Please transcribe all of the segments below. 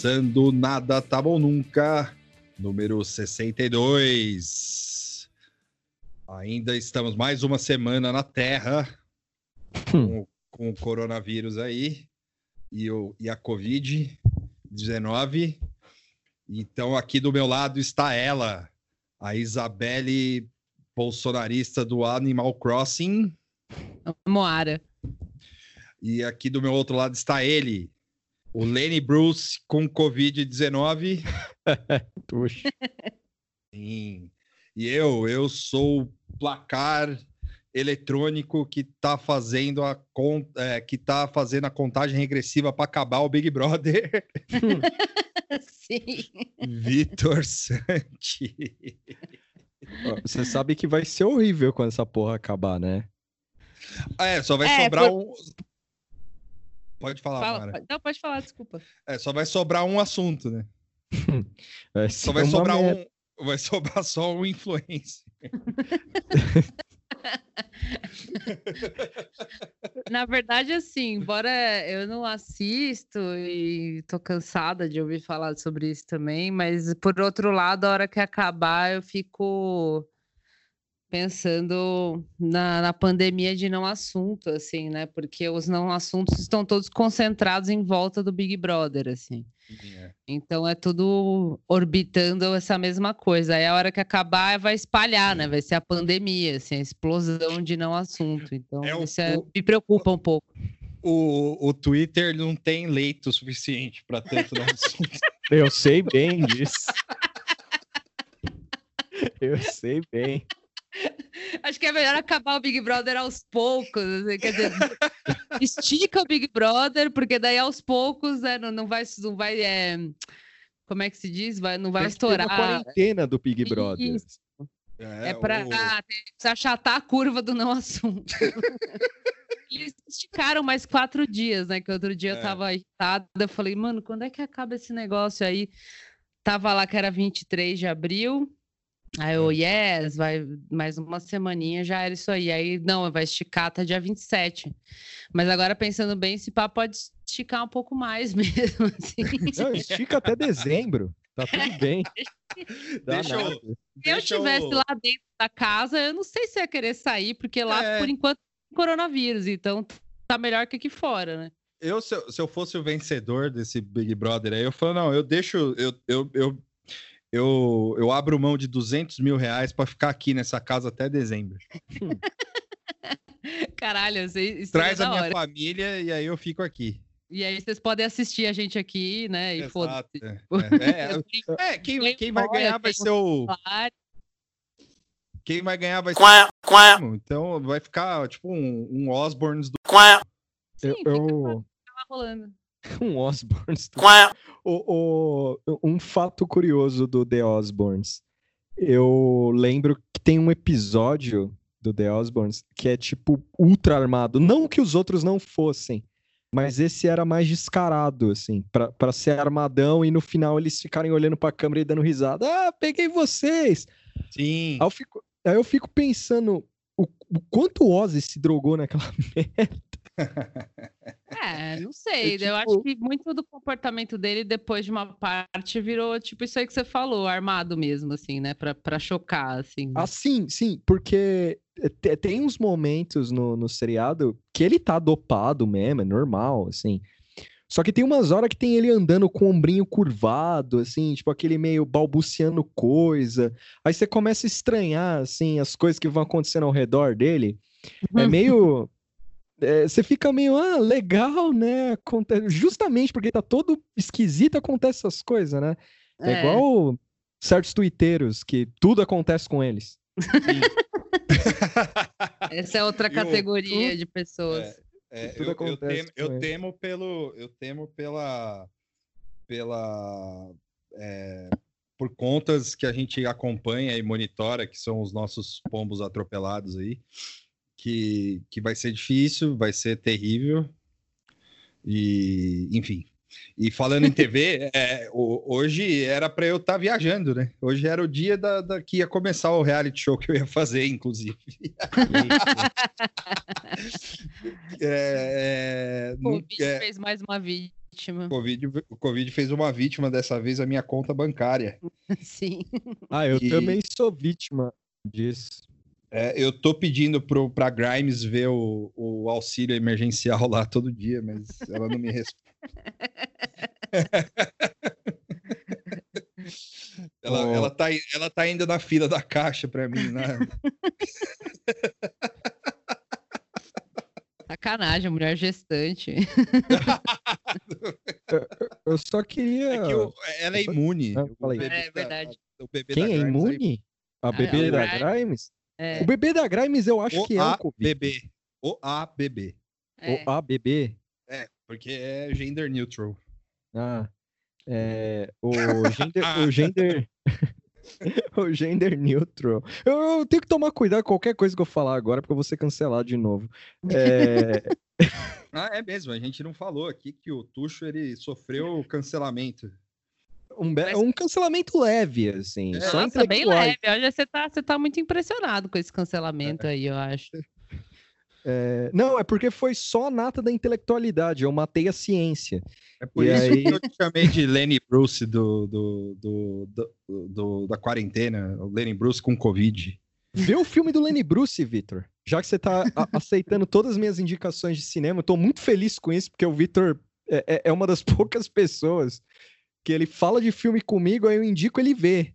Começando Nada Tá Bom Nunca, número 62. Ainda estamos mais uma semana na Terra com, com o coronavírus aí e, o, e a Covid-19. Então, aqui do meu lado está ela, a Isabelle bolsonarista do Animal Crossing. Moara. E aqui do meu outro lado está ele, o Lenny Bruce com Covid-19. Sim. E eu, eu sou o placar eletrônico que está fazendo a con é, que tá fazendo a contagem regressiva para acabar o Big Brother. Sim. Vitor Santi. Você sabe que vai ser horrível quando essa porra acabar, né? É, só vai É, sobrar por- um. Pode falar, Fala, Mara. não, pode falar, desculpa. É, só vai sobrar um assunto, né? Vai Só vai sobrar merda. um. Vai sobrar só um influencer. Na verdade, assim, embora eu não assisto e tô cansada de ouvir falar sobre isso também, mas por outro lado, a hora que acabar, eu fico pensando na, na pandemia de não assunto, assim, né? Porque os não assuntos estão todos concentrados em volta do Big Brother, assim. Então é tudo orbitando essa mesma coisa. Aí a hora que acabar vai espalhar, né? Vai ser a pandemia, assim, a explosão de não assunto. Então É o- isso é- me preocupa um pouco. O, o Twitter não tem leito suficiente para tanto no assunto. Eu sei bem disso. Eu sei bem. Acho que é melhor acabar o Big Brother aos poucos. assim, quer dizer, estica o Big Brother, porque daí aos poucos né, não, não vai, não vai é, como é que se diz? Vai, não vai Tem que ter uma estourar. quarentena do Big Brother. Isso. É, para o- achatar a curva do não assunto. Eles esticaram mais quatro dias, né? Que outro dia É. eu tava irritada. Eu falei, mano, quando é que acaba esse negócio aí? Tava lá que era 23 de abril. Aí eu, yes, vai mais uma semaninha, já era isso aí. Aí, não, vai esticar até dia 27. Mas agora, pensando bem, esse papo pode esticar um pouco mais mesmo, assim. Não, estica até dezembro. Tá tudo bem. Deixa eu-. Se eu estivesse lá dentro da casa, eu não sei se eu ia querer sair, porque lá, É. por enquanto, tem coronavírus, então tá melhor que aqui fora, né? Eu, se, eu, se eu fosse o vencedor desse Big Brother aí, eu falo, não, eu deixo, eu, eu, eu, eu, eu abro mão de 200 mil reais para ficar aqui nessa casa até dezembro. Caralho, isso Traz seria a minha hora. família e aí eu fico aqui. E aí vocês podem assistir a gente aqui, né? E Exato. foda-se. É, é, é, quem, Tem quem vai ganhar vai ser o. Claro. Quem vai ganhar vai ser o. Então vai ficar tipo um, um Osborns do. Sim, Eu, fica eu- lá rolando. um Osborns. O, o- um fato curioso do The Osborns. Eu lembro que tem um episódio do The Osborns que é tipo ultra armado. Não que os outros não fossem, mas esse era mais descarado, assim, pra, pra ser armadão e no final eles ficarem olhando pra câmera e dando risada. Ah, peguei vocês! Sim. Aí eu fico, aí eu fico pensando o, o quanto o Ozzy se drogou naquela É, não sei. Eu, Eu acho tipo- que muito do comportamento dele, depois de uma parte, virou tipo isso aí que você falou, armado mesmo, assim, né? Pra, pra chocar, assim. Ah, sim, sim, porque te- tem uns momentos no, no seriado que ele tá dopado mesmo, é normal, assim. Só que tem umas horas que tem ele andando com o ombrinho curvado, assim, tipo aquele meio balbuciando coisa. Aí você começa a estranhar, assim, as coisas que vão acontecendo ao redor dele. É meio. É, você fica meio, ah, legal, né? Aconte- Justamente porque tá todo esquisito, acontece essas coisas, né? É, É. igual certos tuiteiros, que tudo acontece com eles. Essa é outra E o- categoria de pessoas. É, Tudo eu, eu temo, eu temo pelo, eu temo pela, pela, é, por contas que a gente acompanha e monitora, que são os nossos pombos atropelados aí, que, que vai ser difícil, vai ser terrível e, enfim. E falando em TV, é, o- hoje era para eu estar viajando, né? Hoje era o dia da, da- que ia começar o reality show que eu ia fazer, inclusive. É, é, O Covid é, fez mais uma vítima. o Covid, o Covid fez uma vítima dessa vez a minha conta bancária. Sim. Ah, eu E- também sou vítima disso. É, eu tô pedindo pro, pra Grimes ver o, o auxílio emergencial lá todo dia, mas ela não me responde. ela, Oh. ela, tá, ela tá ainda na fila da caixa pra mim, né? Sacanagem, mulher gestante. Eu só queria. É que o- ela é imune. Ah, O bebê É da- verdade. o bebê Quem da é Grimes imune? A Ah, bebê é, da Grimes? É, O bebê da Grimes eu acho O que é A o Covid. bebê. O A bebê. é. O A bebê. É, porque é gender neutral. Ah. É, o gender. o gender. o gender neutral. Eu, eu tenho que tomar cuidado com qualquer coisa que eu falar agora, porque eu vou ser cancelado de novo. É, Ah, é mesmo. A gente não falou aqui que o Tuxo ele sofreu cancelamento. Um, Mas- um cancelamento leve, assim. É. só Nossa, bem leve. Olha, você tá, você tá muito impressionado com esse cancelamento aí, eu acho. É, não, é porque foi só a nata da intelectualidade. Eu matei a ciência. É por E isso aí- que eu te chamei de Lenny Bruce do, do, do, do- do- da quarentena. O Lenny Bruce com Covid. Vê o filme do Lenny Bruce, Vitor. Já que você tá a- aceitando todas as minhas indicações de cinema, eu tô muito feliz com isso, porque o Vitor é, é- é uma das poucas pessoas que ele fala de filme comigo, aí eu indico ele ver.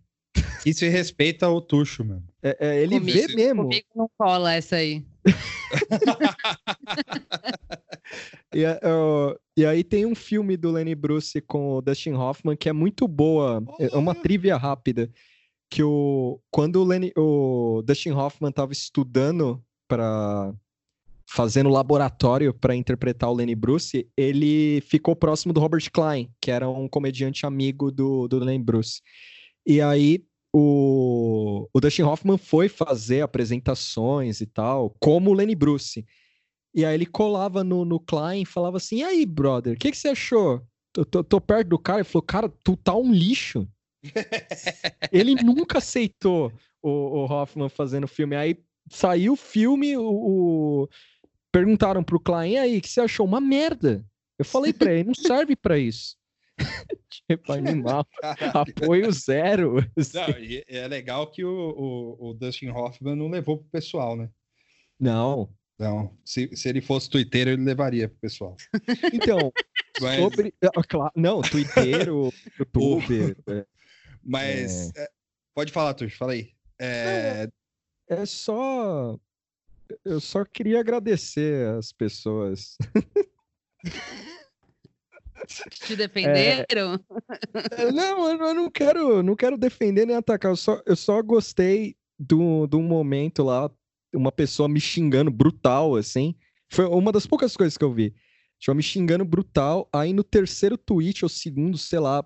E se respeita o Tuxo, mano. É, é, ele Comigo- vê mesmo. Comigo não cola essa aí. E, ó, e aí tem um filme do Lenny Bruce com o Dustin Hoffman que é muito boa. É uma trivia rápida. Que o, quando o, Lenny, o Dustin Hoffman estava estudando para fazendo laboratório para interpretar o Lenny Bruce, ele ficou próximo do Robert Klein, que era um comediante amigo do, do Lenny Bruce. E aí o, o Dustin Hoffman foi fazer apresentações e tal, como o Lenny Bruce. E aí ele colava no, no Klein e falava assim: e aí, brother, o que, que você achou? Tô, tô- tô perto do cara e falou: cara, tu tá um lixo. ele nunca aceitou o, o Hoffman fazendo o filme. Aí saiu o filme, o, o- perguntaram pro Klein: aí, que você achou? Uma merda. Eu falei pra ele: não serve pra isso. tipo, animal, apoio zero. assim. Não, é legal que o, o, o Dustin Hoffman não levou pro pessoal, né? Não. Não, se, se ele fosse twitteiro, ele levaria pro pessoal. Então, Mas, sobre. ah, claro, não, Twitter, YouTube. é. mas é, pode falar, Tuxo, fala aí. É, É só. Eu só queria agradecer as pessoas. Te defenderam? É, Não, eu não- eu não quero, não quero defender nem atacar. Eu só, eu só gostei do, do momento lá, uma pessoa me xingando brutal, assim. Foi uma das poucas coisas que eu vi. Tinha me xingando brutal. Aí no terceiro tweet, ou segundo, sei lá,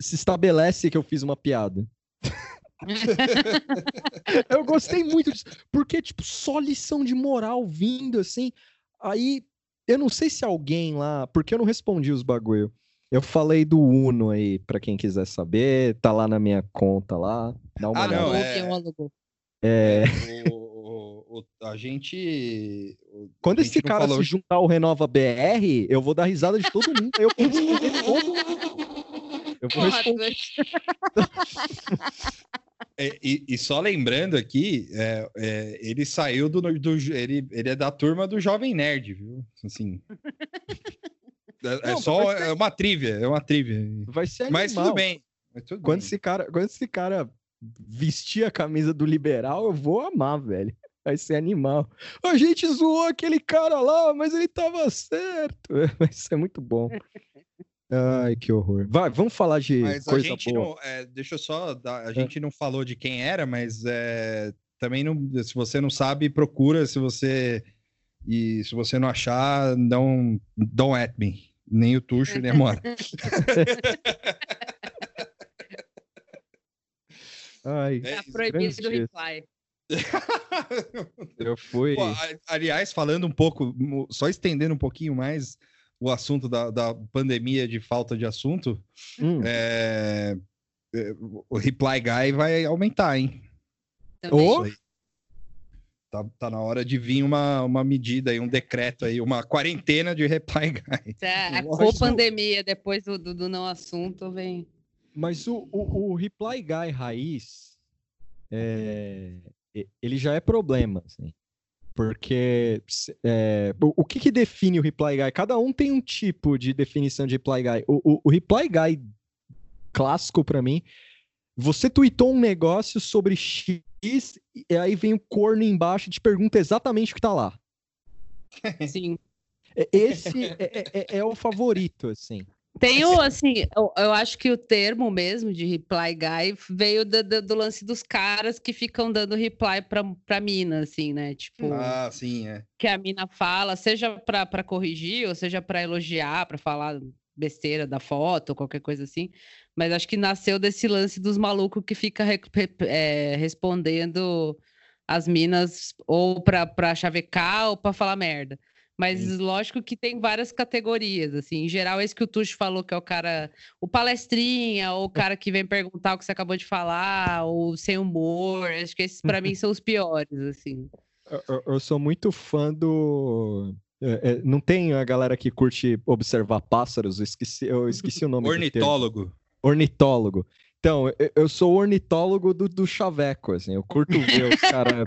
se estabelece que eu fiz uma piada. Eu gostei muito disso, porque, tipo, só lição de moral vindo, assim. Aí, eu não sei se alguém lá, porque eu não respondi os bagulho. Eu falei do Uno aí, pra quem quiser saber, tá lá na minha conta lá. Dá uma Ah, olhada. não, é- Biólogo. É, o, a gente. quando a gente esse cara falou- se juntar ao Renova BR, eu vou dar risada de todo mundo. Eu vou responder todo mundo. Eu vou responder. É, e, e só lembrando aqui, é, é, ele saiu do, do. ele, ele é da turma do Jovem Nerd, viu? Assim. É, é só mas- é uma trívia, é uma trívia. Vai ser Mas animal. tudo bem. Mas tudo Quando bem. esse cara, quando esse cara vestir a camisa do liberal, eu vou amar, velho. Vai ser animal. A gente zoou aquele cara lá, mas ele tava certo. Vai ser muito bom. Ai, que horror. Vai, vamos falar de Mas a coisa gente boa. não. é, deixa eu só. dar- a gente não falou de quem era, mas é, também não. Se você não sabe, procura. Se você. E se você não achar, não. Don't at me. Nem o Tuxo, nem a Mora. Ai, É Tá proibido dias. reply. eu fui. Pô, aliás, falando um pouco, só estendendo um pouquinho mais, o assunto da, da pandemia de falta de assunto, Hum. é, é, o Reply Guy vai aumentar, hein? Aí. Tá, tá na hora de vir uma, uma medida aí, um decreto aí, uma quarentena de Reply Guy. É, a Lógico. pandemia depois do, do, do não assunto, vem. Mas o, o, o Reply Guy raiz, é, ele já é problema, assim. Porque é, o, o que, que define o Reply Guy? Cada um tem um tipo de definição de Reply Guy. O, o, o Reply Guy clássico pra mim, você tweetou um negócio sobre X e aí vem o corno embaixo e te pergunta exatamente o que tá lá. Sim. É- Esse é, é- é o favorito, assim. Tem o, assim, eu, eu acho que o termo mesmo de reply guy veio do, do- do lance dos caras que ficam dando reply pra, pra mina, assim, né? Tipo, Ah, sim, é. que a mina fala, seja pra, pra corrigir, ou seja pra elogiar, pra falar besteira da foto, ou qualquer coisa assim. Mas acho que nasceu desse lance dos malucos que fica re- re- é, respondendo as minas ou pra, pra chavecar ou pra falar merda. Mas lógico que tem várias categorias, assim. Em geral, esse que o Tuxo falou, que é o cara, o palestrinha, ou o cara que vem perguntar o que você acabou de falar, ou sem humor. Acho que esses, pra mim, são os piores, assim. Eu- Eu, sou muito fã do. é, é, não tem a galera que curte observar pássaros, eu esqueci, eu esqueci o nome. Ornitólogo. Ornitólogo. Então, eu, eu sou o ornitólogo do, do chaveco, assim. Eu curto ver os caras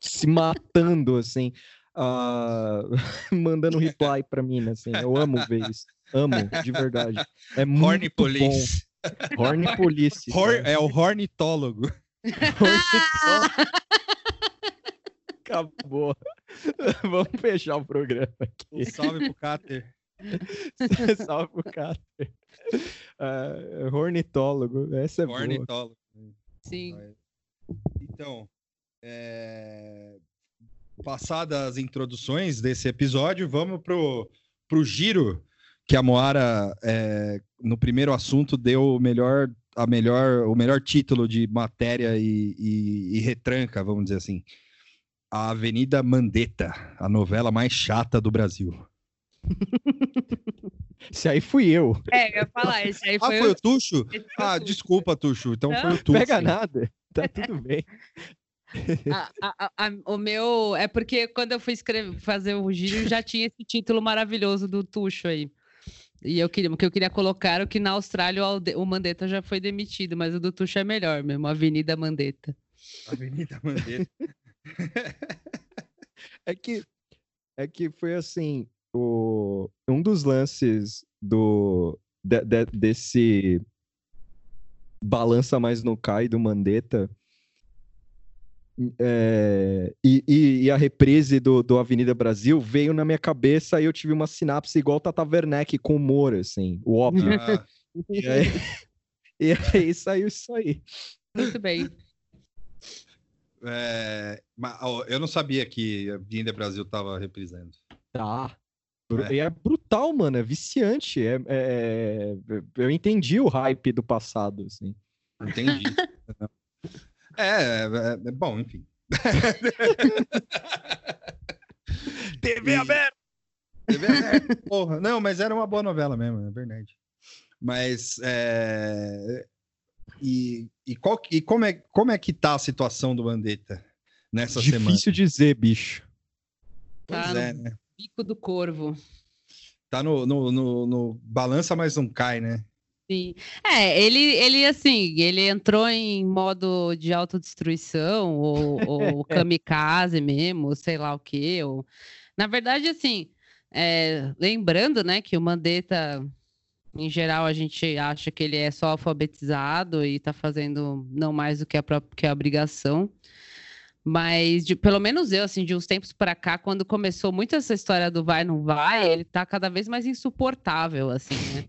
se matando, assim, ah, mandando reply pra mim, assim. Eu amo ver isso. Amo, de verdade. É muito Horny Police. bom. Horny Police. Hor- cara. é o ornitólogo. Ornitólogo. Acabou. Vamos fechar o programa aqui. Um salve pro Cáter. Salve o Cáter. Ah, ornitólogo. Essa é boa. Ornitólogo. Sim. Então, é... passadas as introduções desse episódio, vamos pro, pro giro que a Moara, é, no primeiro assunto, deu o melhor, a melhor, o melhor título de matéria e, e- e retranca, vamos dizer assim. A Avenida Mandetta, a novela mais chata do Brasil. Esse aí fui eu. É, eu ia falar, esse aí Ah, foi, foi o- o Tuxo? foi Ah, desculpa, Tuxo. Então Não, foi o Tuxo. Pega nada. Tá tudo bem. A- a- a- o meu. É porque quando eu fui escrever, fazer o giro, já tinha esse título maravilhoso do Tuxo aí. E eu queria, o que eu queria colocar era que na Austrália o, o Mandetta já foi demitido, mas o do Tuxo é melhor mesmo, Avenida Mandetta. Avenida Mandetta. É que, é que foi assim, o, um dos lances do, de- de- desse balança mais no cai do Mandetta é, e, e- e a reprise do, do Avenida Brasil veio na minha cabeça e eu tive uma sinapse igual Tata Werneck com humor, assim, o óbvio. Ah, E aí, e aí saiu isso aí. Muito bem. é, mas, ó, eu não sabia que a Avenida Brasil tava reprisando. Tá. É. E é brutal, mano, é viciante. É, é- Eu entendi o hype do passado, assim. Entendi. é, é, é bom, enfim. TV E- aberta! TV aberta, Porra, não, mas era uma boa novela mesmo, é verdade. Mas é, e, e, qual, e como, é, como é que tá a situação do Mandetta nessa semana? Difícil dizer, bicho. Pois Tá é, no né? Bico do Corvo. Tá no, no, no, no balança, mas não cai, né? Sim. É, ele, ele assim, ele entrou em modo de autodestruição, ou, ou kamikaze mesmo, sei lá o quê. Ou... Na verdade, assim, é, lembrando, né, que o Mandetta, em geral, a gente acha que ele é só alfabetizado e tá fazendo não mais do que a, pró- que a obrigação. Mas, de- pelo menos eu, assim, de uns tempos para cá, quando começou muito essa história do vai, não vai, ele tá cada vez mais insuportável, assim, né?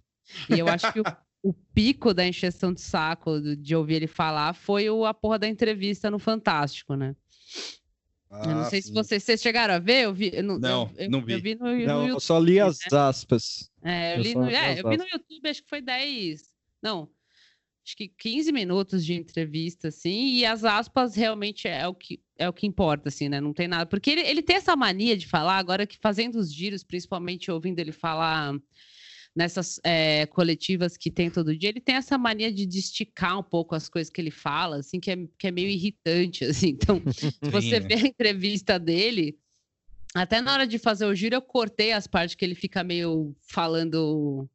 E eu acho que o, o pico da encheção de saco de ouvir ele falar foi o, a porra da entrevista no Fantástico, né? eu não Ah, sei se sim. vocês, vocês chegaram a ver, eu vi. eu Não, eu, não vi. Eu vi no, no Não, eu YouTube. só li as né? aspas. É, eu, li no, vi é, as eu vi no. YouTube, acho que foi 10. Não. acho que 15 minutos de entrevista, assim, e as aspas realmente é o que, é o que importa, assim, né? Não tem nada. Porque ele, ele tem essa mania de falar, agora que fazendo os giros, principalmente ouvindo ele falar nessas é, coletivas que tem todo dia, ele tem essa mania de, esticar um pouco as coisas que ele fala, assim, que é, que é meio irritante, assim. Então, se você vê a entrevista dele, até na hora de fazer o giro, eu cortei as partes que ele fica meio falando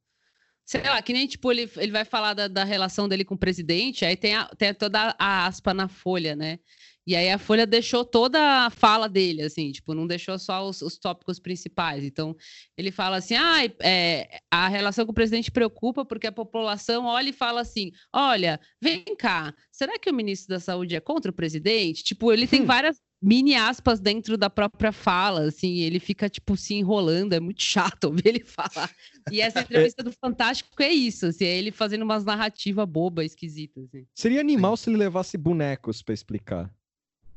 sei lá, que nem tipo, ele, ele vai falar da, da relação dele com o presidente, aí tem, a, tem toda a aspa na folha, né? E aí a Folha deixou toda a fala dele, assim, tipo, não deixou só os, os tópicos principais. Então, ele fala assim: ah, é, a relação com o presidente preocupa porque a população olha e fala assim: olha, vem cá, será que o ministro da Saúde é contra o presidente? Tipo, ele tem hum. várias mini aspas dentro da própria fala, assim, ele fica, tipo, se enrolando, é muito chato ouvir ele falar. E essa entrevista do Fantástico é isso, assim, é ele fazendo umas narrativas bobas, esquisitas, assim. Seria animal se ele levasse bonecos para explicar.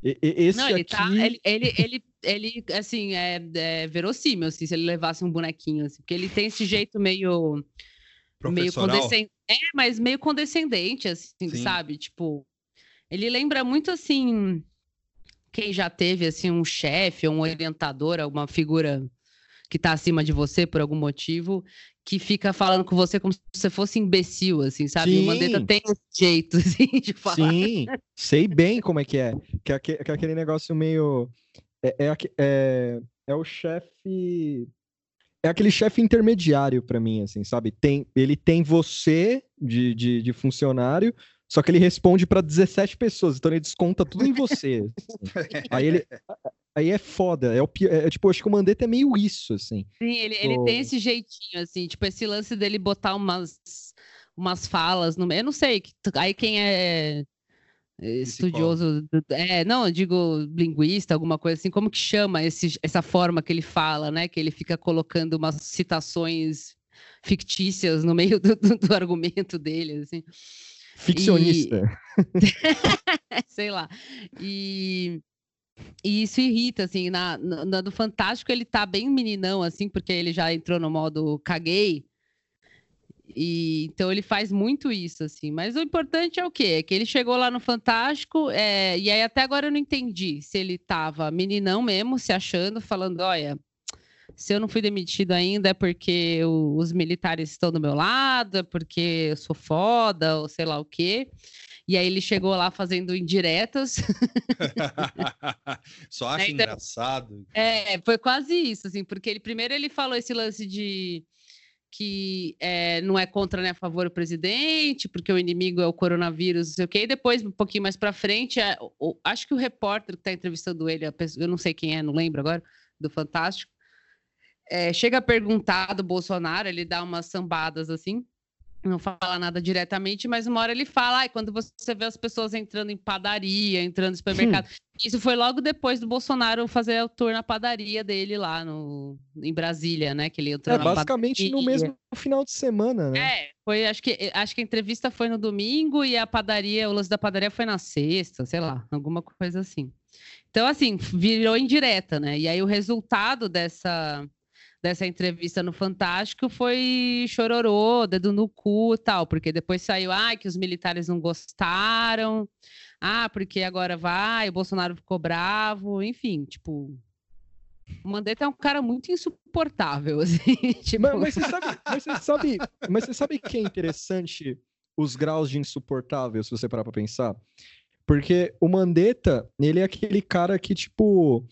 E, esse Não, ele aqui... tá, ele, ele, ele, ele, assim, é, é verossímil, assim, se ele levasse um bonequinho, assim, porque ele tem esse jeito meio... Meio condescendente, é, mas meio condescendente, assim, Sim. sabe? Tipo, ele lembra muito, assim quem já teve assim um chefe, um orientador, alguma figura que está acima de você por algum motivo, que fica falando com você como se você fosse imbecil, assim, sabe? Sim. O Mandetta tem esse jeito, assim, de falar. Sim, sei bem como é que é. Que é, que é aquele negócio meio... É, é, é, é o chefe... É aquele chefe intermediário para mim, assim, sabe? Tem, ele tem você de, de, de funcionário, só que ele responde para 17 pessoas, então ele desconta tudo em você. Assim. aí ele. Aí é foda. É, o, é, é, tipo, acho que o Mandetta é meio isso, assim. Sim, ele, ele tem esse jeitinho, assim, tipo, esse lance dele botar umas, umas falas no meio. Eu não sei, aí quem é estudioso. É, não, eu digo linguista, alguma coisa assim, como que chama esse, essa forma que ele fala, né? Que ele fica colocando umas citações fictícias no meio do, do, do argumento dele, assim. Ficcionista. E... Sei lá. E... E isso irrita, assim, na, na, do Fantástico ele tá bem meninão, assim, porque ele já entrou no modo caguei. E, então ele faz muito isso, assim. Mas o importante é o quê? É que ele chegou lá no Fantástico, é, e aí até agora eu não entendi se ele tava meninão mesmo, se achando, falando, olha, se eu não fui demitido ainda é porque os militares estão do meu lado, é porque eu sou foda, ou sei lá o quê. E aí ele chegou lá fazendo indiretas. Só acho então, engraçado. É, foi quase isso, assim, porque ele primeiro ele falou esse lance de que é, não é contra nem a favor o presidente, porque o inimigo é o coronavírus, não sei o quê. E depois, um pouquinho mais para frente, é, o, acho que o repórter que está entrevistando ele, pessoa, eu não sei quem é, não lembro agora, do Fantástico, é, chega a perguntar do Bolsonaro, ele dá umas sambadas assim, não fala nada diretamente, mas uma hora ele fala, ah, quando você vê as pessoas entrando em padaria, entrando no supermercado. Hum. Isso foi logo depois do Bolsonaro fazer o tour na padaria dele lá no, em Brasília, né? Que ele entrou é, basicamente no mesmo final de semana, né? É, foi, acho que, acho que a entrevista foi no domingo e a padaria, o lance da padaria foi na sexta, sei lá, alguma coisa assim. Então, assim, virou indireta, né? E aí o resultado dessa dessa entrevista no Fantástico foi chororô, dedo no cu e tal, porque depois saiu, ah, que os militares não gostaram, ah, porque agora vai, o Bolsonaro ficou bravo, enfim, tipo. O Mandetta é um cara muito insuportável, assim. Tipo... Mas, mas, você sabe, mas, você sabe, mas você sabe que é interessante os graus de insuportável, se você parar pra pensar? Porque o Mandetta, ele é aquele cara que, tipo,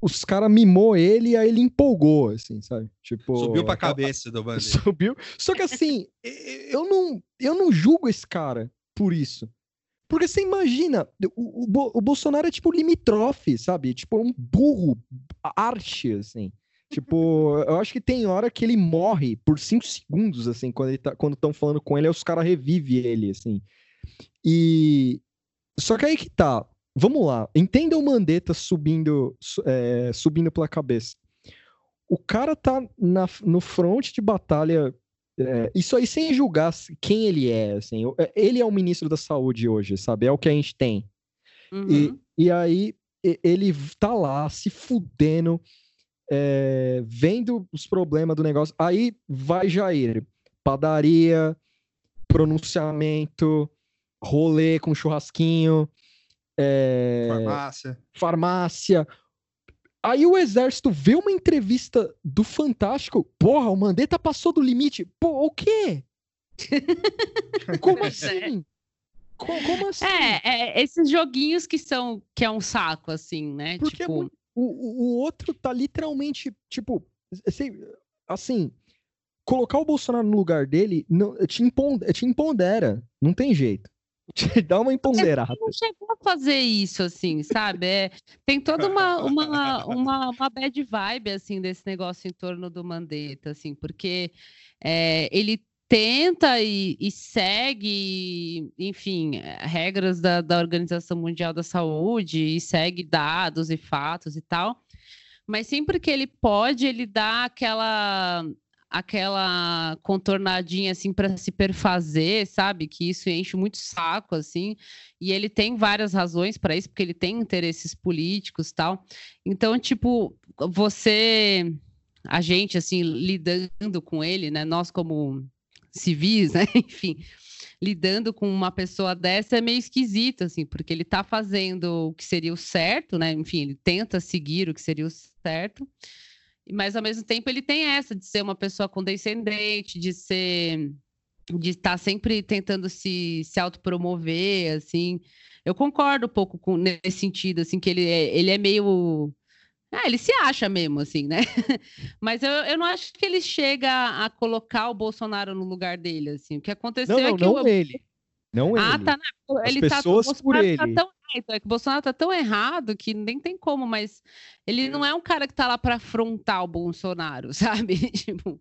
os caras mimou ele e aí ele empolgou, assim, sabe? Tipo, Subiu pra cabeça do Bandeira. Subiu. Só que assim, eu não, eu não julgo esse cara por isso. Porque você imagina, o, o, o Bolsonaro é tipo limitrofe, sabe? Tipo, um burro, arte, assim. Tipo, eu acho que tem hora que ele morre por cinco segundos, assim, quando ele tá, quando estão falando com ele, aí os caras revivem ele, assim. E. Só que aí que tá. Vamos lá. Entenda o Mandetta subindo, é, subindo pela cabeça. O cara tá na, no front de batalha. É, isso aí sem julgar quem ele é. Assim, é, ele é o ministro da saúde hoje, sabe? É o que a gente tem. Uhum. E, e aí ele tá lá se fudendo, é, vendo os problemas do negócio. Aí vai Jair. Padaria, pronunciamento, rolê com churrasquinho, é, Farmácia. farmácia. Aí o exército vê uma entrevista do Fantástico. Porra, o Mandetta passou do limite. Pô, o quê? Como é. assim? Co- Como assim? É, é, esses joguinhos que são que é um saco, assim, né? Porque é tipo, o, o, o outro tá literalmente, tipo, assim, assim, colocar o Bolsonaro no lugar dele não, te, impon, te impondera. Não tem jeito. Te dá uma empoderada. não chegou a fazer isso, assim, sabe? É, tem toda uma, uma, uma, uma bad vibe, assim, desse negócio em torno do Mandetta, assim, porque é, ele tenta e, e segue, enfim, regras da, da Organização Mundial da Saúde e segue dados e fatos e tal, mas sempre que ele pode, ele dá aquela aquela contornadinha assim para se perfazer, sabe? Que isso enche muito saco assim. E ele tem várias razões para isso, porque ele tem interesses políticos, tal. Então, tipo, você a gente assim lidando com ele, né? Nós como civis, né? Enfim, lidando com uma pessoa dessa é meio esquisito, assim, porque ele tá fazendo o que seria o certo, né? Enfim, ele tenta seguir o que seria o certo, mas ao mesmo tempo ele tem essa de ser uma pessoa condescendente, de ser de estar sempre tentando se, se autopromover, assim. Eu concordo um pouco com nesse sentido, assim, que ele é, ele é meio. Ah, ele se acha mesmo, assim, né? Mas eu, eu não acho que ele chega a colocar o Bolsonaro no lugar dele, assim. O que aconteceu Não, não, é que não o, ele. Não ah, ele. tá. Não, ele tá, pessoas o por Bolsonaro tá ele. tão, é, então, é que o Bolsonaro tá tão errado que nem tem como, mas ele não é um cara que tá lá para afrontar o Bolsonaro, sabe? tipo,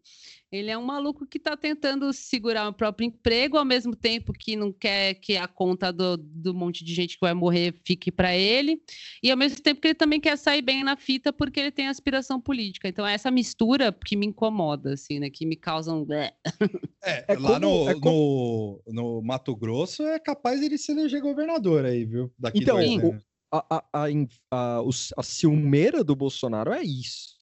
ele é um maluco que tá tentando segurar o próprio emprego ao mesmo tempo que não quer que a conta do, do monte de gente que vai morrer fique para ele, e ao mesmo tempo que ele também quer sair bem na fita porque ele tem aspiração política. Então, é essa mistura que me incomoda, assim, né? Que me causa um. É, É lá como- no, é no, no Mato Grosso é capaz ele se eleger governador aí, viu? Daqui Então, dois o- anos. A, a, a, a ciumeira do Bolsonaro é isso.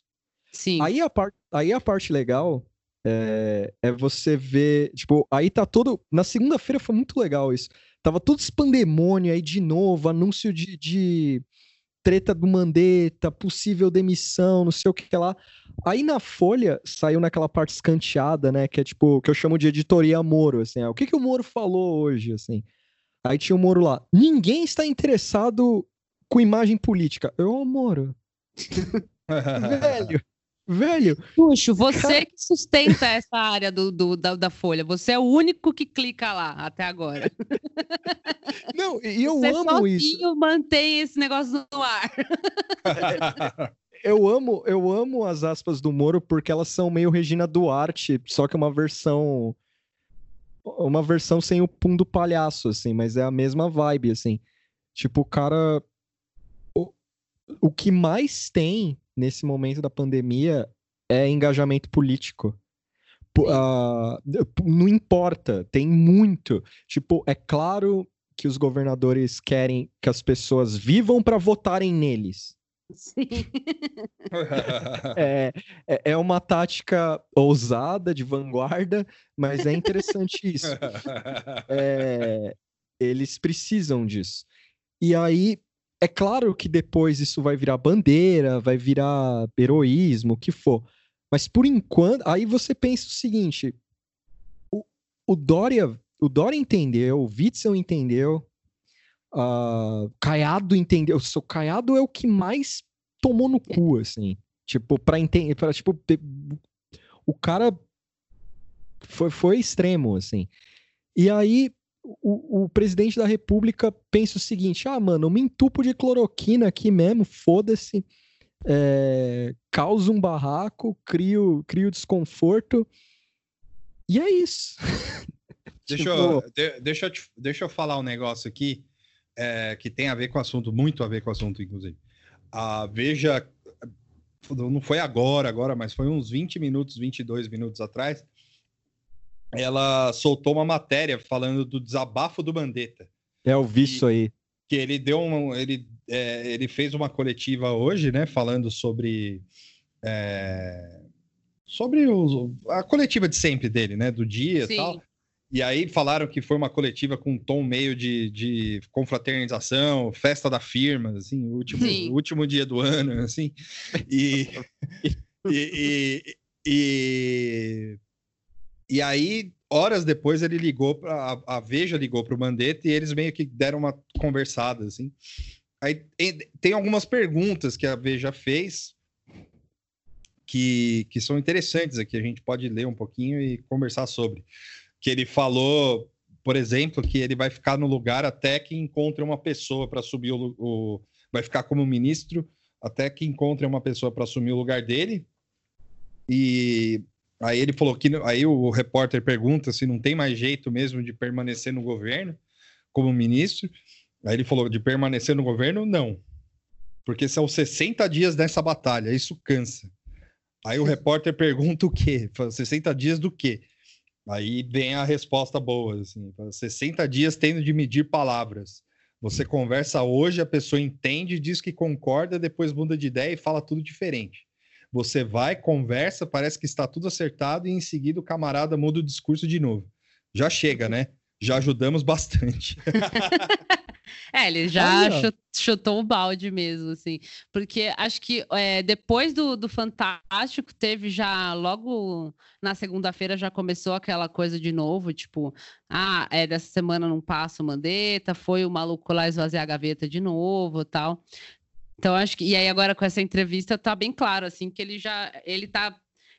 Sim. Aí a, par, aí a parte legal é, é você ver, tipo, aí tá todo. Na segunda-feira foi muito legal isso. Tava todo esse pandemônio aí de novo, anúncio de, de treta do Mandetta, possível demissão, não sei o que que lá. Aí na Folha saiu naquela parte escanteada, né? Que é tipo, que eu chamo de editoria Moro, assim. é, o que que o Moro falou hoje, assim? Aí tinha o Moro lá. Ninguém está interessado com imagem política. Eu, Moro, velho, velho, Puxo, você que sustenta essa área do, do- da, da Folha, você é o único que clica lá até agora. Não, e eu você amo isso. mantém esse negócio no ar. Eu amo, eu amo as aspas do Moro porque elas são meio Regina Duarte, só que uma versão uma versão sem o pum do palhaço assim, mas é a mesma vibe assim. Tipo, o cara o, o que mais tem nesse momento da pandemia é engajamento político. Ah, não importa, tem muito. Tipo, é claro que os governadores querem que as pessoas vivam para votarem neles. Sim. É, é, é uma tática ousada, de vanguarda, mas é interessante isso. É, eles precisam disso. E aí, é claro que depois isso vai virar bandeira, vai virar heroísmo, o que for. Mas por enquanto, aí você pensa o seguinte: o, o Dória, o Dória entendeu, o Witzel entendeu, ah, Caiado entendeu. O Caiado é o que mais tomou no cu, assim. Tipo, pra entender, para tipo, o cara foi, foi extremo, assim. E aí, o, o presidente da república pensa o seguinte: ah, mano, eu me entupo de cloroquina aqui mesmo, foda-se. É, causo um barraco, crio, crio desconforto. E é isso. Deixa, Tipo, eu, de- deixa, eu te- deixa eu falar um negócio aqui é, que tem a ver com o assunto, muito a ver com o assunto, inclusive. A Veja, não foi agora, agora, mas foi uns 20 minutos, 22 minutos atrás, ela soltou uma matéria falando do desabafo do Mandetta. É, eu vi isso aí. que ele deu um, ele, é, ele fez uma coletiva hoje, né, falando sobre é, sobre os- a coletiva de sempre dele, né, do dia e Sim. tal. E aí falaram que foi uma coletiva com um tom meio de, de confraternização, festa da firma, assim, último, último dia do ano, assim. E, e, e, e, e, aí, horas depois, ele ligou para a Veja ligou para o Mandetta e eles meio que deram uma conversada, assim. Aí tem algumas perguntas que a Veja fez que, que são interessantes aqui, a gente pode ler um pouquinho e conversar sobre que ele falou, por exemplo, que ele vai ficar no lugar até que encontre uma pessoa para subir o, o, vai ficar como ministro até que encontre uma pessoa para assumir o lugar dele. E aí ele falou que aí o repórter pergunta se não tem mais jeito mesmo de permanecer no governo como ministro. Aí ele falou de permanecer no governo, não. Porque são 60 dias nessa batalha, isso cansa. Aí o repórter pergunta o quê? 60 dias do quê? Aí vem a resposta boa, assim, 60 dias tendo de medir palavras. Você conversa hoje, a pessoa entende, diz que concorda, depois muda de ideia e fala tudo diferente. Você vai, conversa, parece que está tudo acertado e em seguida o camarada muda o discurso de novo. Já chega, né? Já ajudamos bastante. É, ele já chutou o balde mesmo, assim. Porque acho que é, depois do, do Fantástico, teve já logo na segunda-feira já começou aquela coisa de novo, tipo, ah, é, dessa semana não passa o Mandetta, foi o maluco lá esvaziar a gaveta de novo tal. Então, acho que. E aí, agora com essa entrevista, tá bem claro, assim, que ele já. Ele tá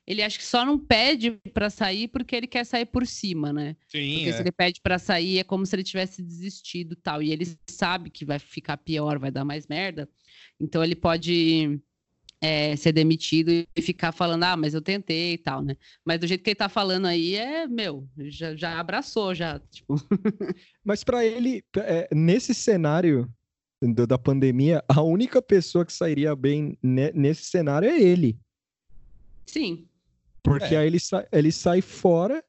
ele acho que só não pede para sair porque ele quer sair por cima, né? Sim. Porque é. se ele pede para sair é como se ele tivesse desistido tal. E ele sabe que vai ficar pior, vai dar mais merda. Então ele pode é, ser demitido e ficar falando, ah, mas eu tentei e tal, né? Mas do jeito que ele tá falando aí é, meu, já, já abraçou, já, tipo. mas para ele, é, nesse cenário do, da pandemia, a única pessoa que sairia bem nesse cenário é ele. Sim. Porque é. aí ele, sa ele sai fora,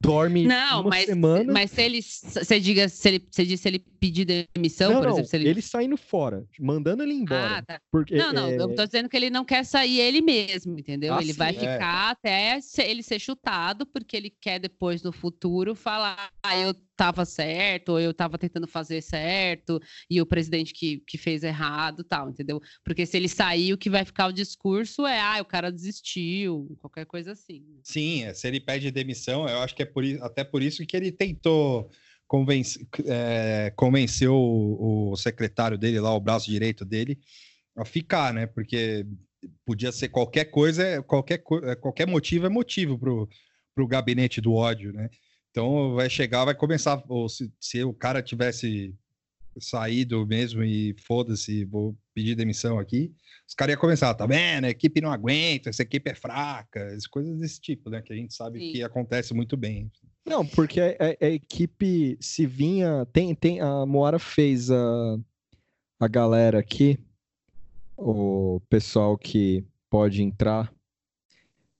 dorme não, uma mas, semana. Mas se ele, você diga, se ele, você diz se ele pedir demissão, não, por exemplo, ele... ele saindo fora, mandando ele embora. Ah, tá. porque, não, não, é... eu tô dizendo que ele não quer sair ele mesmo, entendeu? Ah, ele sim, vai é. ficar até ele ser chutado, porque ele quer depois no futuro falar, ah, eu estava certo, ou eu estava tentando fazer certo, e o presidente que, que fez errado, tal, entendeu? Porque se ele sair, o que vai ficar o discurso é, ah, o cara desistiu, qualquer coisa assim. Né? Sim, é, se ele pede demissão, eu acho que é por, até por isso que ele tentou convencer, é, convencer o, o secretário dele lá, o braço direito dele, a ficar, né? Porque podia ser qualquer coisa, qualquer, é, qualquer motivo é motivo para o gabinete do ódio, né? Então vai chegar, vai começar. Ou se, se o cara tivesse saído mesmo e foda-se, vou pedir demissão aqui, os caras iam começar, tá vendo? A equipe não aguenta, essa equipe é fraca, coisas desse tipo, né? Que a gente sabe Sim. que acontece muito bem. Não, porque a, a, a, equipe se vinha. Tem, tem, a Moara fez a, a galera aqui, o pessoal que pode entrar,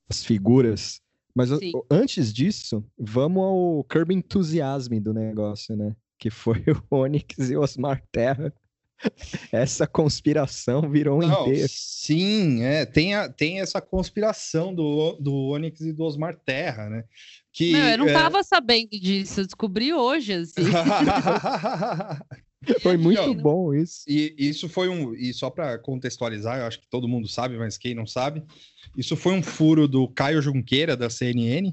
as figuras mas Sim. antes disso, vamos ao Curb Enthusiasm do negócio, né? Que foi o Onyx e Osmar Terra. Essa conspiração virou um inteiro. Sim, é, tem, a, tem essa conspiração do, do Onyx e do Osmar Terra, né? Que, não, eu não estava é... sabendo disso, eu descobri hoje, assim. Foi muito bom isso. E isso foi um. E só para contextualizar, eu acho que todo mundo sabe, mas quem não sabe, isso foi um furo do Caio Junqueira, da CNN.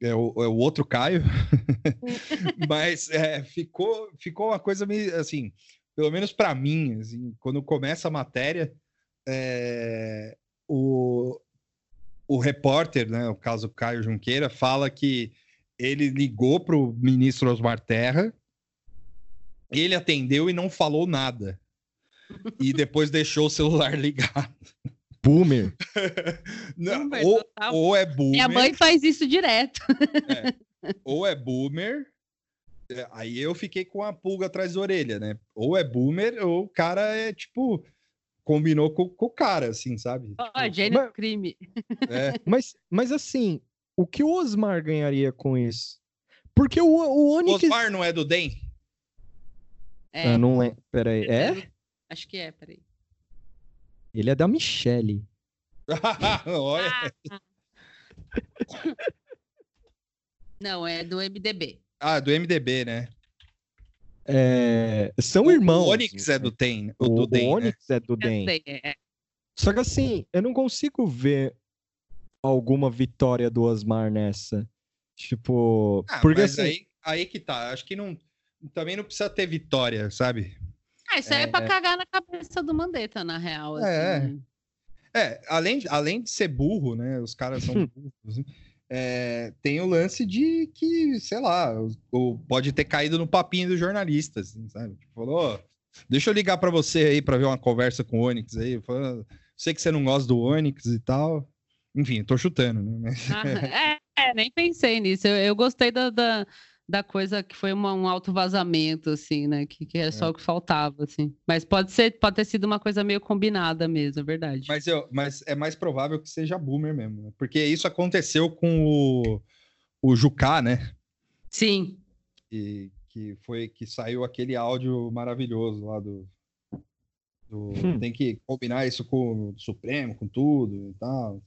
É o, é o outro Caio. mas é, ficou, ficou uma coisa meio assim, pelo menos para mim, assim, quando começa a matéria, é, o, o repórter, né, o caso Caio Junqueira, fala que ele ligou para o ministro Osmar Terra ele atendeu e não falou nada. E depois deixou o celular ligado. Boomer. não, boomer ou, ou, é boomer. Minha mãe faz isso direto. É, ou é boomer. É, aí eu fiquei com a pulga atrás da orelha, né? Ou é boomer, ou o cara é tipo. Combinou com, com o cara, assim, sabe? Ó, oh, gênio mas, crime. É. Mas, mas assim, o que o Osmar ganharia com isso? Porque o, o Onyx... Osmar não é do DEM? É. Eu não lembro. Peraí. É? Acho que é, peraí. Ele é da Michelle. Olha. Não, é do MDB. Ah, do MDB, né? É, são irmãos. O Onyx é do TEM. O, do o DEM, né? Onyx é do DEM. É, é. Só que assim, eu não consigo ver alguma vitória do Osmar nessa. Tipo, Ah, porque mas assim, aí, aí que tá. Acho que não. Também não precisa ter vitória, sabe? Ah, isso aí é, pra É. cagar na cabeça do Mandetta, na real. Assim, É. né? É, além, de- além de ser burro, né? Os caras são burros. né, é, tem o lance de que, sei lá, o, o- pode ter caído no papinho dos jornalistas, assim, sabe? Tipo, falou, "Ô, deixa eu ligar pra você aí pra ver uma conversa com o Onyx aí. Falou, sei que você não gosta do Onyx e tal. Enfim, tô chutando, né? Mas- Ah, é, é, nem pensei nisso. Eu, eu gostei da, da, da coisa que foi uma- um alto vazamento, assim, né? Que, que é só o que faltava, assim. Mas pode ser, pode ter sido uma coisa meio combinada mesmo, é verdade. Mas, eu, mas é mais provável que seja boomer mesmo, né? Porque isso aconteceu com o, o Jucá, né? Sim. E, que foi que saiu aquele áudio maravilhoso lá do. do- Hum. Tem que combinar isso com o Supremo, com tudo e tal.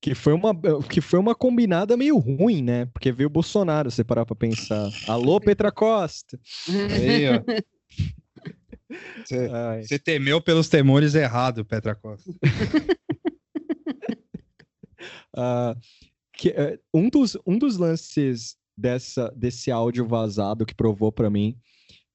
Que foi uma que foi uma combinada meio ruim, né? Porque veio o Bolsonaro, você parar pra pensar. Alô, Petra Costa. Aí, ó. Você, temeu pelos temores errado, Petra Costa. Ah, que, eh, um, dos, um dos lances dessa, desse áudio vazado que provou pra mim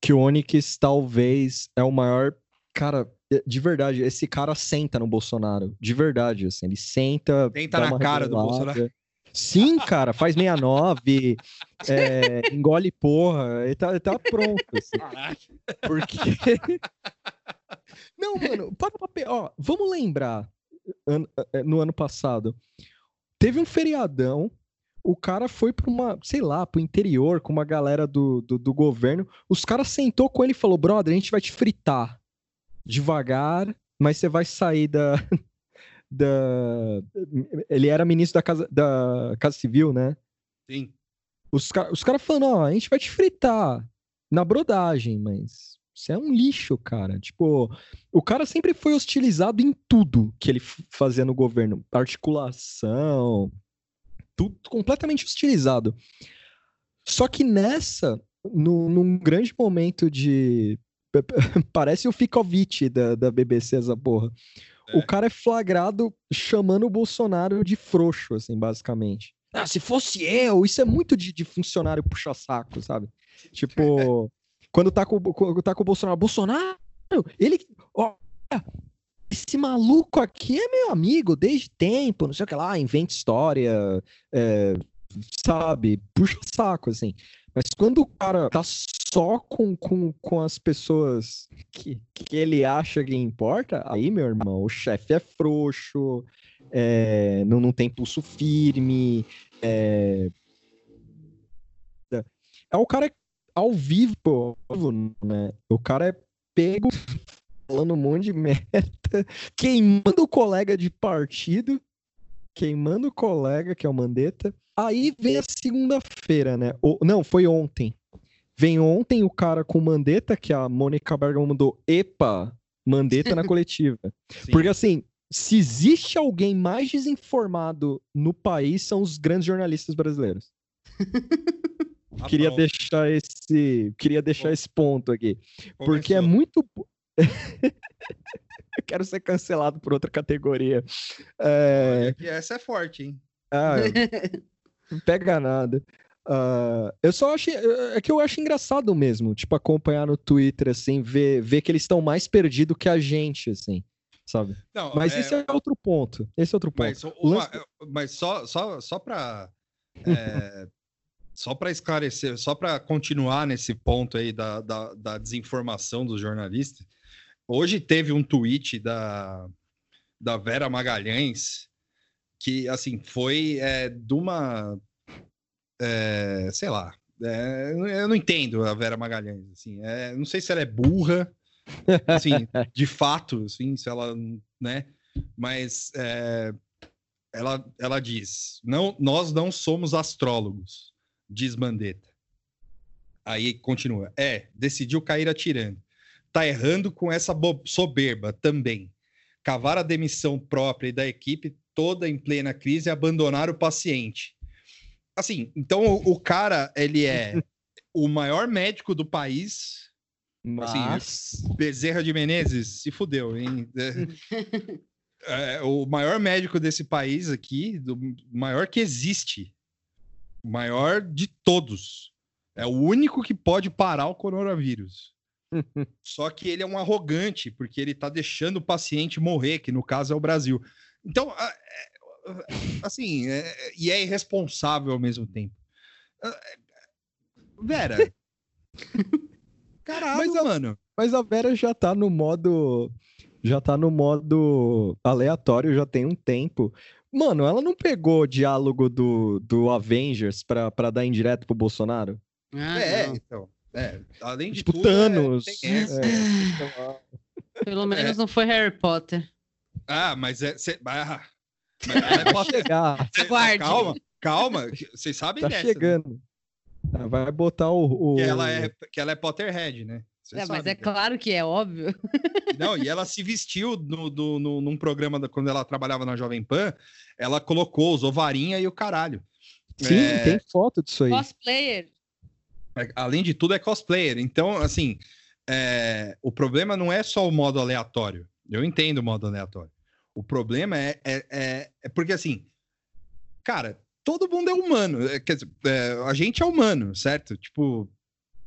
que o Onyx talvez é o maior. Cara, eh, de verdade, esse cara senta no Bolsonaro. De verdade, assim. Ele senta. Senta na cara do. Bolsonaro. Sim, cara, faz 69, é, engole porra, ele tá, ele tá pronto, assim. Porque. Não, mano, para pra pe- Ó, vamos lembrar. an- eh, no ano passado, teve um feriadão. O cara foi pra uma, sei lá, pro interior com uma galera do, do, do governo. Os caras sentou com ele e falou: brother, a gente vai te fritar devagar, mas você vai sair da. da... Ele era ministro da Casa, da casa Civil, né? Sim. Os, ca- os caras falando, ó, a gente vai te fritar na brodagem, mas você é um lixo, cara. Tipo, o cara sempre foi hostilizado em tudo que ele fazia no governo. Articulação, tudo completamente hostilizado. Só que nessa, no, num grande momento de. Parece o Ficovich da, da BBC, essa porra. É. O cara é flagrado chamando o Bolsonaro de frouxo, assim, basicamente. Ah, se fosse eu, isso é muito de, de funcionário puxa-saco, sabe? Tipo, quando tá com, quando tá com o Bolsonaro, Bolsonaro, ele. Ó, esse maluco aqui é meu amigo desde tempo, não sei o que lá, inventa história, é, sabe? Puxa-saco, assim. Mas quando o cara tá só com, com, com as pessoas que, que ele acha que importa, aí, meu irmão, o chefe é frouxo, é, não, não tem pulso firme, é... é o cara ao vivo, né? O cara é pego falando um monte de merda, queimando o colega de partido, queimando o colega, que é o Mandetta. Aí vem a segunda-feira, né? O- não, foi ontem. Vem ontem o cara com Mandetta, que a Mônica Bergamo mandou, epa, Mandetta na coletiva. Sim. Porque assim, se existe alguém mais desinformado no país, são os grandes jornalistas brasileiros. Ah, queria pronto. deixar esse, queria deixar Bom. esse ponto aqui, porque é Começou. muito Eu quero ser cancelado por outra categoria. É, Olha que essa é forte, hein? ah, não pega nada. Ah, eu só achei. É que eu acho engraçado mesmo, tipo, acompanhar no Twitter, assim, ver, ver que eles estão mais perdidos que a gente, assim, sabe? Não, Mas é, esse é outro ponto. Esse é outro ponto. Mas, uma- lance- mas só, só, só para só para esclarecer, só para continuar nesse ponto aí da, da, da desinformação dos jornalistas, hoje teve um tweet da, da Vera Magalhães que assim foi é, de uma é, sei lá é, eu não entendo a Vera Magalhães assim é, não sei se ela é burra assim de fato assim se ela né mas é, ela, ela diz: não, nós não somos astrólogos, diz Mandetta. Aí continua: é, decidiu cair atirando. Tá errando com essa soberba também. Cavar a demissão própria e da equipe toda em plena crise e abandonar o paciente. assim, então o, o cara, ele é o maior médico do país. Assim, Mas. Bezerra de Menezes se fudeu, hein? É, é, o maior médico desse país aqui, do maior que existe, o maior de todos. É o único que pode parar o coronavírus. Só que ele é um arrogante, porque ele tá deixando o paciente morrer, que no caso é o Brasil. Então, a- é, assim, é- e é irresponsável ao mesmo tempo. Ah, é, Vera. Caralho, Mas eu- mano. Mas a Vera já tá no modo. Já tá no modo aleatório já tem um tempo. Mano, ela não pegou o diálogo do, do Avengers pra, pra dar indireto pro Bolsonaro? Ah, é, não. então. É, além de Tipo, tudo, é, Thanos. essa. É. Pelo menos não foi Harry Potter. Ah, mas é. cê- ah, mas é Potter- chegar, cê- Aguarde. Calma, calma. Vocês sabem tá dessa. né? chegando. Vai botar o. o- Que ela é, que ela é Potterhead, né? É, mas sabem é dessa. claro que é óbvio. Não, e ela se vestiu no, do- no- num programa da- quando ela trabalhava na Jovem Pan, ela colocou, usou varinha e o caralho. Sim, É, tem foto disso aí. Cosplayer. é, Além de tudo, é cosplayer. Então, assim, é, o problema não é só o modo aleatório. Eu entendo o modo aleatório. O problema é, é, é- é porque, assim, cara, todo mundo é humano. é, quer dizer, é, a gente é humano, certo? Tipo,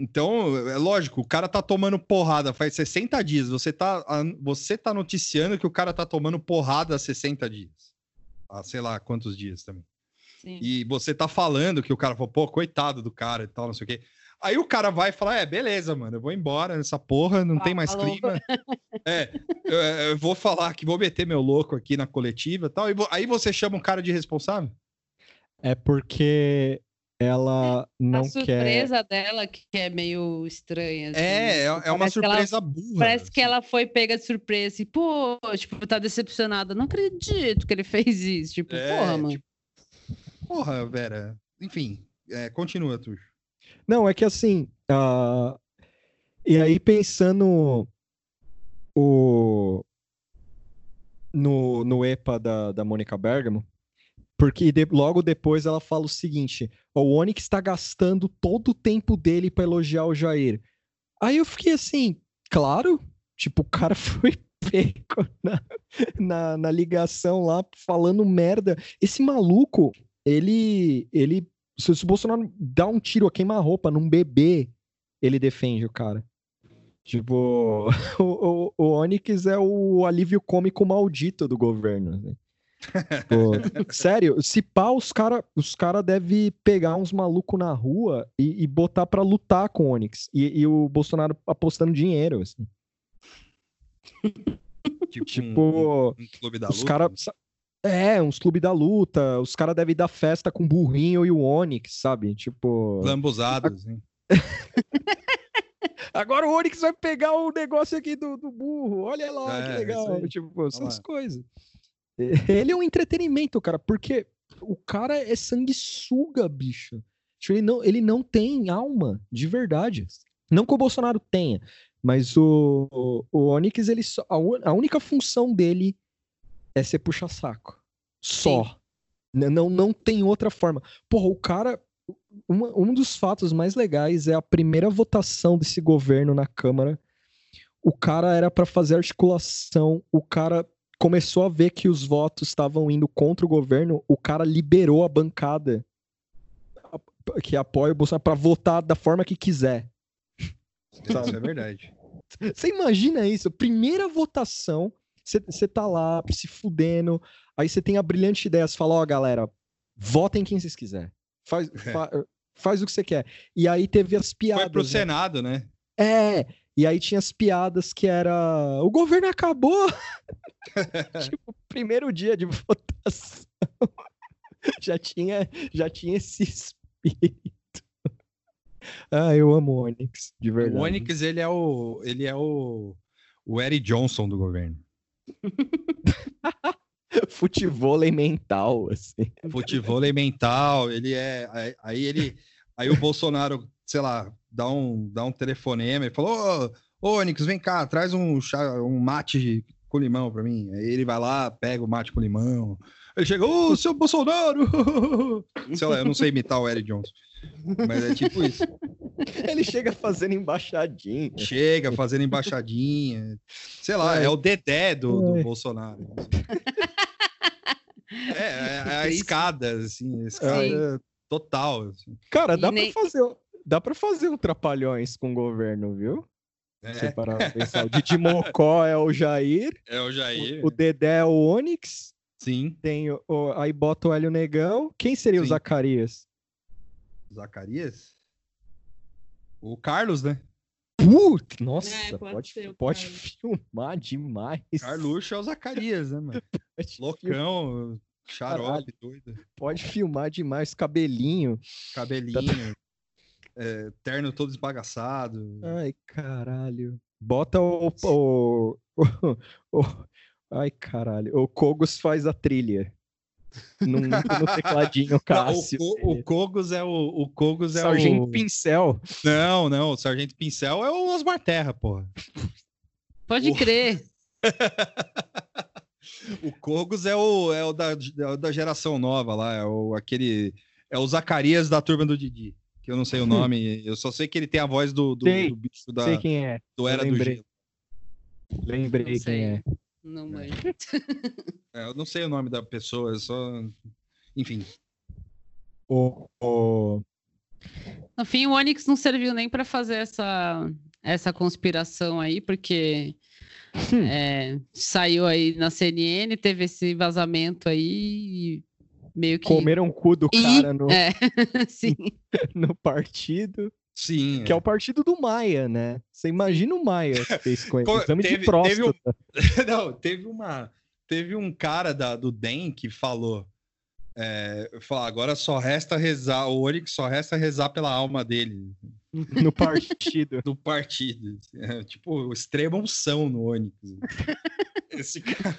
então, é lógico, o cara tá tomando porrada faz 60 dias. Você tá, você tá noticiando que o cara tá tomando porrada há 60 dias. Há sei lá quantos dias também. Sim. E você tá falando que o cara falou, pô, coitado do cara e tal, não sei o quê. Aí o cara vai falar, é, beleza, mano, eu vou embora nessa porra, não tem mais Falou. clima. É, eu, eu vou falar que vou meter meu louco aqui na coletiva e tal. E aí você chama um cara de responsável? É porque ela não a quer. surpresa dela que é meio estranha. assim. É, é, é uma Parece que ela- surpresa burra. Parece que ela foi pega de surpresa e, pô, tipo, tá decepcionada. Não acredito que ele fez isso. Tipo, É, porra, mano. tipo, Porra, Vera. Enfim, é, continua, Tuxo. Não, é que assim. ah, E aí, pensando o... no, no EPA da, da Mônica Bergamo, porque de- logo depois ela fala o seguinte: "Ó, o Onyx está gastando todo o tempo dele para elogiar o Jair. Aí eu fiquei assim, claro, tipo, o cara foi pego na, na, na ligação lá falando merda. Esse maluco, ele, ele se, o Bolsonaro dá um tiro a queima-roupa num bebê, ele defende o cara. Tipo, o, o, o Onyx é o alívio cômico maldito do governo. né? Tipo, sério, se pá, os cara, os cara devem pegar uns malucos na rua e, e botar pra lutar com o Onyx. E, e o Bolsonaro apostando dinheiro, assim. Tipo, Tipo, um, um os caras. É, uns clubes da luta. Os caras devem dar festa com o burrinho e o Onyx, sabe? Tipo. Lambuzados, hein? Agora o Onyx vai pegar o negócio aqui do, do burro. Olha lá, É, que legal. Tipo, essas coisas. Ele é um entretenimento, cara, porque o cara é sanguessuga, bicho. Tipo, Ele não, ele não tem alma, de verdade. Não que o Bolsonaro tenha, mas o, o, o Onyx, ele só, a, un- a única função dele é ser puxa-saco. Só. Não, não tem outra forma. Porra, o cara. uma- um dos fatos mais legais é a primeira votação desse governo na Câmara. O cara era para fazer articulação, o cara começou a ver que os votos estavam indo contra o governo, o cara liberou a bancada que apoia o Bolsonaro para votar da forma que quiser. Isso é verdade. Você imagina isso? Primeira votação, você tá lá se fudendo, aí você tem a brilhante ideia, você fala, ó, galera, votem quem vocês quiserem. Faz, fa- faz o que você quer. E aí teve as piadas. Foi pro né? Senado, né? É, e aí tinha as piadas que era. O governo acabou! tipo, primeiro dia de votação. já, tinha, já tinha esse espírito. Ah, eu amo o Onyx, de verdade. O Onyx, ele é o, ele é o, o Eric Johnson do governo. Futevôlei mental, assim. Futevôlei mental, ele é. aí- ele. Aí o Bolsonaro, sei lá, dá um, dá um telefonema e falou: Ô, ô Onyx, vem cá, traz um, chá, um mate com limão pra mim. Aí ele vai lá, pega o mate com limão. Ele chega, ô, seu Bolsonaro! sei lá, eu não sei imitar o Eric Johnson. Mas é tipo isso. Ele chega fazendo embaixadinha. Chega fazendo embaixadinha. Sei lá, é, é o Dedé do, do Bolsonaro. É, é, é a escada, assim, a escada total. Assim. Cara, dá nem... pra fazer. Dá pra fazer um trapalhões com o governo, viu? É. Você parar pensar. O Didi Mocó é o Jair. É o Jair. O, o Dedé é o Onyx. Sim. Tem o, o, aí bota o Hélio Negão. Quem seria Sim. o Zacarias? Zacarias? O Carlos, né? Putz, nossa, é, pode, pode, pode filmar demais. Carluxo é o Zacarias, né, mano? Loucão, xarope, doido. Pode filmar demais, cabelinho. Cabelinho. é, terno todo esbagaçado. Ai, caralho. Bota o, o, o, o, Ai, caralho. O Kogos faz a trilha. No, no tecladinho Cássio. Não, o, o, Kogos é o. O Kogos é Sargento o... Pincel. Não, não. O Sargento Pincel é o Osmar Terra, porra. Pode crer. o Kogos é o, é o da, é da geração nova lá. É o, aquele. É o Zacarias da turma do Didi. Que eu não sei o nome. eu só sei que ele tem a voz do, do, sei, do bicho da. Sei quem é. Do Era do Gelo. Lembrei quem é. Não é. manjo. É, eu não sei o nome da pessoa, eu só. Enfim. O, o... No fim, o Onyx não serviu nem para fazer essa, essa conspiração aí, porque hum. é, saiu aí na CNN, teve esse vazamento aí meio que. Comeram o cu do cara no, é, sim. no partido. Sim. Que é. é. o partido do Maia, né? Você imagina o Maia que fez com ele. Exame teve, de próstata. Teve um... Não, teve uma. Teve um cara da, do DEM que falou. É, falou, agora só resta rezar, o Orix só resta rezar pela alma dele. No partido. no partido. É, tipo, extrema unção no Onix. Esse cara.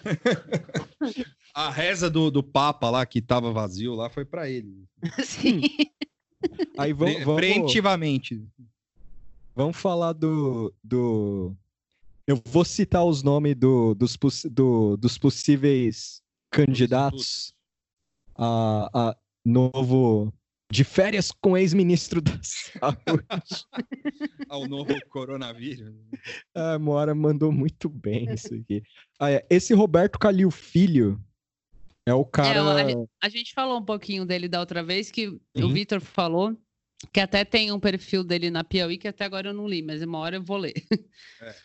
A reza do, do Papa lá, que tava vazio lá, foi para ele. Sim. Aí vamos, vamos, Preventivamente. Vamos falar do, do. Eu vou citar os nomes do, dos, do, dos possíveis candidatos a, a novo. De férias com ex-ministro da Saúde. Ao novo coronavírus. A Moara mandou muito bem isso aqui. Ah, é. Esse Roberto Calil Filho, é o cara. É, a, a, gente falou um pouquinho dele da outra vez, que uhum. o Vitor falou que até tem um perfil dele na Piauí que até agora eu não li, mas uma hora eu vou ler. É.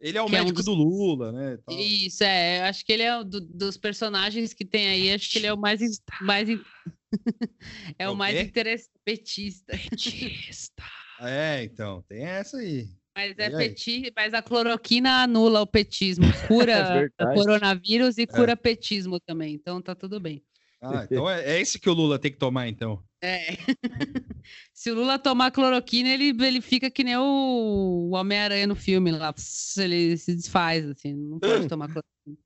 Ele é o que médico é um dos... do Lula, né? Isso, é. Acho que ele é do, dos personagens que tem aí, acho que ele é o mais. mais é o, o mais interessante. Petista. Petista. É, então, tem essa aí. Mas é peti, mas a cloroquina anula o petismo, cura é o coronavírus e cura é. petismo também. Então tá tudo bem. Ah, então é, é esse que o Lula tem que tomar, então. É. Se o Lula tomar cloroquina, ele, ele fica que nem o, o Homem-Aranha no filme lá. Ele se desfaz, assim, não pode tomar cloroquina.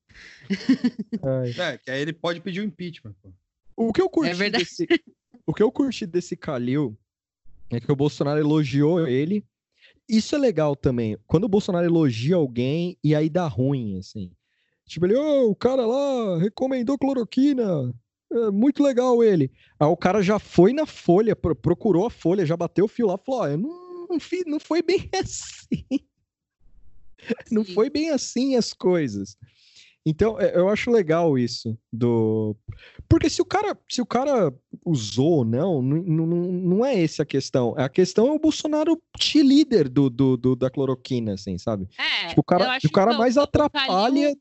É, que aí ele pode pedir o um impeachment. Pô. O que eu curti é desse. O que eu curti desse Calil é que o Bolsonaro elogiou ele isso é legal também. Quando o Bolsonaro elogia alguém e aí dá ruim, assim. Tipo, ele, oh, o cara lá recomendou cloroquina. É muito legal ele. Aí o cara já foi na folha, procurou a folha, já bateu o fio lá, falou: oh, não, não, não foi bem assim. não foi bem assim as coisas. Então, é, eu acho legal isso do porque se o cara, se o cara usou ou não, não, não é essa a questão. A questão é o Bolsonaro te líder do, do, do, da cloroquina, assim, sabe? É, tipo, o cara, o cara mais atrapalha. Calil,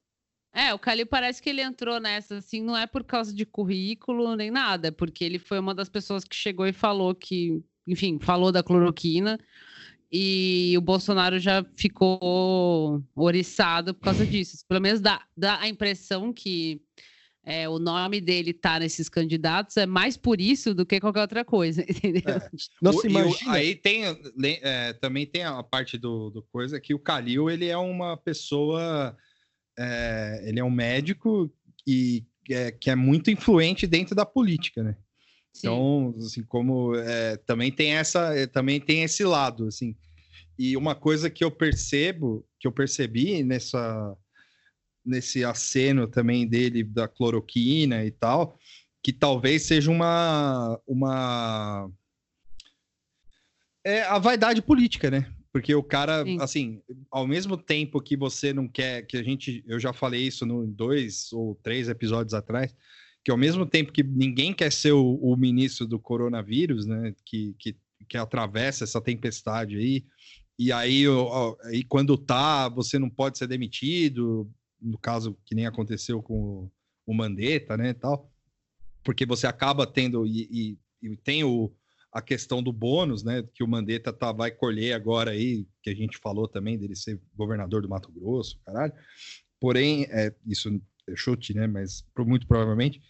é, o Calil parece que ele entrou nessa, assim, não é por causa de currículo nem nada, é porque ele foi uma das pessoas que chegou e falou que, enfim, falou da cloroquina e o Bolsonaro já ficou oriçado por causa disso. Pelo menos dá, dá a impressão que é, o nome dele tá nesses candidatos é mais por isso do que qualquer outra coisa, entendeu? É. Nossa, imagina... aí tem é, também tem a parte do, do coisa que o Calil ele é uma pessoa, é, ele é um médico e é, que é muito influente dentro da política, né? Sim. Então, assim, como é, também tem essa, é, também tem esse lado, assim. E uma coisa que eu percebo, que eu percebi nessa nesse aceno também dele da cloroquina e tal, que talvez seja uma uma é a vaidade política, né? Porque o cara, Sim. assim, ao mesmo tempo que você não quer, que a gente, eu já falei isso no dois ou três episódios atrás, que ao mesmo tempo que ninguém quer ser o, o ministro do coronavírus, né? Que, que, que atravessa essa tempestade aí, e aí, ó, aí quando tá, você não pode ser demitido, no caso que nem aconteceu com o, Mandetta, né, tal, porque você acaba tendo e, e, e tem o, a questão do bônus, né, que o Mandetta tá, vai colher agora aí, que a gente falou também dele ser governador do Mato Grosso, caralho. Porém, é, isso chute, né, mas muito provavelmente,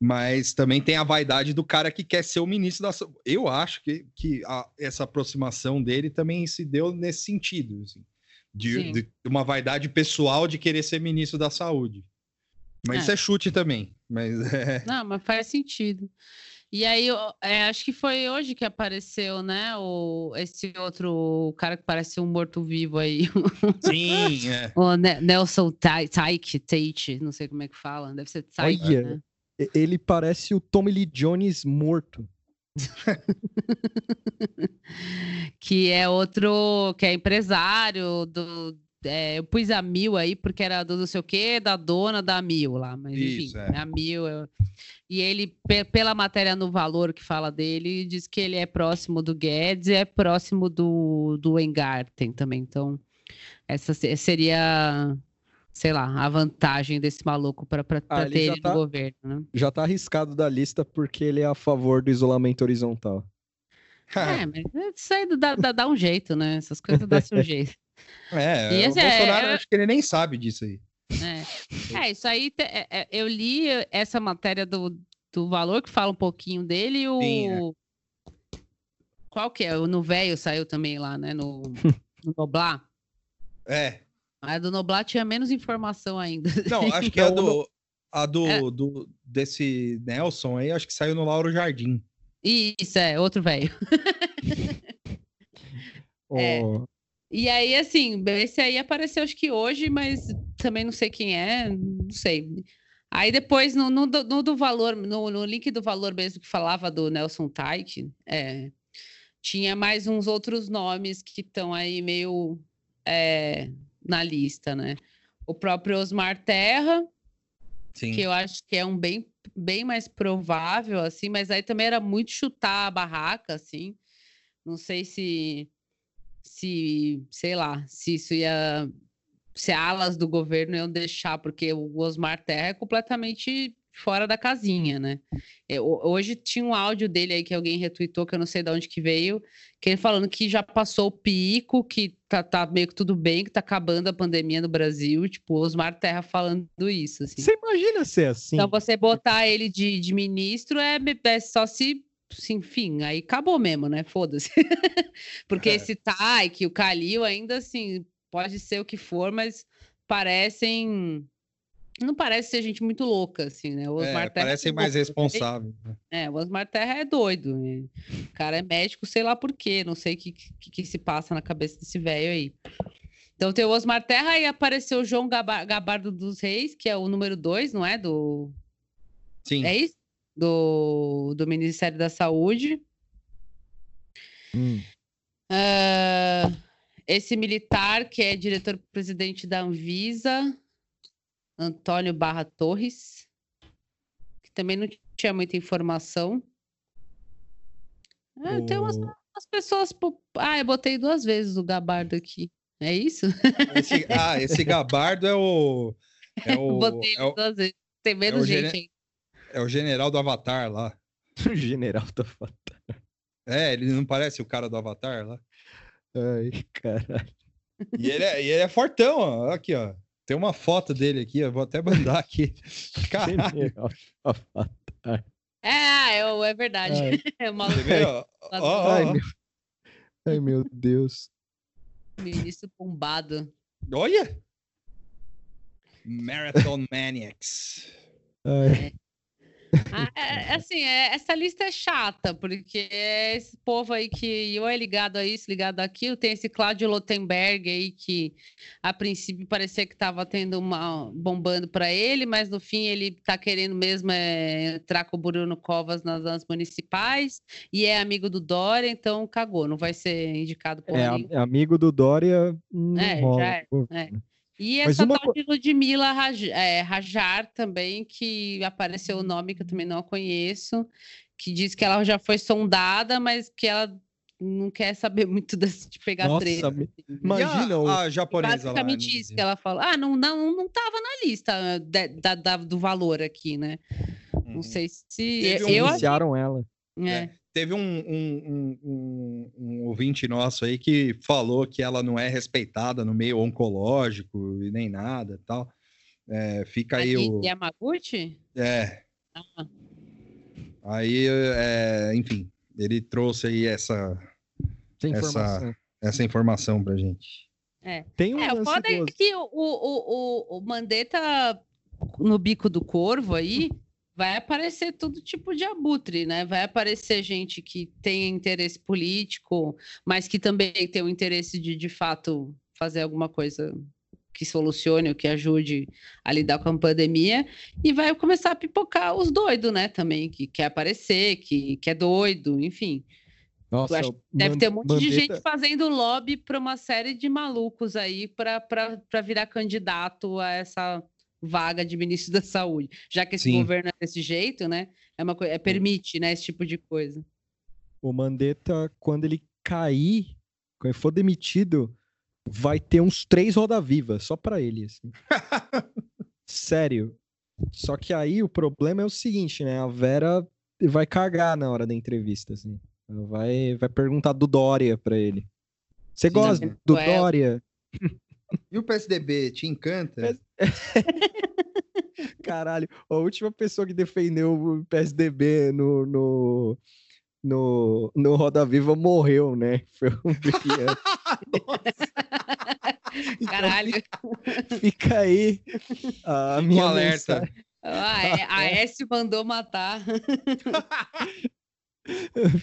mas também tem a vaidade do cara que quer ser o ministro da Eu acho que, que a- essa aproximação dele também se deu nesse sentido, assim, de, de uma vaidade pessoal de querer ser ministro da saúde. Mas É. isso é chute também. Mas é. Não, mas faz sentido. E aí, eu- é, acho que foi hoje que apareceu, né? O, esse outro cara que parece um morto-vivo aí, Sim, é. o Ne- Nelson Tai- Taike, Tate, não sei como é que fala, deve ser Olha. né? Ele parece o Tommy Lee Jones morto. Que é outro, que é empresário do. É, eu pus a Mil aí, porque era do não sei o quê, da dona da Mil lá, mas enfim, Isso, é. a Mil. eu- E ele, pe- pela matéria no Valor que fala dele, diz que ele é próximo do Guedes e é próximo do, do Engarten também. Então, essa se- seria, sei lá, a vantagem desse maluco para Ah, ter ele tá- no governo, né? Já tá arriscado da lista porque ele é a favor do isolamento horizontal. É, mas isso aí dá, dá, dá um jeito, né? Essas coisas dá seu jeito. É, E o esse é- Bolsonaro, é- acho que ele nem sabe disso aí. É, É, isso aí, te- é- é, eu li essa matéria do, do valor que fala um pouquinho dele e o. Sim, é. Qual que é? O No Velho saiu também lá, né? No, no Noblar. É. A do Noblar tinha menos informação ainda. Não, acho que É a o do, a do, É. do desse Nelson aí, acho que saiu no Lauro Jardim. Isso, é, outro velho. É. E aí, assim, esse aí apareceu acho que hoje, mas também não sei quem é, não sei. Aí depois, no, no, do- no do valor, no, no link do valor mesmo que falava do Nelson Taik, é, tinha mais uns outros nomes que estão aí meio é, na lista, né? O próprio Osmar Terra, Sim. que eu acho que é um bem, bem mais provável, assim, mas aí também era muito chutar a barraca, assim. Não sei se, se, sei lá, se isso ia, se alas do governo iam deixar, porque o Osmar Terra é completamente fora da casinha, né? Eu- hoje tinha um áudio dele aí que alguém retweetou, que eu não sei de onde que veio, que ele falando que já passou o pico, que tá, tá meio que tudo bem, que tá acabando a pandemia no Brasil, tipo, o Osmar Terra falando isso, assim. Você imagina ser assim? Então, você botar ele de, de ministro é, é só se, enfim, aí acabou mesmo, né? Foda-se. Porque É. esse Taik, o Kalil, ainda assim, pode ser o que for, mas parecem. Não parece ser gente muito louca, assim, né? O Osmar É, Terra parecem é mais responsáveis. né? É, o Osmar Terra é doido. né? O cara é médico, sei lá por quê, não sei o que, que, que se passa na cabeça desse velho aí. Então tem o Osmar Terra e apareceu o João Gaba- Gabardo dos Reis, que é o número dois, não é? Do, Sim. é isso? Do, do Ministério da Saúde. Hum. Ah, esse militar, que é diretor-presidente da Anvisa, Antônio Barra Torres, que também não tinha muita informação. Ah, Tem umas, O- umas pessoas. Ah, eu botei duas vezes o Gabardo aqui. É isso? Esse- ah, esse gabardo é o. É o, botei é o, duas vezes. Tem menos o gente. É o general do Avatar lá. O general tá foda. É, ele não parece o cara do Avatar lá. Ai, caralho. E ele é, e ele é fortão, ó. Aqui, ó. Tem uma foto dele aqui, eu vou até mandar aqui. Caralho, General tá foda. É, é, é verdade. Ai. É vê, ó. Ó, ó, Ai, meu... Ai, meu Deus. ministro bombado. Olha! Marathon Maniacs. Ai, Ah, é, assim, é, essa lista é chata, porque é esse povo aí que ou é ligado a isso, ligado àquilo. Tem esse Cláudio Lotenberg aí que a princípio parecia que estava tendo uma bombando para ele, mas no fim ele está querendo mesmo é, entrar com o Bruno Covas nas, nas municipais e é amigo do Dória, então cagou, não vai ser indicado por É, é, amigo do Dória. Não É, rola. já é, é. E essa uma tal de Ludmilla Raj, é, Rajar também, que apareceu o nome que eu também não conheço, que diz que ela já foi sondada, mas que ela não quer saber muito desse, de pegar Nossa, treta. me- assim. Imagina o- a, a japonesa lá, Basicamente isso que ela falou. Ah, não, não, não tava na lista de- da, da- do valor aqui, né? Uhum. Não sei se. Teve um eu, Iniciaram ela. é. Teve um, um, um, um- ouvinte nosso aí que falou que ela não é respeitada no meio oncológico e nem nada e tal. É, fica aí o. E Yamaguchi? É, Ah, aí, é, enfim, ele trouxe aí essa, Essa- informação. essa informação pra gente. Tem um É, o foda é que o, o, o, o Mandetta no bico do corvo aí vai aparecer todo tipo de abutre, né? Vai aparecer gente que tem interesse político, mas que também tem o interesse de, de fato, fazer alguma coisa que solucione ou que ajude a lidar com a pandemia, e vai começar a pipocar os doidos, né? Também, que quer aparecer, que, que é doido, enfim. Nossa, Deve ter um monte de Mandetta- gente fazendo lobby para uma série de malucos aí para virar candidato a essa vaga de ministro da saúde. Já que esse Sim. governo é desse jeito, né? É uma coisa, é, permite, né, esse tipo de coisa. O Mandetta, quando ele cair, quando ele for demitido, vai ter uns três roda-viva só pra ele, assim. Sério. Só que aí o problema é o seguinte, né? A Vera vai cagar na hora da entrevista, assim. Vai, vai perguntar do Dória pra ele. Você gosta do Ué. Dória? E o PSDB te encanta? Caralho, a última pessoa que defendeu o PSDB no, no, no, no Roda Viva morreu, né? Foi Brian. Então, Caralho. Fica aí a minha alerta. mensagem. Ah, é, a Aécio mandou matar.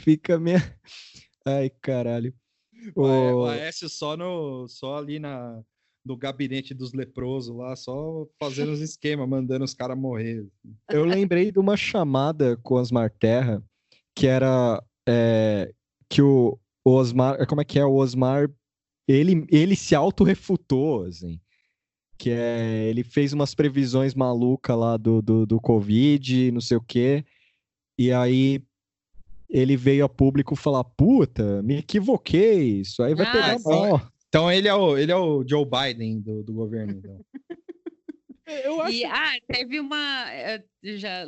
Fica a minha. Ai, caralho. O, A- o O- Aécio só, no, só ali na, no gabinete dos leprosos lá, só fazendo os esquemas, mandando os caras morrer. Eu lembrei de uma chamada com o Osmar Terra, que era é, que o o Osmar. Como é que é? O Osmar. Ele, ele se autorrefutou, assim. Que é. Ele fez umas previsões malucas lá do, do, do Covid, não sei o quê. E aí. Ele veio a público falar: Puta, me equivoquei. Isso aí vai Ah, pegar mal. Então ele é o, ele é o Joe Biden do, do governo. Então. Eu acho E ah, teve uma. eh, Já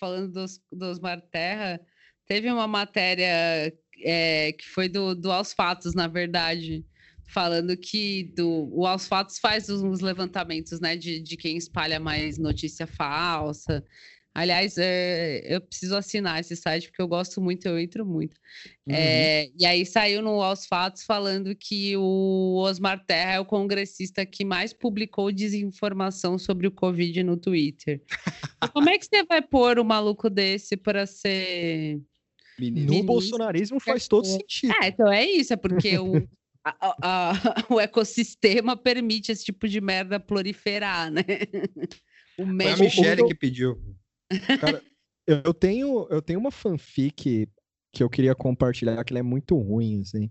falando dos, dos Mar Terra, teve uma matéria eh, que foi do, do Aos Fatos, na verdade, falando que do, o Aos Fatos faz uns uns levantamentos né, de, de quem espalha mais notícia falsa. Aliás, eh, eu preciso assinar esse site porque eu gosto muito, eu entro muito. Uhum. É, e aí saiu no Aos Fatos falando que o Osmar Terra é o congressista que mais publicou desinformação sobre o Covid no Twitter. Como é que você vai pôr o maluco desse para ser. Menino. No Ministro, bolsonarismo faz todo sentido. É, então é isso, é porque o, a- a- a- o ecossistema permite esse tipo de merda proliferar, né? O Foi a. Michelle que pediu. Eu tenho, eu tenho uma fanfic que eu queria compartilhar, que ela é muito ruim, assim.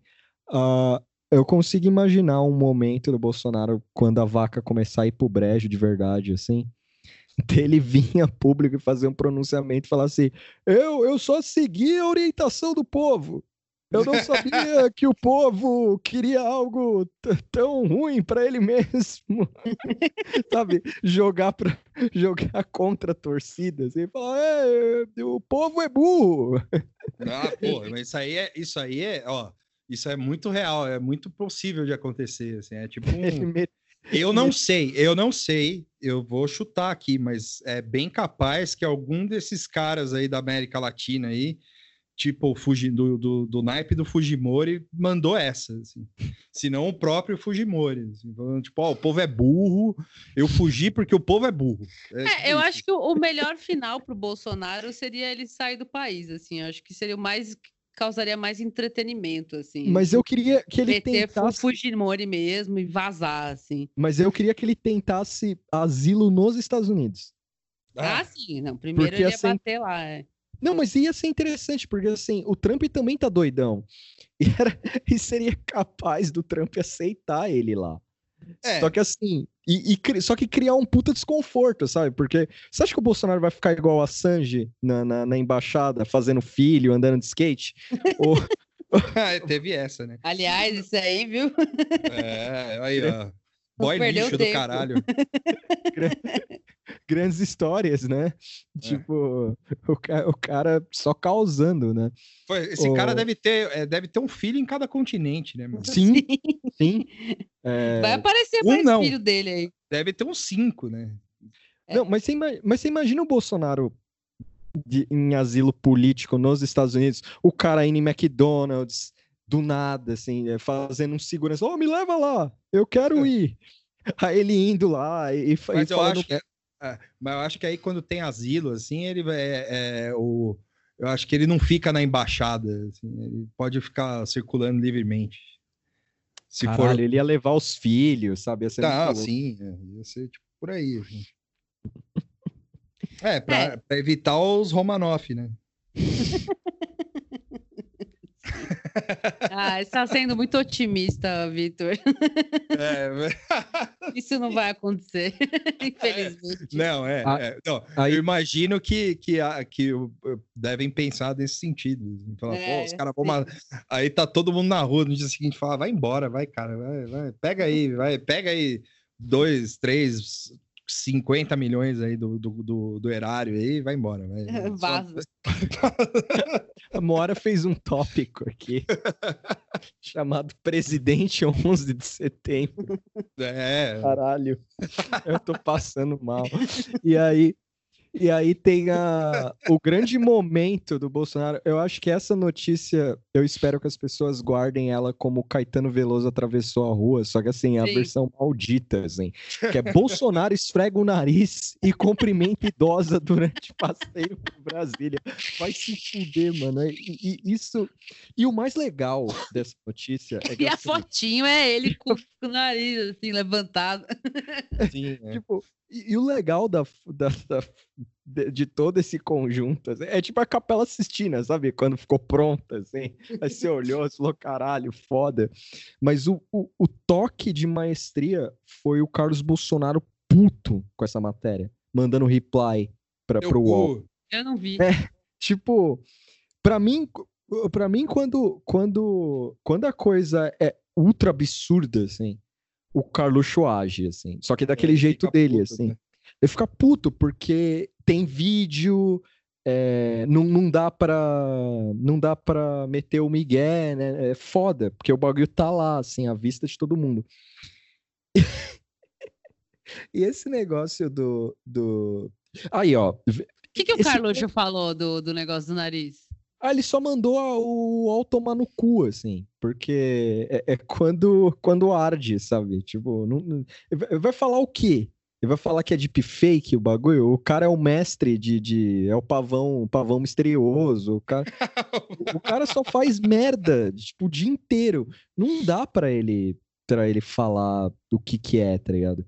Ah, eu consigo imaginar um momento do Bolsonaro quando a vaca começar a ir pro brejo de verdade, assim, dele vir a público e fazer um pronunciamento e falar assim: eu, eu só segui a orientação do povo. Eu não sabia que o povo queria algo tão ruim para ele mesmo. Sabe? Jogar para jogar contra a torcida, assim, falar, "É, o povo é burro. Ah, porra, mas isso aí é, isso aí é, ó, isso é muito real, é muito possível de acontecer, assim, é tipo um, me- eu não sei, eu não sei, eu vou chutar aqui, mas é bem capaz que algum desses caras aí da América Latina aí tipo o Fuji, do, do, do naipe do Fujimori mandou essa, assim. se não o próprio Fujimori. Assim, falando, tipo, ó, o povo é burro, eu fugi porque o povo é burro. É, é eu isso. acho que o, melhor final para o Bolsonaro seria ele sair do país, assim, eu acho que seria o mais causaria mais entretenimento, assim. Mas eu queria que ele Meter tentasse... Fujimori mesmo e vazar, assim. Mas eu queria que ele tentasse asilo nos Estados Unidos. Ah, ah sim. Não, primeiro ele ia assim... bater lá, é. Não, mas ia ser interessante, porque assim, o Trump também tá doidão. E, era, e seria capaz do Trump aceitar ele lá. É. Só que assim, e, e, só que criar um puta desconforto, sabe? Porque você acha que o Bolsonaro vai ficar igual a Sanji na, na, na embaixada, fazendo filho, andando de skate? Ou... ah, teve essa, né? Aliás, isso aí, viu? É, aí, ó. Boy lixo do caralho. Grandes histórias, né? É. Tipo, o, o, cara só causando, né? Esse o... cara deve ter, é, deve ter um filho em cada continente, né? Mano? Sim, sim. É... Vai aparecer um mais não. filho dele aí. Deve ter uns cinco, né? É. Não, mas você, mas você imagina o Bolsonaro de, em asilo político nos Estados Unidos, o cara indo em McDonald's, do nada, assim, é, fazendo um segurança, oh, me leva lá, eu quero ir. Aí ele indo lá e, mas e eu falando... acho que, é, é, mas eu acho que aí quando tem asilo, assim, ele é, é, o eu acho que ele não fica na embaixada, assim, ele pode ficar circulando livremente. Se Caralho, for... ele ia levar os filhos, sabe? Ia ser ah, sim, é, ia ser tipo por aí. Assim. é, para é. evitar os Romanoff, né? Ah, está sendo muito otimista, Vitor. É, Isso não vai acontecer, infelizmente. Não, é. Ah, é não, aí... Eu imagino que, que, que devem pensar nesse sentido. Falar, é, pô, os caras vão. Aí tá todo mundo na rua no dia seguinte fala: vai embora, vai, cara, vai, vai, pega aí, vai, pega aí dois, três 50 milhões aí do, do, do, do erário aí, vai embora. Vai, Vaza. A Mora fez um tópico aqui chamado Presidente 11 de Setembro. É. Caralho, eu tô passando mal. E aí, e aí tem a, o grande momento do Bolsonaro. Eu acho que essa notícia, eu espero que as pessoas guardem ela como Caetano Veloso atravessou a rua, só que assim, é a Sim. versão maldita, assim. Que é Bolsonaro esfrega o nariz e cumprimenta idosa durante passeio por Brasília. Vai se fuder, mano. E, e, isso. E o mais legal dessa notícia é que. E a assim, fotinho é ele com o nariz assim, levantado. Sim, é. tipo, e, e, o legal da, da, da de, de, todo esse conjunto assim, é tipo a Capela Sistina, sabe? Quando ficou pronta, assim. Aí você olhou e falou, caralho, foda. Mas o, o, o, toque de maestria foi o Carlos Bolsonaro puto com essa matéria, mandando reply para pro UOL. Eu não vi. É, tipo, para mim, para mim quando, quando, a coisa é ultra absurda, assim, o Carluxo age, assim. Só que daquele jeito dele, puto, assim. Né? Ele fica puto, porque tem vídeo, é, não, não dá pra não dá para meter o migué, né? É foda, porque o bagulho tá lá, assim, à vista de todo mundo. e esse negócio do, do... Aí, ó. O que, que o esse... Carluxo falou do, do negócio do nariz? Ah, ele só mandou o UOL tomar no cu, assim, porque é, é quando, quando arde, sabe? Tipo, não, não, vai falar o quê? Ele vai falar que é deepfake o bagulho? O cara é o mestre de. de é o pavão, o pavão misterioso. O cara, o cara só faz merda, tipo, o dia inteiro. Não dá para ele para ele falar o que que é, tá ligado?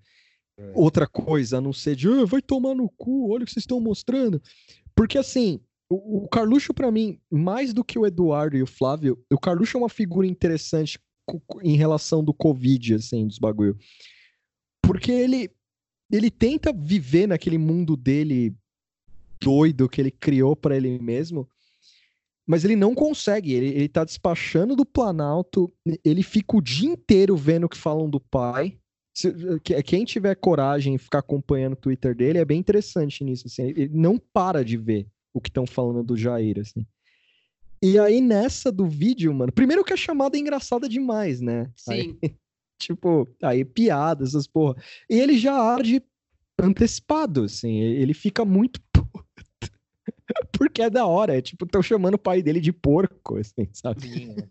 É. Outra coisa, a não ser de, ah, vai tomar no cu, olha o que vocês estão mostrando. Porque assim, o, o Carluxo, para mim, mais do que o Eduardo e o Flávio, o Carluxo é uma figura interessante em relação do Covid, assim, dos bagulho. Porque ele, ele tenta viver naquele mundo dele doido que ele criou para ele mesmo, mas ele não consegue. Ele, ele tá despachando do Planalto, ele fica o dia inteiro vendo o que falam do pai. Se, quem tiver coragem e ficar acompanhando o Twitter dele é bem interessante nisso. Assim, ele não para de ver o que estão falando do Jair, assim. E aí, nessa do vídeo, mano, primeiro que a chamada é engraçada demais, né? Sim. Aí, tipo, aí piadas, essas porra. E ele já arde antecipado, assim, ele fica muito puto. porque é da hora. É tipo, estão chamando o pai dele de porco, assim, sabe? Sim, é.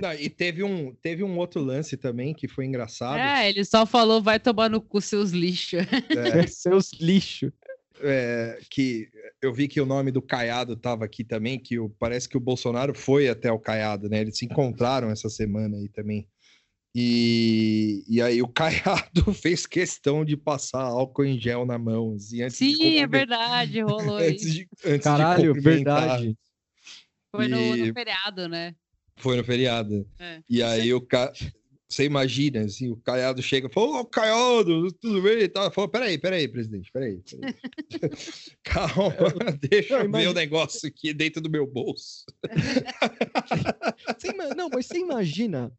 Não, e teve um, teve um outro lance também que foi engraçado. É, ele só falou, vai tomar no cu seus lixos. É, Seus lixos. é, que eu vi que o nome do Caiado tava aqui também, que o, parece que o Bolsonaro foi até o Caiado, né? Eles se encontraram essa semana aí também. E, e aí o Caiado fez questão de passar álcool em gel na mão, assim, antes de Sim, é verdade, rolou Antes isso. de, antes de Caralho, verdade. Foi no, no e- feriado, né? Foi no feriado. É. E aí o ca... Você imagina, assim, o Caiado chega e fala, ô, Caiado, tudo bem? e tal. Falou, peraí, peraí, presidente, peraí. peraí. Calma, deixa eu o negócio aqui dentro do meu bolso. Ima- Não, mas você imagina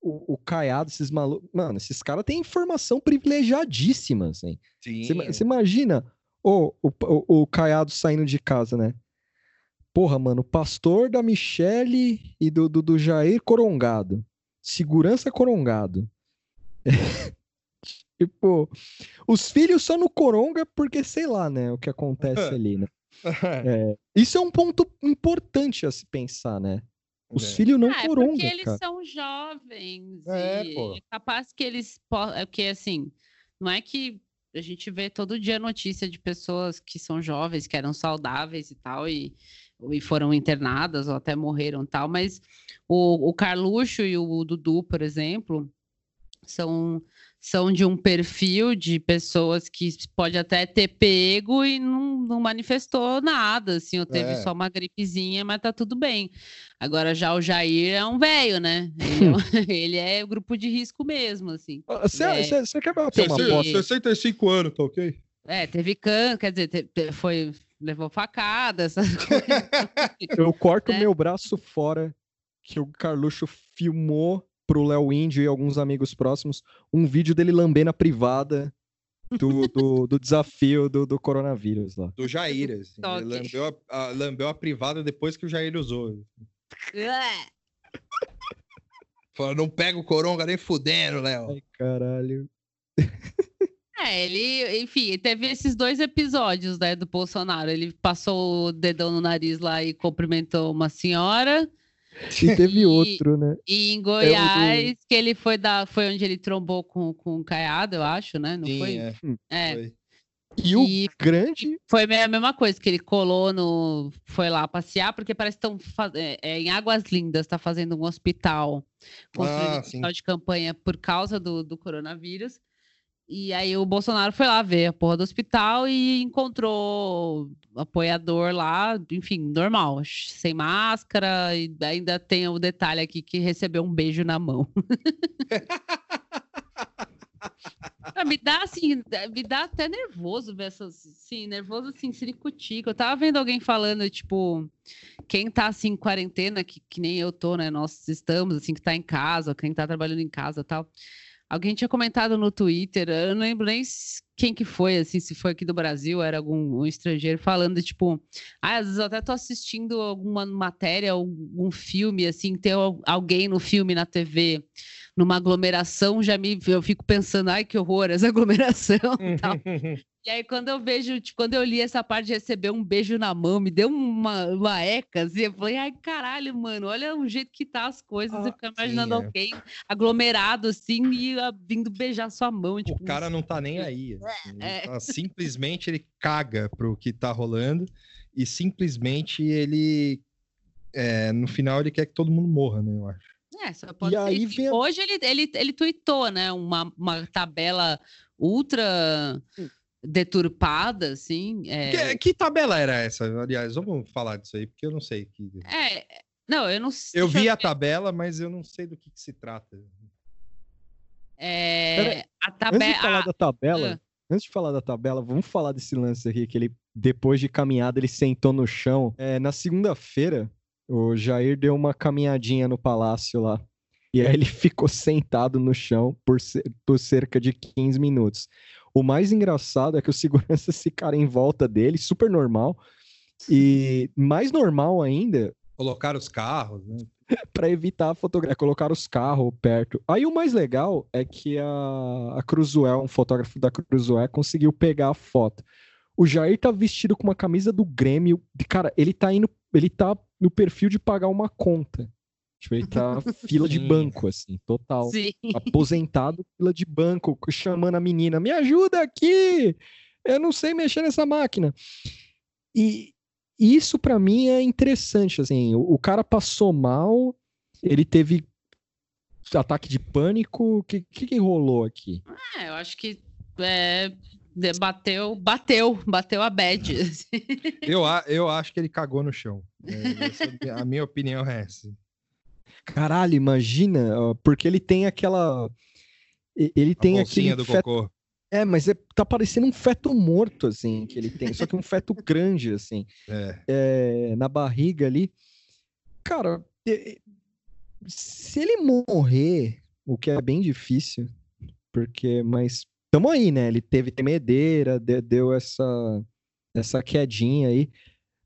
o, o Caiado, esses malucos. Mano, esses caras têm informação privilegiadíssima, assim. Sim. Você, você imagina ô, o, o, o Caiado saindo de casa, né? Porra, mano, o pastor da Michele e do, do, do Jair Corongado. Segurança Corongado. tipo, os filhos só no Coronga porque, sei lá, né? O que acontece ali, né? É, isso é um ponto importante a se pensar, né? Os É. filhos não Ah, é Coronga, porque eles cara. são jovens. É, e pô. é capaz que eles possam. É porque, assim, não é que a gente vê todo dia notícia de pessoas que são jovens, que eram saudáveis e tal, e, e foram internadas ou até morreram e tal, mas o, o Carluxo e o Dudu, por exemplo, são, são de um perfil de pessoas que pode até ter pego e não, não manifestou nada, assim, ou teve É. só uma gripezinha, mas tá tudo bem. Agora já o Jair é um velho, né? Ele é, ele é o grupo de risco mesmo, assim. Você É. você quer bater uma Sessenta- aposta? 65 anos, tá ok? É, teve câncer, quer dizer, te- te- foi, levou facada, essas coisas. Eu corto né? meu braço fora que o Carluxo filmou pro Léo Índio e alguns amigos próximos um vídeo dele lambendo a privada do, do, do desafio do, do coronavírus lá. Do Jair, assim. Lambeu a, a- lambeu a privada depois que o Jair usou. Falou, não pega o coronga nem fudendo, Léo. Ai, caralho. É, ele, enfim, teve esses dois episódios, né, do Bolsonaro. Ele passou o dedão no nariz lá e cumprimentou uma senhora. E teve E- outro, né? E em Goiás, que ele foi da, foi onde ele trombou com, com o Caiado, eu acho, né? Não Sim, foi? é. É. Foi. E o E grande. foi a mesma coisa, que ele colou no. Foi lá passear, porque parece que estão é, é, em Águas Lindas, está fazendo um hospital, construindo Ah, um sim. hospital de campanha por causa do, do coronavírus. E aí o Bolsonaro foi lá ver a porra do hospital e encontrou apoiador lá, enfim, normal, sem máscara, e ainda tem o detalhe aqui que recebeu um beijo na mão. Ah, me dá assim, me dá até nervoso ver essas, sim, nervoso assim, ciricutico. Eu tava vendo alguém falando, tipo, quem tá assim em quarentena, que, que nem eu tô, né? Nós estamos, assim, que tá em casa, quem tá trabalhando em casa tal. Alguém tinha comentado no Twitter, eu não lembro nem quem que foi, assim, se foi aqui do Brasil, era algum um estrangeiro, falando, tipo, ah, às vezes eu até tô assistindo alguma matéria, algum filme, assim, al- alguém no filme na TV, numa aglomeração, já me, eu fico pensando, ai, que horror, essa aglomeração tal. E aí, quando eu vejo, tipo, quando eu li essa parte de receber um beijo na mão, me deu uma, uma eca, assim, eu falei, ai, caralho, mano, olha o jeito que tá as coisas, Ah, você fica imaginando sim, é. alguém aglomerado, assim, e ah, vindo beijar sua mão, tipo... O cara não tá nem aí. assim, ele É. tá- simplesmente ele caga pro que tá rolando e simplesmente ele. é, no final ele quer que todo mundo morra, né? Eu acho. É, só pode ser. aí vem a- Hoje ele, ele, ele tweetou, né? Uma, uma tabela ultra deturpada, assim. É, Que, que tabela era essa? Aliás, vamos falar disso aí, porque eu não sei. Que... é, não, eu não sei. Eu vi a tabela, mas eu não sei do que, que se trata. É, a Antes de tabela. falar da tabela, ah. antes de falar da tabela, vamos falar desse lance aqui que ele, depois de caminhada, ele sentou no chão. É, na segunda-feira, o Jair deu uma caminhadinha no palácio lá. E aí ele ficou sentado no chão por, por cerca de 15 minutos. O mais engraçado é que os seguranças ficaram em volta dele, super normal. E mais normal ainda, Colocaram os carros, né? para evitar a fotografia, colocar os carros perto. Aí o mais legal é que a, a Cruzoé, um fotógrafo da Cruzoé, conseguiu pegar a foto. O Jair tá vestido com uma camisa do Grêmio. Cara, ele tá indo. Ele tá no perfil de pagar uma conta. Tipo, ele tá fila de banco, assim, total. Sim. Aposentado, fila de banco, chamando a menina, me ajuda aqui! Eu não sei mexer nessa máquina. E isso pra mim é interessante, assim, o, o cara passou mal, ele teve ataque de pânico, o que, que que rolou aqui? É, eu acho que é, bateu, bateu, bateu a bad. assim. Eu, eu acho que ele cagou no chão. É, essa- a minha opinião é essa. Caralho, imagina, porque ele tem aquela... Ele tem a aquele do feto cocô. É, mas é, tá parecendo um feto morto, assim, que ele tem. Só que um feto grande, assim, É. é, na barriga ali. Cara, se ele morrer, o que é bem difícil, porque, mas tamo aí, né? Ele teve tremedeira, de- deu essa, essa quedinha aí.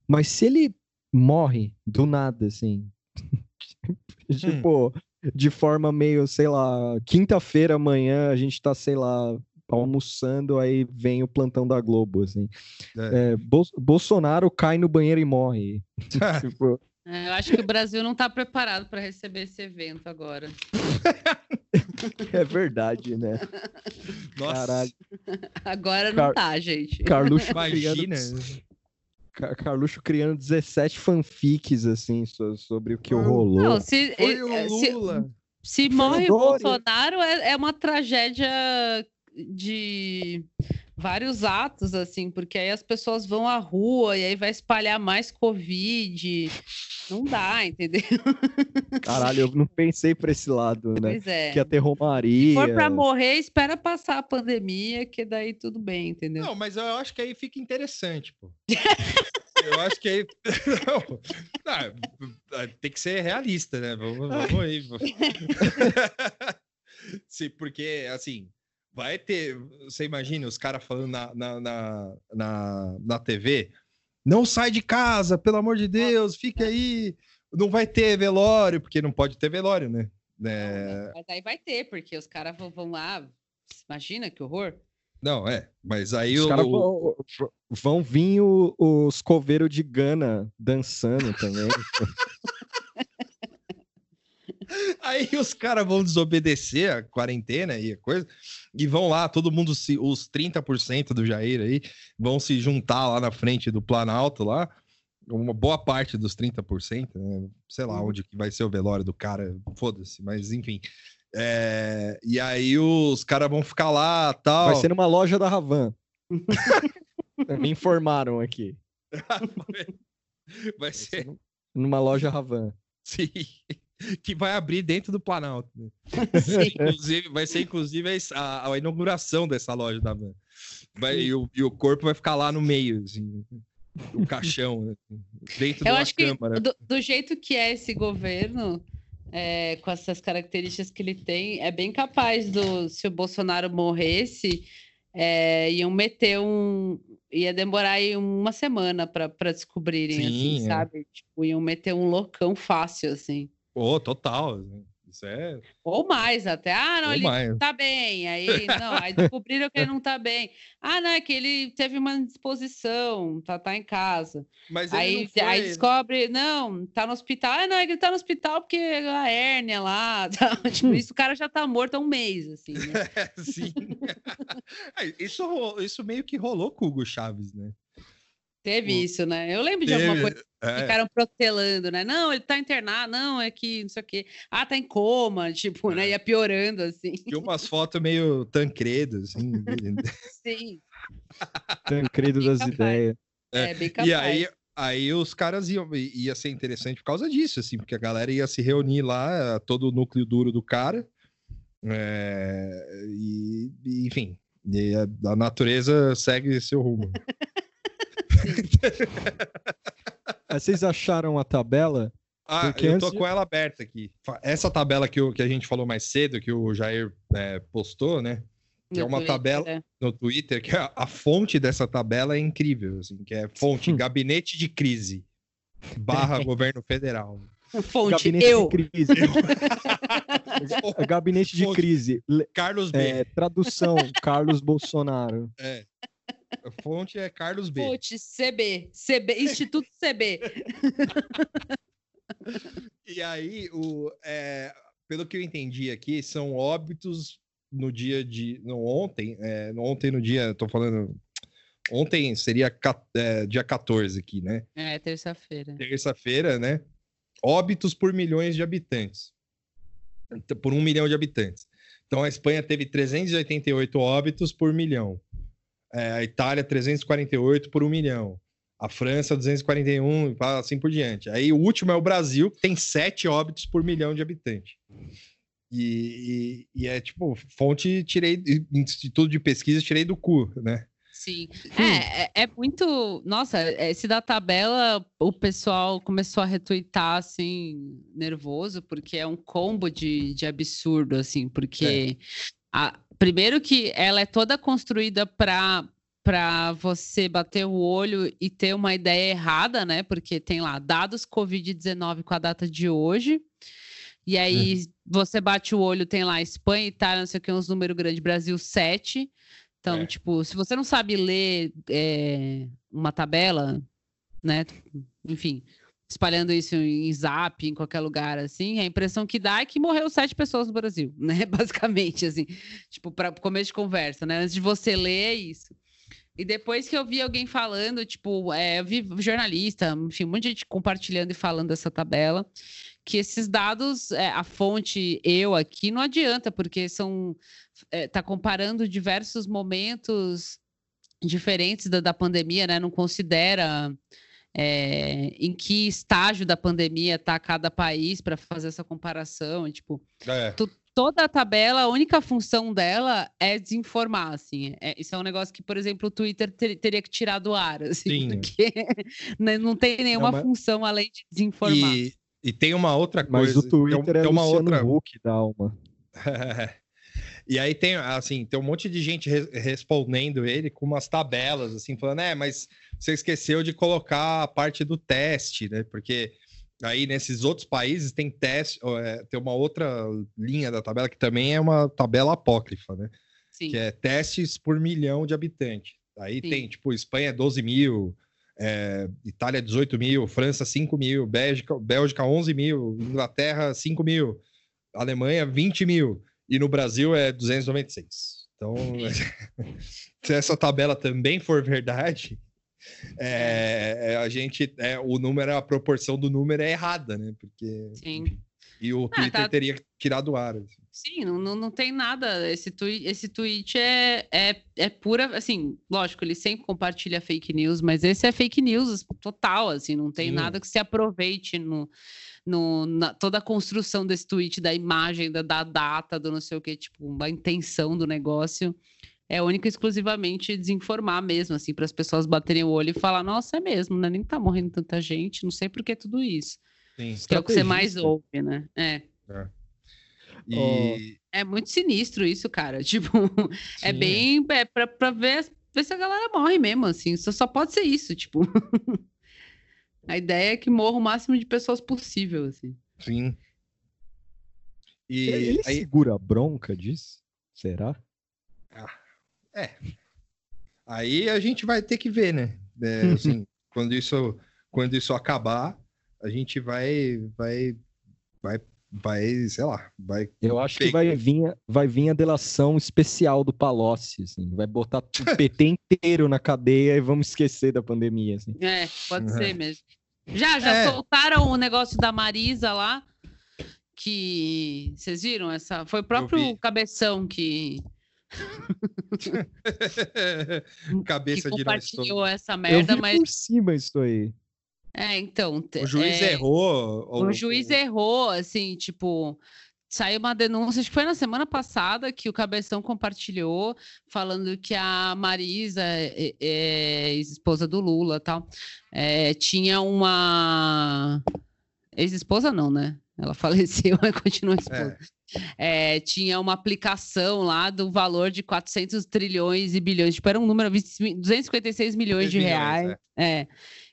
Mas se ele morre do nada, assim, tipo, de forma meio, sei lá, quinta-feira amanhã a gente tá, sei lá, almoçando, aí vem o plantão da Globo, assim. É. É, Bol- Bolsonaro cai no banheiro e morre. Tipo, É, eu acho que o Brasil não tá preparado para receber esse evento agora. é verdade, né? Nossa, Caralho. Agora não Car- tá, gente. Carluxo imagina. criando, Carluxo criando 17 fanfics, assim, so- sobre o que Não, rolou. Não, se, Foi eh, o se, Lula. se o morre o. Bolsonaro, é, é uma tragédia de vários atos, assim, porque aí as pessoas vão à rua e aí vai espalhar mais Covid. Não dá, entendeu? Caralho, eu não pensei pra esse lado, né? Pois é. Que ia ter Se Romaria. for pra morrer, espera passar a pandemia, que daí tudo bem, entendeu? Não, mas eu acho que aí fica interessante, pô. Eu acho que aí. Não, não, tem que ser realista, né? Vamos, vamos aí. Sim, porque, assim, vai ter. Você imagina os caras falando na, na, na, na, na TV: não sai de casa, pelo amor de Deus, fica aí. Não vai ter velório, porque não pode ter velório, né? É, Mas aí vai ter, porque os caras vão, vão lá. Imagina que horror. não, é. Mas aí Os o. caras vão, vão vir o- os coveiros de Gana dançando também. Aí os caras vão desobedecer a quarentena e a coisa, e vão lá, todo mundo, se, os 30% do Jair aí, vão se juntar lá na frente do Planalto lá, uma boa parte dos 30%, né? sei lá Uhum. onde que vai ser o velório do cara, foda-se, mas enfim. É, e aí os caras vão ficar lá, tal. Vai ser numa loja da Ravan. Me informaram aqui. vai Vai ser, ser numa loja Ravan. sim, que vai abrir dentro do Planalto. né? Sim. Inclusive, vai ser inclusive a, a inauguração dessa loja da van. Vai, e, o, e o corpo vai ficar lá no meio, assim, o caixão, né? dentro Eu da acho que câmara. do, do jeito que é esse governo, é, com essas características que ele tem, é bem capaz do se o Bolsonaro morresse, é, iam meter um. Ia demorar aí uma semana para descobrirem, Sim, assim, é. sabe? Tipo, iam meter um loucão fácil, assim. Pô, total. né? Isso é Ou mais até. Ah, não, ou ele mais. tá bem. Aí, não, aí descobriram que ele não tá bem. Ah, não, é que ele teve uma indisposição, tá, tá em casa. Mas Aí, não foi... aí descobre, não, tá no hospital. Ah, não, é que ele tá no hospital porque a hérnia lá. Tá, tipo, isso o cara já tá morto há um mês, assim. né? Sim. Ah, isso, isso meio que rolou com o Hugo Chaves, né? Teve O- isso, né? Eu lembro de alguma Teve- coisa é, ficaram protelando, né? Não, ele tá internado, não, é que não sei o quê. Ah, tá em coma, tipo, É. né? Ia piorando, assim. Tinha umas fotos meio tancredo, assim. Sim, Tancredo das capaz. ideias. é, bem capaz. E aí, aí os caras iam, ia ser interessante por causa disso, assim, porque a galera ia se reunir lá, todo o núcleo duro do cara, é, e, e, enfim, e a, a natureza segue seu rumo. Vocês acharam a tabela? Ah, Porque eu tô de- com ela aberta aqui. Essa tabela que, o- que a gente falou mais cedo, que o Jair é, postou, né? que é uma Twitter, tabela- né? no Twitter, que a, a fonte dessa tabela é incrível, assim, que é fonte gabinete de crise barra governo federal. Fonte, Gabinete eu. de crise. Gabinete de Fonte. crise. Carlos B. é, tradução, Carlos Bolsonaro. É. A fonte é Carlos B. Fonte CB, CB, Instituto CB. E aí, o, é, pelo que eu entendi aqui, são óbitos no dia de. No ontem, é, no ontem no dia, tô falando. Ontem seria é, dia 14 aqui, né? É, terça-feira. Terça-feira, né? Óbitos por milhões de habitantes. Então, por um milhão de habitantes. Então a Espanha teve 388 óbitos por milhão. É, a Itália, 348 por um milhão. A França, 241, assim por diante. Aí o último é o Brasil, que tem sete óbitos por milhão de habitantes. E, e, e, é tipo, fonte tirei, instituto de pesquisa tirei do cu, né? Sim. É, é, é, muito. Nossa, esse da tabela, o pessoal começou a retweetar assim, nervoso, porque é um combo de, de absurdo, assim, porque. É. A, primeiro que ela é toda construída para para você bater o olho e ter uma ideia errada, né? Porque tem lá dados Covid-19 com a data de hoje. E aí uhum. você bate o olho, tem lá Espanha, Itália, não sei o que, uns números grandes, Brasil 7. Então, é. tipo, se você não sabe ler é, uma tabela, né? Enfim, espalhando isso em zap, em qualquer lugar, assim, a impressão que dá é que morreu sete pessoas no Brasil, né? Basicamente, assim, tipo, para começo de conversa, né? Antes de você ler, isso. E depois que eu vi alguém falando, tipo, é, eu vi jornalista, enfim, um monte de gente compartilhando e falando dessa tabela, que esses dados, é, a fonte eu aqui, não adianta, porque são. É, tá comparando diversos momentos diferentes da, da pandemia, né? Não considera. É, em que estágio da pandemia está cada país para fazer essa comparação, tipo, é. tu, toda a tabela, a única função dela é desinformar, assim. É, isso é um negócio que, por exemplo, o Twitter ter, teria que tirar do ar, assim, Sim. porque né, não tem nenhuma não, mas... função além de desinformar. E, e, tem uma outra coisa... Mas o Twitter tem, é tem uma outra Huck da alma. e aí tem, assim, tem um monte de gente re respondendo ele com umas tabelas, assim, falando, é, mas você esqueceu de colocar a parte do teste, né? Porque Aí nesses outros países tem teste, é, tem uma outra linha da tabela que também é uma tabela apócrifa, né? Sim. Que é testes por milhão de habitantes. Aí Sim. tem, tipo, Espanha 12 mil, é, Itália 18 mil, França 5 mil, Bélgica, Bélgica 11 mil, Inglaterra 5 mil, Alemanha 20 mil, e no Brasil é 296. Então, se essa tabela também for verdade, é, é, a gente, é, o número, a proporção do número é errada, né? Porque. Sim. E o Twitter ah, tá... teria tirado o ar. Assim. Sim, não, não tem nada. Esse tweet, esse tweet é, é, é pura. Assim, lógico, ele sempre compartilha fake news, mas esse é fake news total. Assim, não tem Sim. nada que se aproveite no, no, na, toda a construção desse tweet, da imagem, da, da data, do não sei o que, tipo, uma intenção do negócio é única e exclusivamente desinformar mesmo, assim, para as pessoas baterem o olho e falar, nossa, é mesmo, né? Nem tá morrendo tanta gente, não sei por que tudo isso. Sim, que é o que você mais ouve, né? É. é. E... é muito sinistro isso, cara. Tipo, é Sim. é bem é pra, pra ver, ver se a galera morre mesmo, assim. Só, só pode ser isso, tipo. a ideia é que morra o máximo de pessoas possível, assim. Sim. E ele aí... segura a bronca disso? Será? Ah, é. Aí a gente vai ter que ver, né? É, assim, quando isso quando isso acabar, a gente vai vai vai vai, sei lá, vai Eu acho que vai vir vai vir a delação especial do Palocci, assim, vai botar o PT inteiro na cadeia e vamos esquecer da pandemia, assim. É, pode uhum. ser mesmo. Já já é. soltaram o negócio da Marisa lá, que vocês viram essa? Foi o próprio Cabeção que Cabeça que de compartilhou essa merda, Eu vi mas por cima isso aí. É, então, o juiz é... errou. Ou... O juiz errou, assim, tipo, saiu uma denúncia, acho que foi na semana passada que o Cabeção compartilhou, falando que a Marisa, é, é, esposa do Lula tal, é, tinha uma. Ex-esposa não, né? Ela faleceu, mas continua esposa. É é, tinha uma aplicação lá do valor de 400 trilhões e bilhões, tipo, era um número, 256 milhões de reais. é. é.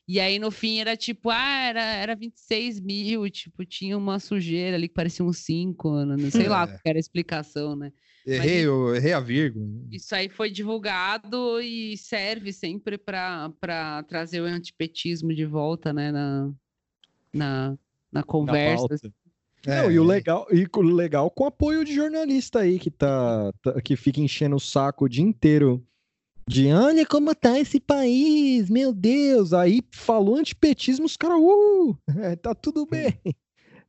E aí, no fim, era tipo, ah, era, era 26 mil, tipo, tinha uma sujeira ali que parecia uns 5, não sei lá é. qual era a explicação, né? Errei, eu errei a vírgula. Isso aí foi divulgado e serve sempre para trazer o antipetismo de volta, né, na, na, na conversa. pauta. Não, e o legal, e o legal com apoio de jornalista aí que tá, tá- que fica enchendo o saco o dia inteiro de olha como tá esse país, meu Deus. Aí falou antipetismo, os caras, uh, é, tá tudo bem.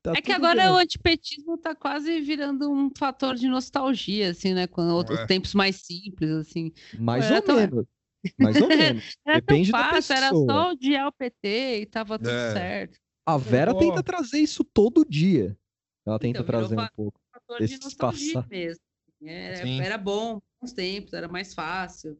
Tá É que agora bem. o antipetismo tá quase virando um fator de nostalgia, assim, né? Com outros É. tempos mais simples, assim. mais era ou tão- menos. Mais ou menos. Era Depende tão da fácil, era pessoa. só odiar o PT e tava tudo É. certo. A Vera Pô. tenta trazer isso todo dia. Ela tenta Então, trazer um pouco. Fator de nostalgia passa- mesmo. Era, Sim. era bom, uns tempos, era mais fácil.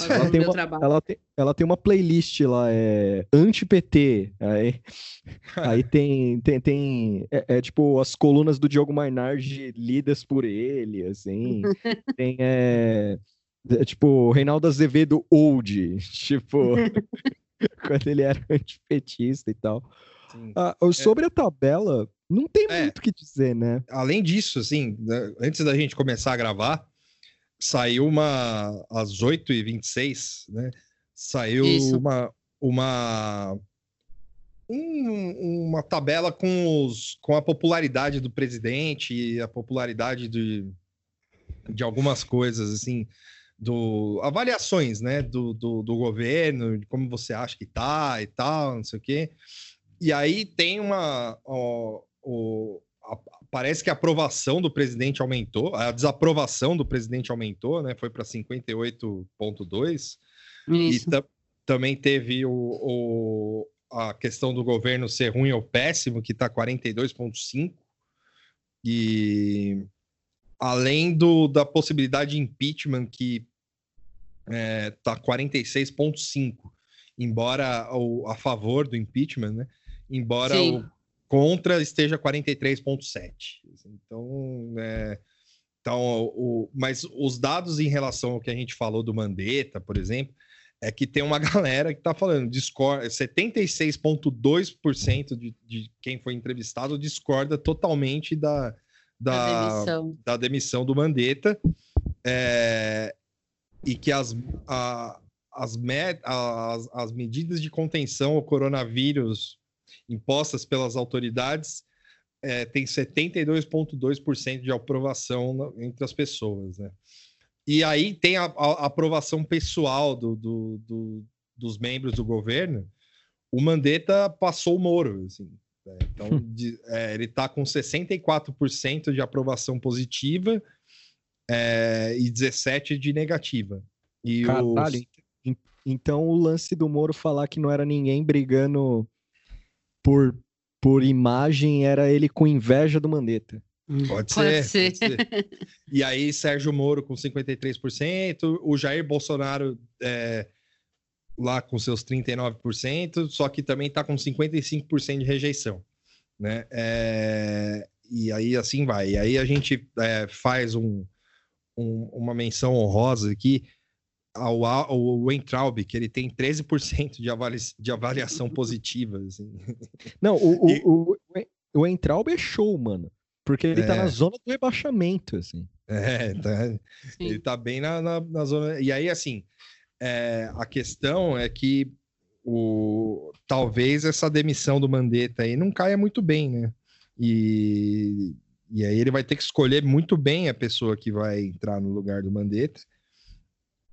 Ela tem, uma, ela, tem, ela tem uma playlist lá, é anti-PT. Aí, aí tem, tem, tem é, é tipo as colunas do Diogo Mainardi lidas por ele, assim. tem é, é, tipo Reinaldo Azevedo Old, tipo quando ele era antipetista e tal. Ah, sobre a tabela, não tem É. muito o que dizer, né? Além disso, assim, né, antes da gente começar a gravar, saiu uma às 8h26, né? Saiu Isso. uma, uma, um- uma tabela com, os, com a popularidade do presidente e a popularidade de, de algumas coisas, assim, do avaliações, né, do, do, do governo, de como você acha que tá e tal, não sei o quê. E aí tem uma. ó, a- parece que a aprovação do presidente aumentou, a desaprovação do presidente aumentou, né? Foi para 58,2. E também teve o, o- a questão do governo ser ruim ou péssimo, que está 42,5. E além do, da possibilidade de impeachment, que está 46,5. Embora o, a favor do impeachment, né? Embora Sim. o contra esteja 43,7. Então, é, então o, mas os dados em relação ao que a gente falou do Mandetta, por exemplo, é que tem uma galera que está falando, discorda, 76,2% de, de quem foi entrevistado discorda totalmente da, da, demissão. da demissão do Mandetta é, e que as, a- as, as, as medidas de contenção ao coronavírus impostas pelas autoridades é, tem 72,2% de aprovação entre as pessoas. Né? E aí tem a, a- aprovação pessoal do, do- do- dos membros do governo. O Mandetta passou o Moro. Assim, né? Então, de- é, ele está com 64% de aprovação positiva é, e 17% de negativa. E Caralho, os- en- então o lance do Moro falar que não era ninguém brigando por, por imagem era ele com inveja do Mandetta. Pode, Pode ser, ser. pode ser. E aí, Sérgio Moro com 53%, o Jair Bolsonaro é, lá com seus 39%, só que também está com 55% de rejeição. Né? É, e aí, assim vai. E aí, a gente é, faz um, um- uma menção honrosa aqui ao, ao Weintraub, que ele tem 13% de, avali de avaliação positiva. Assim. Não, o, E- o, o, o Entraub é show, mano. Porque ele tá É. na zona do rebaixamento, assim. É, tá, Sim. Ele tá bem na, na, na zona. E aí, assim, é, a questão é que o, talvez essa demissão do Mandetta aí não caia muito bem, né? E, e aí ele vai ter que escolher muito bem a pessoa que vai entrar no lugar do Mandetta.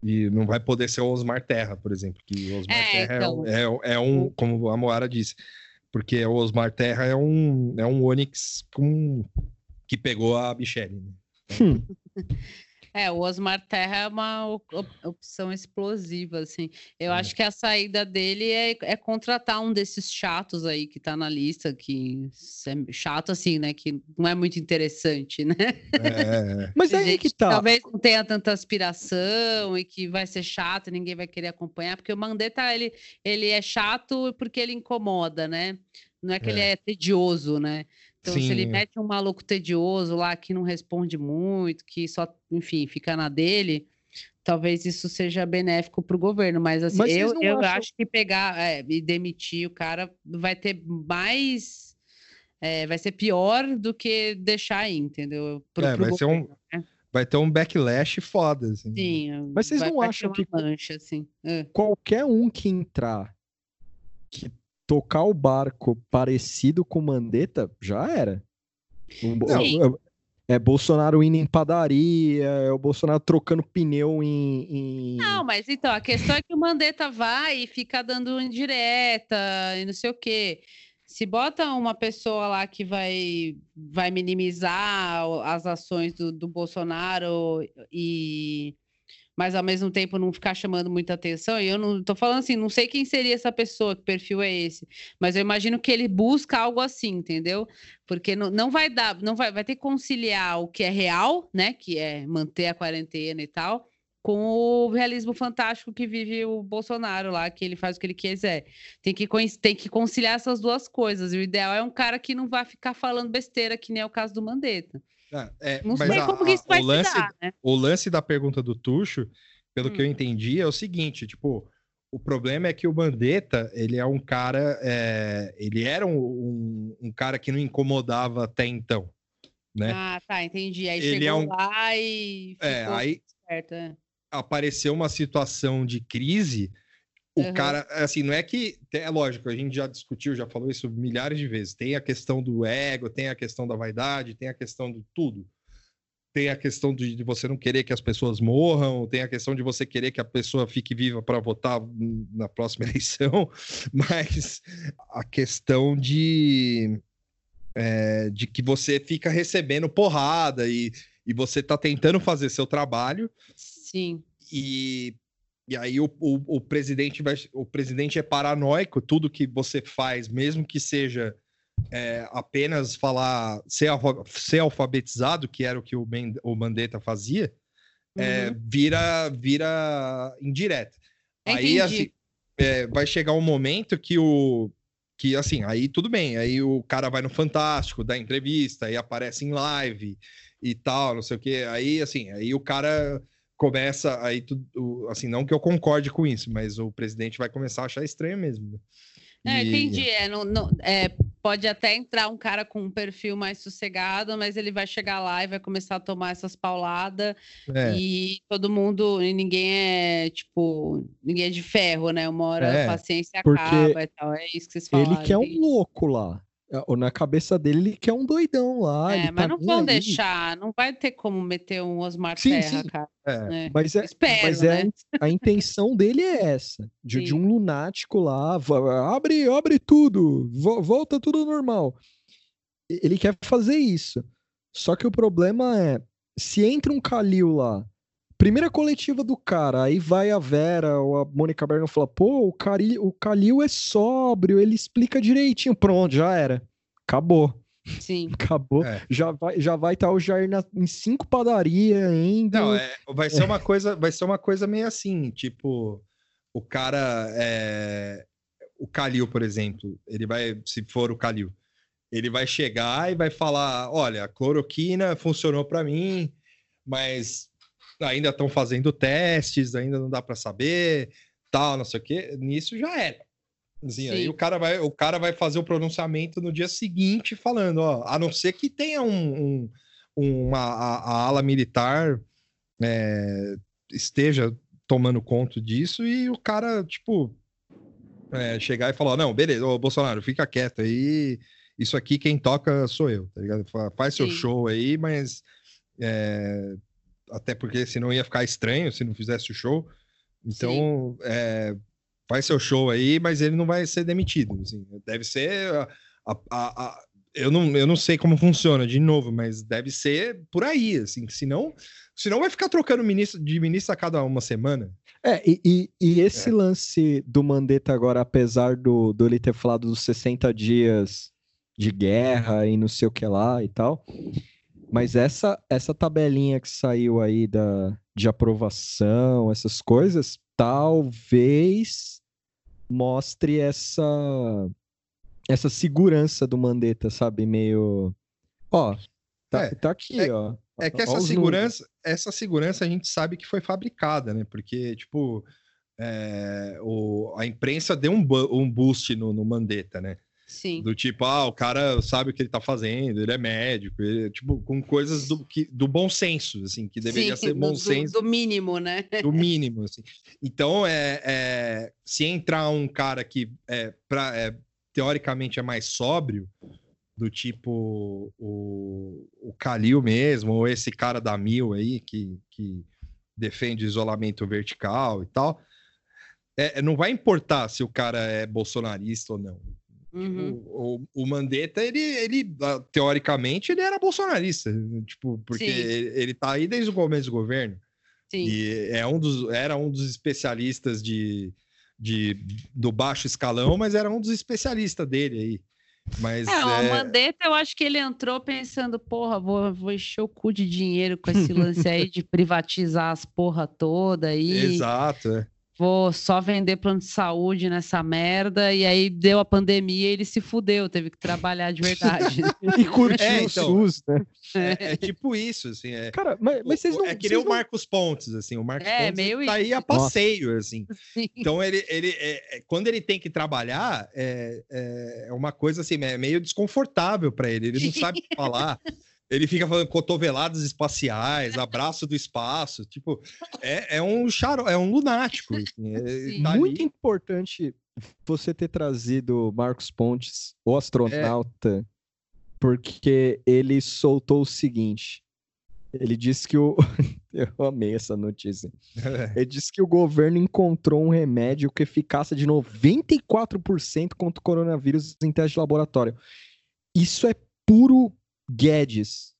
E não vai poder ser o Osmar Terra, por exemplo, que o Osmar É, Terra é então. um- é, é um, como a Moara disse, porque o Osmar Terra é um, é um Onix com, que pegou a Michelle. Né? Hum, É, o Osmar Terra é uma op- op- opção explosiva, assim. Eu É. acho que a saída dele é, é contratar um desses chatos aí que tá na lista, que é chato assim, né? Que não é muito interessante, né? É, Mas De aí que tá. Talvez não tenha tanta aspiração e que vai ser chato e ninguém vai querer acompanhar, porque o Mandetta, ele, ele é chato porque ele incomoda, né? Não é que ele É. é tedioso, né? Então, se ele Sim. mete um maluco tedioso lá que não responde muito, que só, enfim, fica na dele, talvez isso seja benéfico para o governo. Mas, assim, Mas eu, eu acham- acho que pegar é, e demitir o cara vai ter mais. é, vai ser pior do que deixar aí, entendeu? Pro- É, pro vai ser um- governo, né? vai ter um backlash foda. Assim. Sim. Mas vocês vai- não acham uma que- mancha, assim. É. Qualquer um que entrar, que tocar o barco parecido com Mandetta, já era. Um Sim. é, é Bolsonaro indo em padaria, é o Bolsonaro trocando pneu em. em- Não, mas então, a questão é que o Mandetta vai e fica dando indireta e não sei o quê. Se bota uma pessoa lá que vai, vai minimizar as ações do, do Bolsonaro e mas ao mesmo tempo não ficar chamando muita atenção, e eu não tô falando assim, não sei quem seria essa pessoa, que perfil é esse, mas eu imagino que ele busca algo assim, entendeu? Porque não, não vai dar, não vai, vai ter que conciliar o que é real, né? Que é manter a quarentena e tal, com o realismo fantástico que vive o Bolsonaro lá, que ele faz o que ele quiser. Tem que, tem que conciliar essas duas coisas. E o ideal é um cara que não vai ficar falando besteira, que nem é o caso do Mandetta. Ah, é, Não sei a- como que isso a- vai o lance, dar, né? o lance da pergunta do Tuxo, pelo que eu Hum. entendi, é o seguinte, tipo, o problema é que o Mandetta, ele é um cara, é, ele era um, um, um cara que não incomodava até então, né? Ah, tá, entendi. Aí Ele chegou é um- lá e É, aí certo. é. apareceu uma situação de crise, o Aham. cara, assim, não é que, é lógico, a gente já discutiu, já falou isso milhares de vezes, tem a questão do ego, tem a questão da vaidade, tem a questão de tudo. Tem a questão de, de você não querer que as pessoas morram, tem a questão de você querer que a pessoa fique viva para votar na próxima eleição, mas a questão de, é, de que você fica recebendo porrada e, e você tá tentando fazer seu trabalho Sim. e, e aí o, o, o presidente vai, o presidente é paranoico, tudo que você faz, mesmo que seja é, apenas falar ser, ser alfabetizado, que era o que o, Men, o Mandetta fazia, é, Uhum. vira vira indireta. Aí Entendi. assim, é, vai chegar um momento que o que assim, aí tudo bem, aí o cara vai no Fantástico, dá entrevista, aí aparece em live e tal, não sei o quê. Aí assim, aí o cara começa aí tudo, assim, não que eu concorde com isso, mas o presidente vai começar a achar estranho mesmo. né? É, E- entendi. É, não, não- é, pode até entrar um cara com um perfil mais sossegado, mas ele vai chegar lá e vai começar a tomar essas pauladas É. e todo mundo, e ninguém é tipo, ninguém é de ferro, né? Uma hora É, a paciência porque acaba e tal. É isso que vocês falaram. Ele quer um entendi. louco lá. Ou Na cabeça dele, ele quer um doidão lá. É, mas tá não vão deixar, não vai ter como meter um Osmar Sim, Terra, sim. cara. É. né? Mas é, Espero, mas é né? a, a intenção dele é essa, de, de um lunático lá, abre, abre tudo, vo- volta tudo ao normal. Ele quer fazer isso. Só que o problema é, se entra um Calil lá, primeira coletiva do cara, aí vai a Vera ou a Mônica Bergamo fala, pô, o, Cari, o Calil é sóbrio, ele explica direitinho, pronto, já era. Acabou, Sim. acabou. É. Já vai já vai estar o Jair na- em cinco padarias indo. Não, é, vai ser uma coisa, vai ser uma coisa meio assim, tipo, o cara é, o Calil, por exemplo, ele vai, se for o Calil, ele vai chegar e vai falar, olha, a cloroquina funcionou para mim, mas ainda estão fazendo testes, ainda não dá para saber, tal, não sei o quê. Nisso já era. Assim, aí o cara vai, o cara vai fazer o pronunciamento no dia seguinte falando, ó, a não ser que tenha um, um- uma a, a ala militar é, esteja tomando conta disso e o cara, tipo, é, chegar e falar, não, beleza, ô Bolsonaro, fica quieto aí, isso aqui quem toca sou eu, tá ligado? Fa- Faz seu Sim. show aí, mas é, até porque senão ia ficar estranho se não fizesse o show. Então, é, faz seu show aí, mas ele não vai ser demitido. assim. Deve ser. a- a- a- a- eu, não, eu não sei como funciona, de novo, mas deve ser por aí, assim. Senão, senão vai ficar trocando ministro, de ministro a cada uma semana. É, e, e, e esse É. lance do Mandetta agora, apesar do, do ele ter falado dos 60 dias de guerra e não sei o que lá e tal, mas essa, essa tabelinha que saiu aí da, de aprovação, essas coisas, talvez mostre essa, essa segurança do Mandetta, sabe? Meio. Ó, tá, É, tá aqui, é- ó. É que Ó essa números. segurança, essa segurança a gente sabe que foi fabricada, né? Porque, tipo, é, o, a imprensa deu um, um boost no, no Mandetta, né? Sim. Do tipo, ah, o cara sabe o que ele tá fazendo, ele é médico, ele, tipo, com coisas do, que, do bom senso, assim, que deveria Sim, ser bom do, senso. Do, mínimo, né? do mínimo, assim. Então, é, é, se entrar um cara que é, pra, é, teoricamente é mais sóbrio, do tipo o, o Kalil mesmo, ou esse cara da Mil aí, que, que defende isolamento vertical e tal, é, não vai importar se o cara é bolsonarista ou não. Uhum. O, o, Mandetta, ele, ele, ah, teoricamente, ele era bolsonarista, tipo, porque ele, ele tá aí desde o começo do governo. Sim. E é um dos, era um dos especialistas de, de, do baixo escalão, mas era um dos especialistas dele aí. Mas, é, é... o Mandetta, eu acho que ele entrou pensando, porra, vou, vou encher o cu de dinheiro com esse lance aí de privatizar as porra toda aí. Exato, é vou só vender plano de saúde nessa merda. E aí deu a pandemia e ele se fudeu, teve que trabalhar de verdade. e curtiu é, então, o SUS, né? É, é, tipo isso, assim. É, Cara, mas, mas vocês não. É que nem o Marcos Pontes, assim. O Marcos é, Pontes meio tá aí a passeio, assim. Sim. Então, ele, ele é, é, quando ele tem que trabalhar, é, é uma coisa assim, é meio desconfortável para ele. Ele não sabe falar. Ele fica falando cotoveladas espaciais, abraço do espaço, tipo, é, é um charo, é um lunático. Assim, é, tá Muito ali. importante você ter trazido Marcos Pontes, o astronauta, é. porque ele soltou o seguinte. Ele disse que o. Eu amei essa notícia. Ele disse que o governo encontrou um remédio com eficácia de 94% contra o coronavírus em teste de laboratório. Isso é puro Guedes,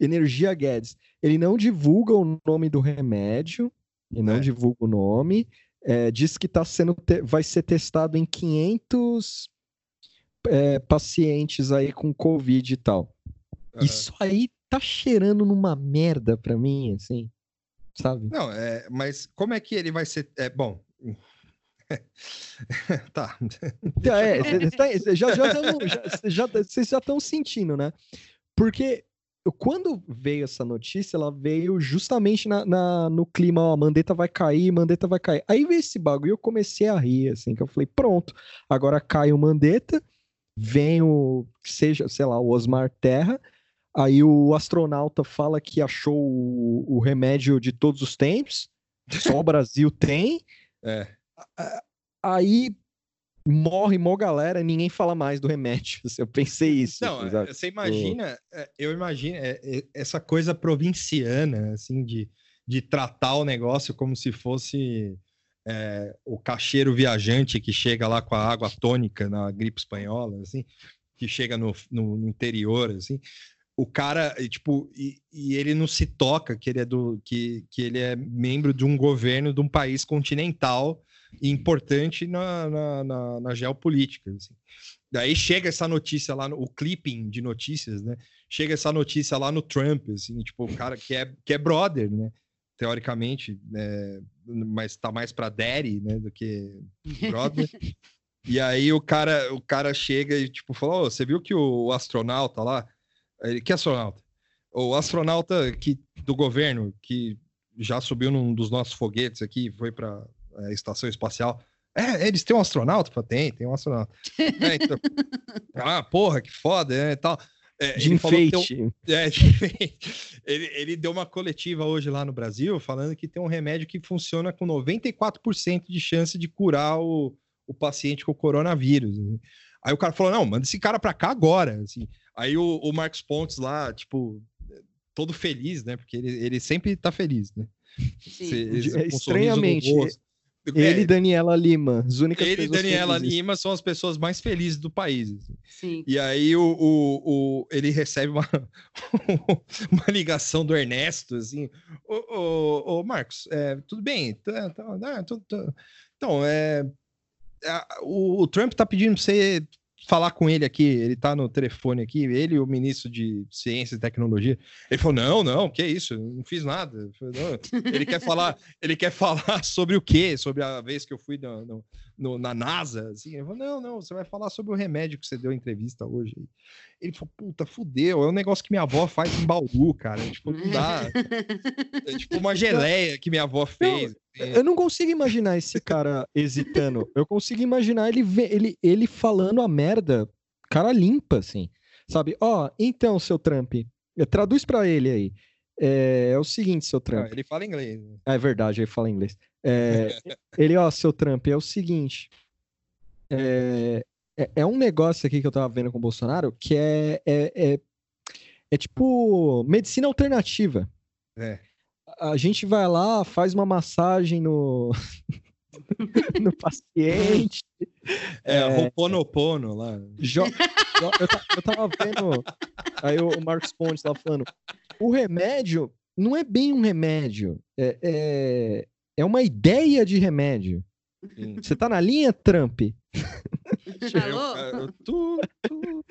Energia Guedes. Ele não divulga o nome do remédio, e não é. divulga o nome. É, diz que tá sendo vai ser testado em 500 é, pacientes aí com Covid e tal. Uhum. Isso aí tá cheirando numa merda pra mim, assim, sabe? Não, é, mas como é que ele vai ser. É, bom, tá. É, tá, já, já, já, já, vocês já estão sentindo, né? Porque quando veio essa notícia, ela veio justamente na, na, no clima, ó, Mandetta vai cair, Mandetta vai cair. Aí veio esse bagulho e eu comecei a rir, assim, que eu falei, pronto, agora cai o Mandetta, vem o, seja, sei lá, o Osmar Terra, aí o astronauta fala que achou o, o remédio de todos os tempos, só o Brasil tem. É aí morre mó galera e ninguém fala mais do remédio. Eu pensei isso. Não, assim, você imagina, é, eu imagino é, é, essa coisa provinciana, assim, de, de tratar o negócio como se fosse é, o cacheiro viajante que chega lá com a água tônica na gripe espanhola, assim, que chega no, no, no interior, assim. O cara, tipo, e, e, ele não se toca que ele é do que, que ele é membro de um governo de um país continental importante na, na, na, na geopolítica. Assim. Daí chega essa notícia lá, no, o clipping de notícias, né? Chega essa notícia lá no Trump, assim, tipo, o cara que é, que é brother, né? Teoricamente, né? mas tá mais para daddy, né? Do que brother. e aí o cara, o cara chega e, tipo, fala, oh, você viu que o, o astronauta lá, ele, que astronauta? O astronauta que, do governo, que já subiu num dos nossos foguetes aqui, foi para é, estação espacial. É, eles têm um astronauta? Tem, tem um astronauta. É, então... ah, porra, que foda, né, tal. É, de enfeite. Um... É, de enfeite. Ele, ele deu uma coletiva hoje lá no Brasil falando que tem um remédio que funciona com 94% de chance de curar o, o paciente com coronavírus. Aí o cara falou: não, manda esse cara pra cá agora. Assim. Aí o, o Marcos Pontes lá, tipo, todo feliz, né? Porque ele, ele sempre tá feliz, né? Sim. É, estranhamente. Ele e é, Daniela Lima, as únicas Ele e Daniela Lima são as pessoas mais felizes do país. Assim. Sim. E aí o, o, o, ele recebe uma, uma ligação do Ernesto, assim, ô, ô, ô Marcos, é, tudo bem? Tá, tá, tá, tá então, é, é, o, o Trump tá pedindo pra você falar com ele aqui, ele tá no telefone aqui, ele o ministro de Ciência e Tecnologia. Ele falou: "Não, não, que isso? Não fiz nada". Falei, ele quer falar, ele quer falar sobre o quê? Sobre a vez que eu fui no, no, no- na NASA, assim. Ele falou, não, não, você vai falar sobre o remédio que você deu entrevista hoje. Ele falou, puta, fudeu, é um negócio que minha avó faz em Bauru, cara. Tipo, não dá. É tipo uma geleia que minha avó fez. assim. Eu não consigo imaginar esse cara hesitando. Eu consigo imaginar ele, ele, ele falando a merda, cara limpa, assim. Sabe? Ó, então, seu Trump, eh, traduz pra ele aí. É, é o seguinte, seu Ah, Trump. ele fala inglês. né? Ah, é verdade, ele fala inglês. É, ele, ó, seu Trump, é o seguinte. É, é, é um negócio aqui que eu tava vendo com o Bolsonaro que é, é, é, é tipo medicina alternativa. É. A gente vai lá, faz uma massagem no, no paciente. É, É. Roponopono lá. jo- eu, eu tava vendo. Aí o o Marcos Pontes lá falando. O remédio não é bem um remédio. É, é, é uma ideia de remédio. Sim. Você tá na linha, Trump? Alô? Eu- eu- tu- tu-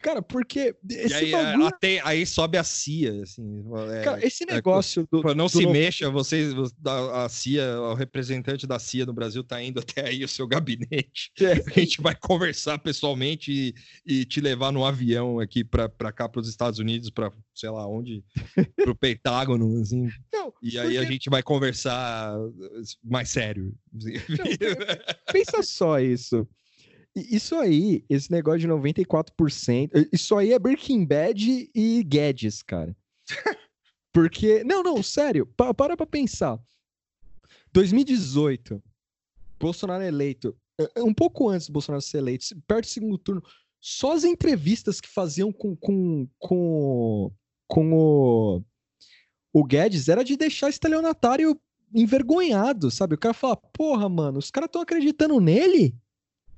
Cara, porque E esse aí, bagulho. até, aí sobe a CIA, assim. é, cara, esse negócio do. Pra não do se no- mexa, vocês, a CIA, o representante da CIA no Brasil tá indo até aí o seu gabinete. É. A gente vai conversar pessoalmente e, e te levar no avião aqui pra, pra cá, pros Estados Unidos, pra sei lá onde, pro Pentágono, assim. Não, E aí a gente vai conversar mais sério. assim. Pensa só isso. Isso aí, esse negócio de 94%, eh, isso aí é Breaking Bad e Guedes, cara. Porque, não, não, sério, pa- para pra pensar. 2018, Bolsonaro eleito, eh, eh, um pouco antes do Bolsonaro ser eleito, perto do segundo turno, só as entrevistas que faziam com, com, com, com o, o Guedes era de deixar estelionatário envergonhado, sabe? O cara fala, porra, mano, os caras estão acreditando nele?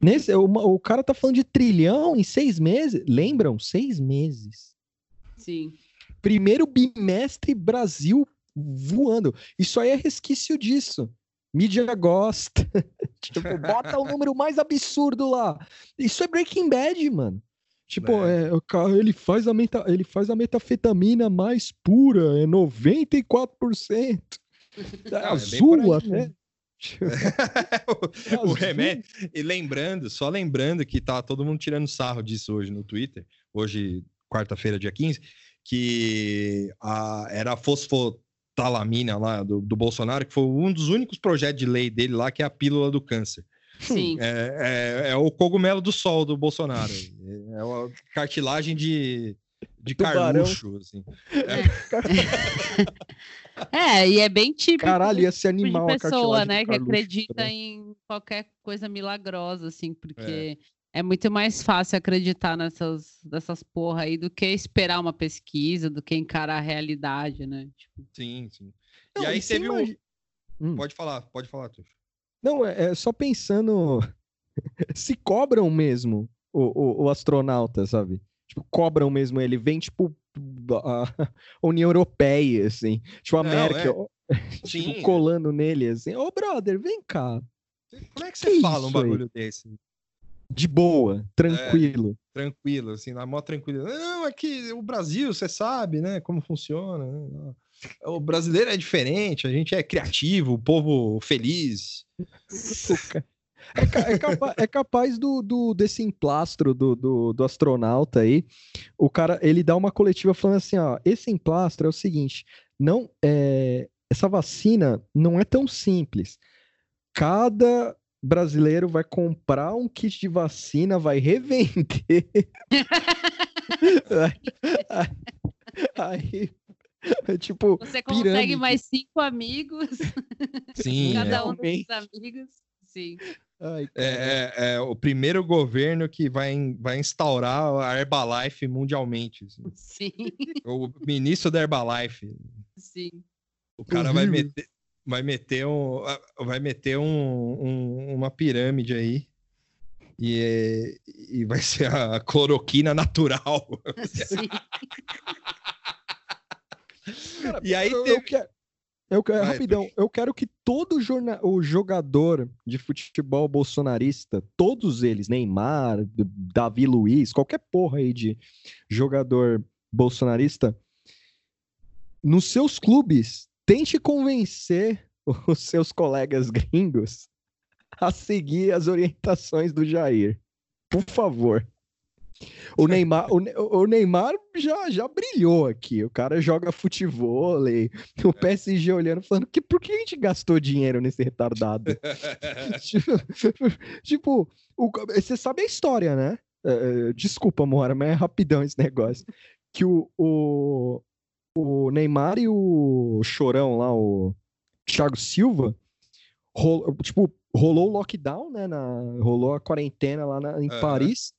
Nesse, o, o cara tá falando de trilhão em seis meses. Lembram? Seis meses. Sim. Primeiro bimestre Brasil voando. Isso aí é resquício disso. Mídia gosta. tipo, bota o número mais absurdo lá. Isso é Breaking Bad, mano. Tipo, É. é, o cara, ele, faz a meta, ele faz a metafetamina mais pura, é 94%. É bem azul por aí até. o, o Azul. remédio. E lembrando, só lembrando que tá todo mundo tirando sarro disso hoje no Twitter, hoje, quarta-feira, dia 15, que a, era a fosfotalamina lá do, do Bolsonaro, que foi um dos únicos projetos de lei dele lá, que é a pílula do câncer. Sim. É, é, é o cogumelo do sol do Bolsonaro. É uma cartilagem de, de Tubarão. carluxo, assim. É, e é bem típico Caralho, ia ser tipo de animal a pessoa, né, que Carluxo acredita também. em qualquer coisa milagrosa, assim, porque é. muito mais fácil acreditar nessas, nessas porra aí do que esperar uma pesquisa, do que encarar a realidade, né? Tipo, Sim, sim. Não, e aí você teve o. imagi- Hum. Pode falar, pode falar, Tuxo. Não, é, é só pensando se cobram mesmo o, o, o astronauta, sabe? Tipo, cobram mesmo ele. Vem, tipo, a União Europeia, assim. Tipo, a Não, Merkel tipo, Sim. colando nele, assim. Ô, brother, vem cá. Como é que Que você fala um isso aí? bagulho desse? De boa, tranquilo. Tranquilo, assim, na mó tranquilo. Não, é que o Brasil, você sabe, né? Como funciona. né? O brasileiro é diferente, a gente é criativo, o povo feliz. É, é capa- é capaz do, do- desse emplastro do, do, do astronauta aí. O cara, ele dá uma coletiva falando assim, ó, esse emplastro é o seguinte, não é, essa vacina não é tão simples. Cada brasileiro vai comprar um kit de vacina, vai revender. aí, aí, tipo, você consegue pirâmide. mais cinco amigos, Sim, cada é, um desses realmente. amigos. Sim. ai, é, é- é o primeiro governo que vai, vai instaurar a Herbalife mundialmente. assim. Sim, O ministro da Herbalife. sim. O cara vai Horrível. meter, vai meter, um, vai meter um- um- uma pirâmide aí. E, é- e vai ser a cloroquina natural. sim. Cara, E aí eu, eu teve- quero, eu quero- Vai, rapidão, eu quero que todo jorna, o jogador de futebol bolsonarista, todos eles, Neymar, Davi Luiz, qualquer porra aí de jogador bolsonarista, nos seus clubes, tente convencer os seus colegas gringos a seguir as orientações do Jair. Por favor. O Neymar, o, o Neymar já, já brilhou aqui. O cara joga futebol, o É. PSG olhando, falando que por que a gente gastou dinheiro nesse retardado? tipo, tipo, o- você sabe a história, né? É, desculpa, Mora, mas é rapidão esse negócio. Que o, o, o Neymar e o Chorão lá, o Thiago Silva, rolo- tipo, rolou o lockdown, né? na- rolou a quarentena lá na- em Aham. Paris.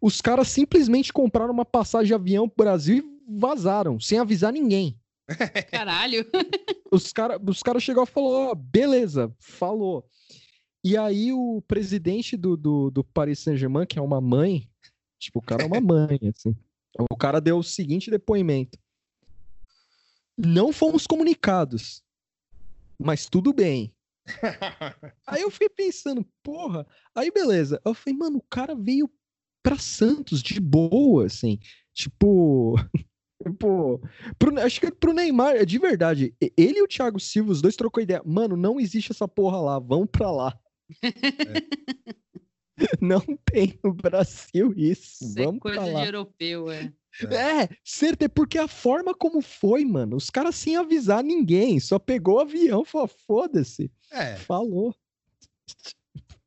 Os caras simplesmente compraram uma passagem de avião pro Brasil e vazaram, sem avisar ninguém. Caralho. Os caras os cara chegou e falou: ó, beleza, falou. E aí o presidente do, do, do Paris Saint-Germain, que é uma mãe, tipo, o cara é uma mãe, assim. O cara deu o seguinte depoimento. Não fomos comunicados, mas tudo bem. Aí eu fiquei pensando, porra. Aí beleza. Eu falei, mano, o cara veio pra Santos de boa, assim. Tipo. Pô, pro- acho que pro Neymar, de verdade, ele e o Thiago Silva, os dois trocou ideia. Mano, não existe essa porra lá, vamos pra lá. Não tem no Brasil isso, Isso é vamos coisa pra de lá. europeu, é. É, certeza, porque a forma como foi, mano, os caras sem avisar ninguém, só pegou o avião, falou, foda-se, É, falou.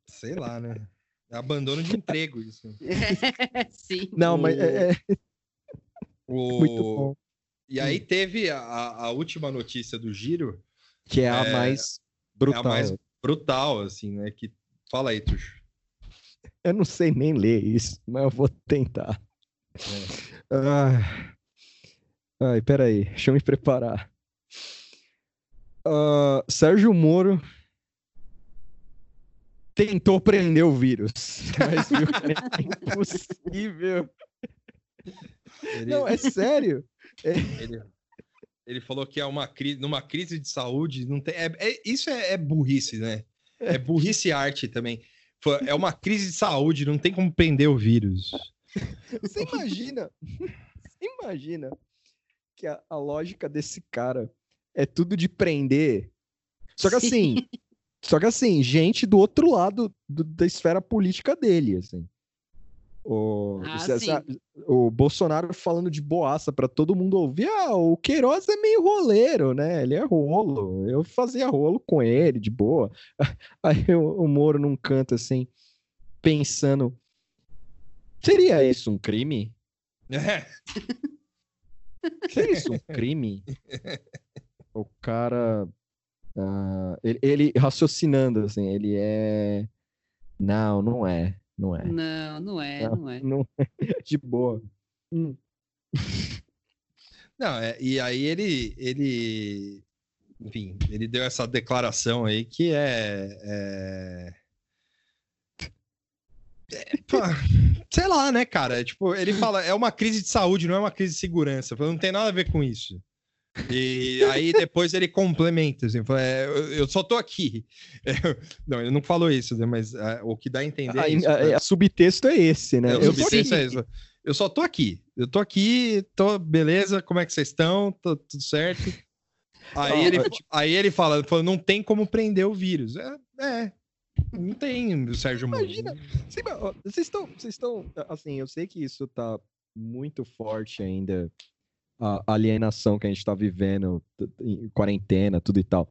sei lá, né? Abandono de emprego, isso. Sim. Não, mas é, é O... muito bom. E aí teve a, a última notícia do Giro, Que é a É, mais é brutal. a mais brutal, assim, né? Que... Fala aí, Tuxo. Eu não sei nem ler isso, mas eu vou tentar. Ah. Ai, peraí, deixa eu me preparar. Ah, Sérgio Moro tentou prender o vírus, mas viu que é impossível. Ele, Não, é sério. ele, ele falou que é uma crise, numa crise de saúde, não tem. é- é- isso é, é burrice, né? É burrice arte também. É uma crise de saúde, não tem como prender o vírus. Você imagina? Você imagina que a, a lógica desse cara é tudo de prender. Só que assim, só que assim, gente do outro lado do- da esfera política dele, assim. O, Ah, essa- o Bolsonaro falando de boaça pra todo mundo ouvir. Ah, o Queiroz é meio roleiro, né? Ele é rolo. Eu fazia rolo com ele, de boa. Aí o, o Moro num canto assim, pensando. Seria isso um crime? É, Seria isso um crime? O cara. Ah, ele, ele raciocinando, assim, ele é. Não, não é. Não é. Não, não é, Não. não é. Não é de boa. Hum. Não, é, e aí ele, ele, enfim, ele deu essa declaração aí que é, é... é, sei lá, né, cara? Tipo, ele fala, é uma crise de saúde, não é uma crise de segurança. Não tem nada a ver com isso. E aí depois ele complementa, assim, fala, é, eu, só tô aqui. É, não, ele não falou isso, né? Mas é, o que dá a entender é Aí, isso. a- né? a subtexto é esse, né? É, o Eu subtexto é isso. Eu só tô aqui. Eu tô aqui, tô beleza, como é que vocês estão? Tô tudo certo. Aí, Ó, ele, eu aí ele fala, fala, não tem como prender o vírus. É, é, não tem, Sérgio Moro. Imagina. Sim, Vocês estão, vocês estão, assim, eu sei que isso tá muito forte ainda, a alienação que a gente tá vivendo, em quarentena, tudo e tal.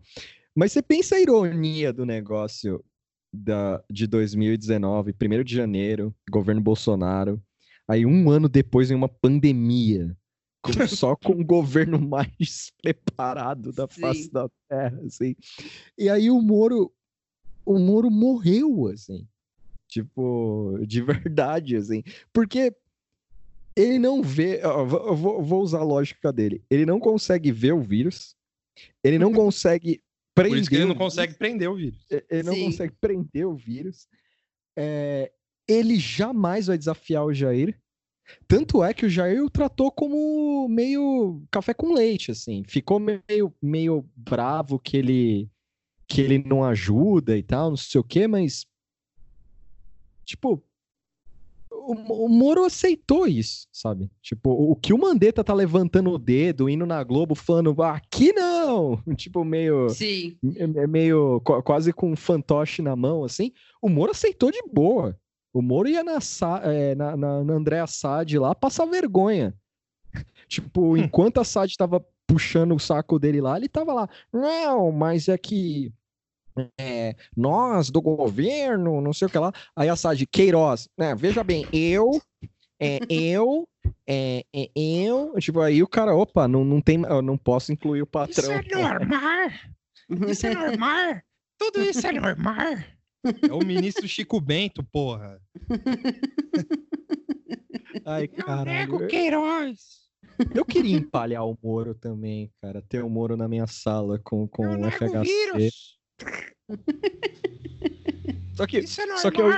Mas você pensa a ironia do negócio da, de 2019, 1 de janeiro, governo Bolsonaro, aí um ano depois vem uma pandemia, com- só com o governo mais preparado da face Sim. da terra, assim. E aí o Moro, o Moro morreu, assim. Tipo, de verdade, assim. Porque ele não vê. eu vou- usar a lógica dele. Ele não consegue ver o vírus. Ele não consegue prender. Por isso que ele o não vírus, consegue prender o vírus. Ele não Sim. consegue prender o vírus. É, ele jamais vai desafiar o Jair. Tanto é que o Jair o tratou como meio café com leite, assim. Ficou meio, meio bravo que ele que ele não ajuda e tal, não sei o quê, mas tipo, o, o Moro aceitou isso, sabe? Tipo, o, o que o Mandetta tá levantando o dedo, indo na Globo, falando, aqui não! Tipo, meio. Sim. É, é meio. qu- quase com um fantoche na mão, assim. O Moro aceitou de boa. O Moro ia na, é, na, na, na Andréa Sade lá passar vergonha. Tipo, enquanto a Sade tava puxando o saco dele lá, ele tava lá. Não, mas é que. É, nós do governo, não sei o que lá. Aí a Sade, Queiroz, né, veja bem, eu, é, eu, é, é, eu, tipo, aí o cara, opa, não, não tem, eu não posso incluir o patrão. normal! Isso é normal! Tudo isso é normal! É o ministro Chico Bento, porra. Ai, caralho. Eu, Queiroz! eu queria empalhar o Moro também, cara, ter o Moro na minha sala com, com o FHC. Só que, Isso é Só que eu-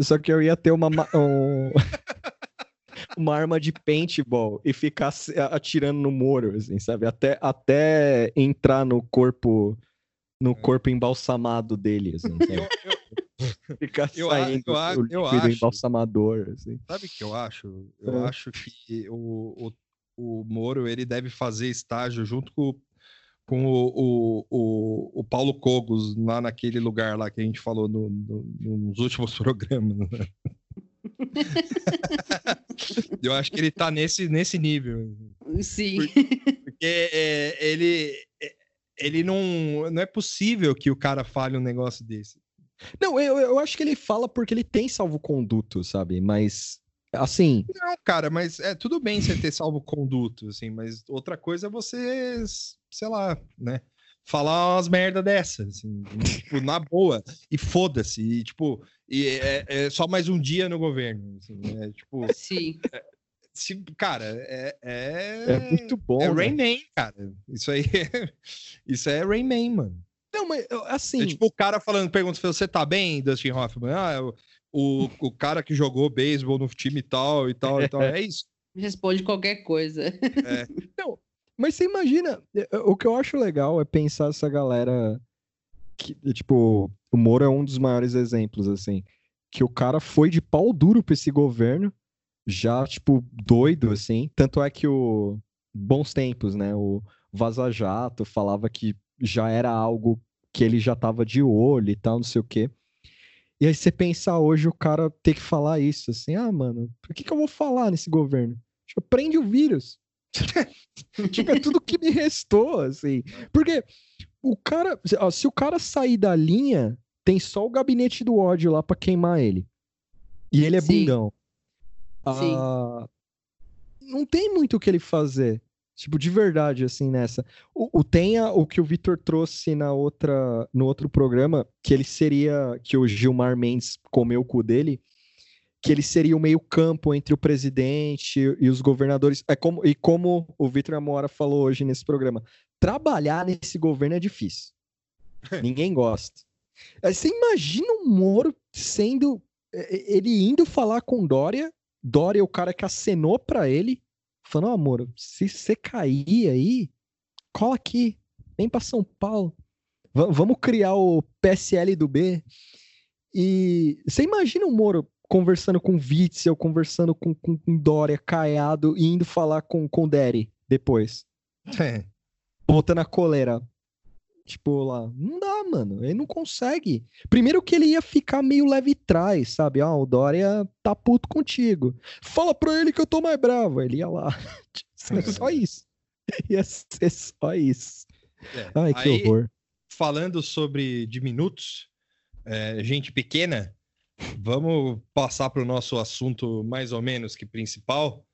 só que eu ia ter uma, ma- um- uma arma de paintball e ficar se- atirando no Moro, assim, sabe? Até, até entrar no corpo no corpo embalsamado dele, assim, sabe? Eu, eu- Ficar eu saindo eu eu líquido acho. embalsamador, assim. sabe o que eu acho? Eu É. acho que o, o, o Moro ele deve fazer estágio junto com, com o, o, o, o Paulo Cogos, lá naquele lugar lá que a gente falou no- no- nos últimos programas. né? eu acho que ele tá nesse, nesse nível. Sim. Porque é, ele, é, ele não. Não é possível que o cara fale um negócio desse. Não, eu, eu acho que ele fala porque ele tem salvo-conduto, sabe? Mas, assim, Não, cara, mas é tudo bem você ter salvo-conduto, assim, mas outra coisa é você, sei lá, né? Falar umas merda dessas, assim, tipo, na boa, e foda-se, e tipo, e é, é só mais um dia no governo, assim, é, tipo, Sim. se, cara, é, é, é muito bom. é né? Rain Man, cara, isso aí, é, isso é Rain Man, mano. Não, mas, eu- assim, É tipo o cara falando, pergunta, você tá bem, Dustin Hoffman? Ah, o, o, o cara que jogou beisebol no time e tal, e tal, e tal, é isso. Responde qualquer coisa. Não, mas você imagina, eh, o que eu acho legal é pensar essa galera que, tipo, o Moro é um dos maiores exemplos, assim, que o cara foi de pau duro pra esse governo, já, tipo, doido, assim, tanto é que o Bons Tempos, né, o Vaza Jato falava que já era algo que ele já tava de olho e tal, não sei o quê. E aí você pensar hoje o cara ter que falar isso, assim, ah, mano, por que que eu vou falar nesse governo? Tipo, prende o vírus. tipo, é tudo que me restou, assim. Porque o cara, se- o cara sair da linha, tem só o gabinete do ódio lá pra queimar ele. E ele é Sim. bundão. Sim. Ah, não tem muito o que ele fazer. Tipo, de verdade, assim, nessa. O, o tem a- o que o Vitor trouxe na outra, no outro programa, que ele seria, que o Gilmar Mendes comeu o cu dele, que ele seria o meio campo entre o presidente e os governadores. É como, e como o Vitor Amora falou hoje nesse programa, trabalhar nesse governo é difícil. Ninguém gosta. Aí Você imagina o Moro sendo. eh, Ele indo falar com Dória, Dória é o cara que acenou pra ele, falando: Ó, Moro, se você cair aí, cola aqui, vem pra São Paulo. Va- vamos criar o PSL do B. E você imagina o Moro conversando com Witzel, conversando com, com, com Dória, caiado, e indo falar com, com Deri depois É. botando a coleira. Tipo, lá, não dá, mano. Ele não consegue. Primeiro que ele ia ficar meio leve trás, sabe? Ah, o Dória tá puto contigo. Fala pra ele que eu tô mais bravo. Ele ia lá. É só isso. Ia ser só isso. É. Ai, que Aí, horror. falando sobre diminutos, é, gente pequena, vamos passar para o nosso assunto mais ou menos que principal,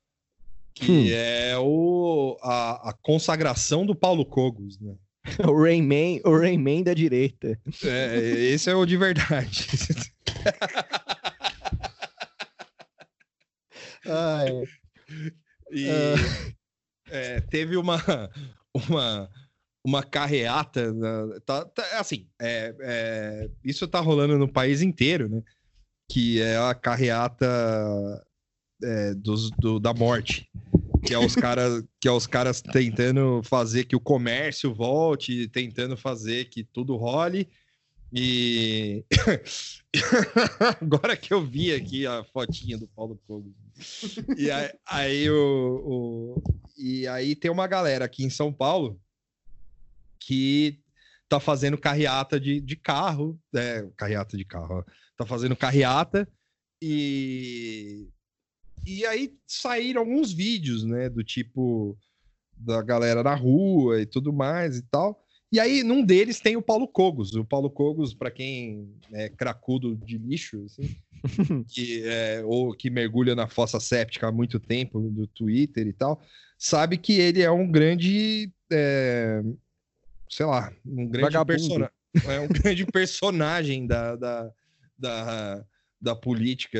que Hum. é o, a, a consagração do Paulo Cogos, né? O Rayman, o Rayman da direita. É, esse é o de verdade. Ai, E Ah. é, teve uma, uma, uma carreata. na- tá, tá- assim, é, é, isso tá rolando no país inteiro, né? Que é a carreata é, dos, do- da morte. Que é os caras que é os caras tentando fazer que o comércio volte, tentando fazer que tudo role. E agora que eu vi aqui a fotinha do Paulo Cogos. E aí, aí o, o, e aí tem uma galera aqui em São Paulo que tá fazendo carreata de, de carro, é, carreata de carro, ó, tá fazendo carreata e e aí saíram alguns vídeos, né, do tipo da galera na rua e tudo mais e tal. E aí, num deles tem o Paulo Cogos. O Paulo Cogos, para quem é cracudo de lixo, assim, que, é, ou que mergulha na fossa séptica há muito tempo do Twitter e tal, sabe que ele é um grande, é, sei lá, um grande personagem, é um grande personagem da, da, da, da política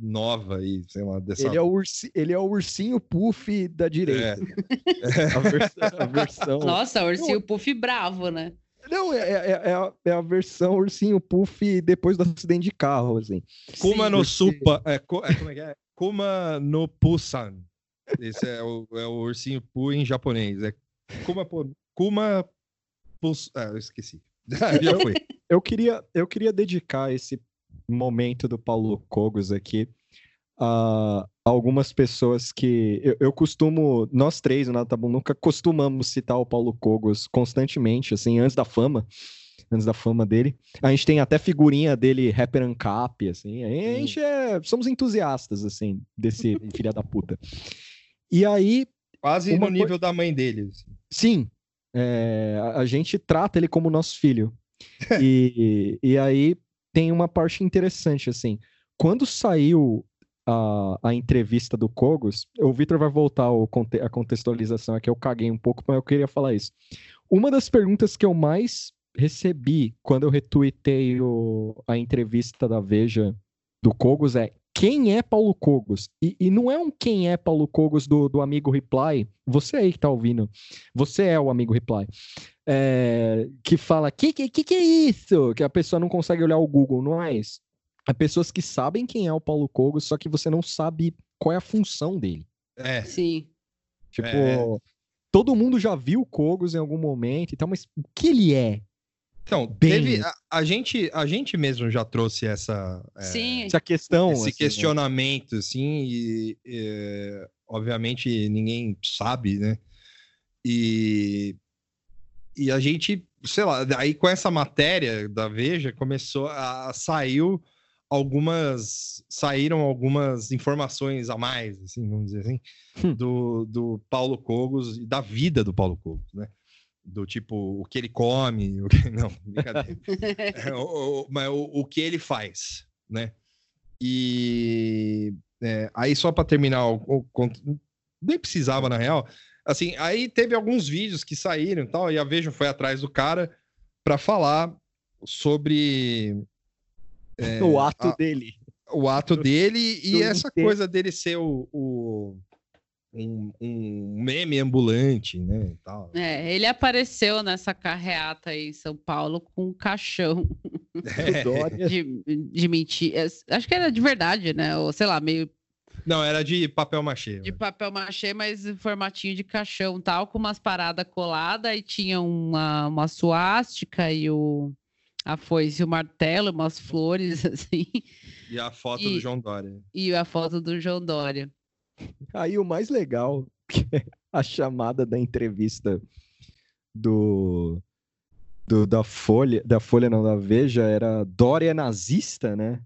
nova e sei lá dessa ele é o, ursi... ele é o ursinho puff da direita é. a, versão, a, versão, nossa ursinho puff bravo né não, é, é, é, a, é a versão ursinho puff depois do acidente de carro, assim. Kuma Sim, no porque... Supa. É, é, como é que é? Kuma no Pusan. Esse é o, é o ursinho pu em japonês. É Kuma, Kuma Pus... Ah, eu esqueci. Já foi. Eu queria, eu queria dedicar esse momento do Paulo Cogos aqui a algumas pessoas que eu, eu costumo, nós três, o Nada Tá nunca costumamos citar o Paulo Cogos constantemente, assim, antes da fama, antes da fama dele. A gente tem até figurinha dele, rapper ancap, assim, a gente é, somos entusiastas, assim, desse filha da puta. E aí... Quase no nível da mãe dele. Assim. Sim, é, a gente trata ele como nosso filho. e, e aí tem uma parte interessante, assim. Quando saiu a, a entrevista do Kogos, o Vitor vai voltar ao, a contextualização aqui, eu caguei um pouco, mas eu queria falar isso. Uma das perguntas que eu mais recebi quando eu retuitei o, a entrevista da Veja do Kogos é quem é Paulo Cogos? E, e, não é um quem é Paulo Cogos do, do amigo Reply, você aí que tá ouvindo, você é o amigo Reply, é, que fala, que, que, que é isso? Que a pessoa não consegue olhar o Google, não é isso? É pessoas que sabem quem é o Paulo Cogos, só que você não sabe qual é a função dele. É. Sim. Tipo, é. todo mundo já viu o Cogos em algum momento e tal, mas o que ele é? Então, Bem... teve. A, a, gente, a gente mesmo já trouxe essa. É, Sim. Essa questão. Esse assim, né? questionamento, né? assim, e, e, obviamente ninguém sabe, né? E, e a gente, sei lá, aí com essa matéria da Veja começou a saiu algumas saíram algumas informações a mais, assim, vamos dizer assim, hum. do, do Paulo Cogos e da vida do Paulo Cogos, né? do tipo o que ele come, o que... não, brincadeira. é, o, o, mas o, o, que ele faz, né? E é, aí só para terminar, o, nem precisava na real. Assim, aí teve alguns vídeos que saíram e tal, e a Veja foi atrás do cara para falar sobre é, o ato a, dele. O ato dele e essa coisa dele ser o, o um, um meme ambulante, né? Tal. É, ele apareceu nessa carreata aí em São Paulo com um caixão é. de, de mentira. Acho que era de verdade, né? Ou sei lá, meio. Não, era de papel machê. De papel machê, mas em formatinho de caixão tal, com umas paradas coladas e tinha uma, uma suástica e o, a foice e o martelo, umas flores assim. E a foto e, do João Dória. E a foto do João Dória. Aí o mais legal, que é a chamada da entrevista do, do da Folha, da Folha não, da Veja, era Dória nazista, né?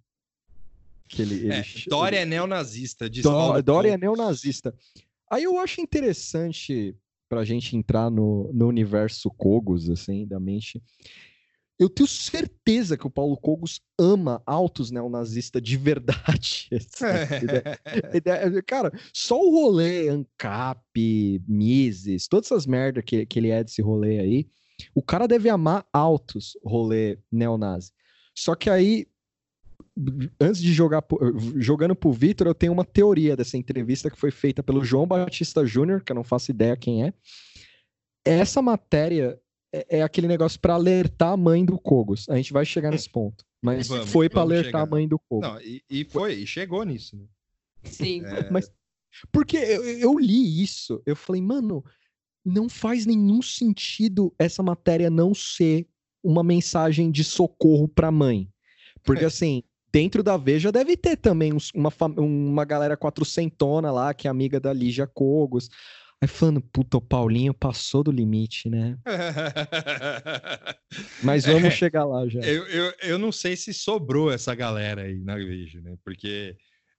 Que ele, ele, é, Dória é neonazista. Dó, Dória é neonazista. Aí eu acho interessante para a gente entrar no, no universo Cogos, assim, da mente, eu tenho certeza que o Paulo Cogos ama altos neonazistas de verdade. Cara, só o rolê ANCAP, Mises, todas essas merdas que, que ele é desse rolê aí, o cara deve amar altos rolê neonazi. Só que aí, antes de jogar jogando pro Vitor, eu tenho uma teoria dessa entrevista que foi feita pelo João Batista Júnior, que eu não faço ideia quem é. Essa matéria é, é, aquele negócio para alertar a mãe do Kogos. A gente vai chegar nesse ponto. Mas vamos, foi para alertar chegar. a mãe do Kogos. Não, e, e, foi, e chegou nisso. Né? Sim. É... Mas porque eu, eu, li isso, eu falei, mano, não faz nenhum sentido essa matéria não ser uma mensagem de socorro pra mãe. Porque assim, dentro da Veja deve ter também uns- uma, uma galera quatrocentona lá, que é amiga da Lígia Cogos. Aí falando, puta, o Paulinho passou do limite, né? Mas vamos É. chegar lá já. eu, eu, eu não sei se sobrou essa galera aí na Veja, né? Porque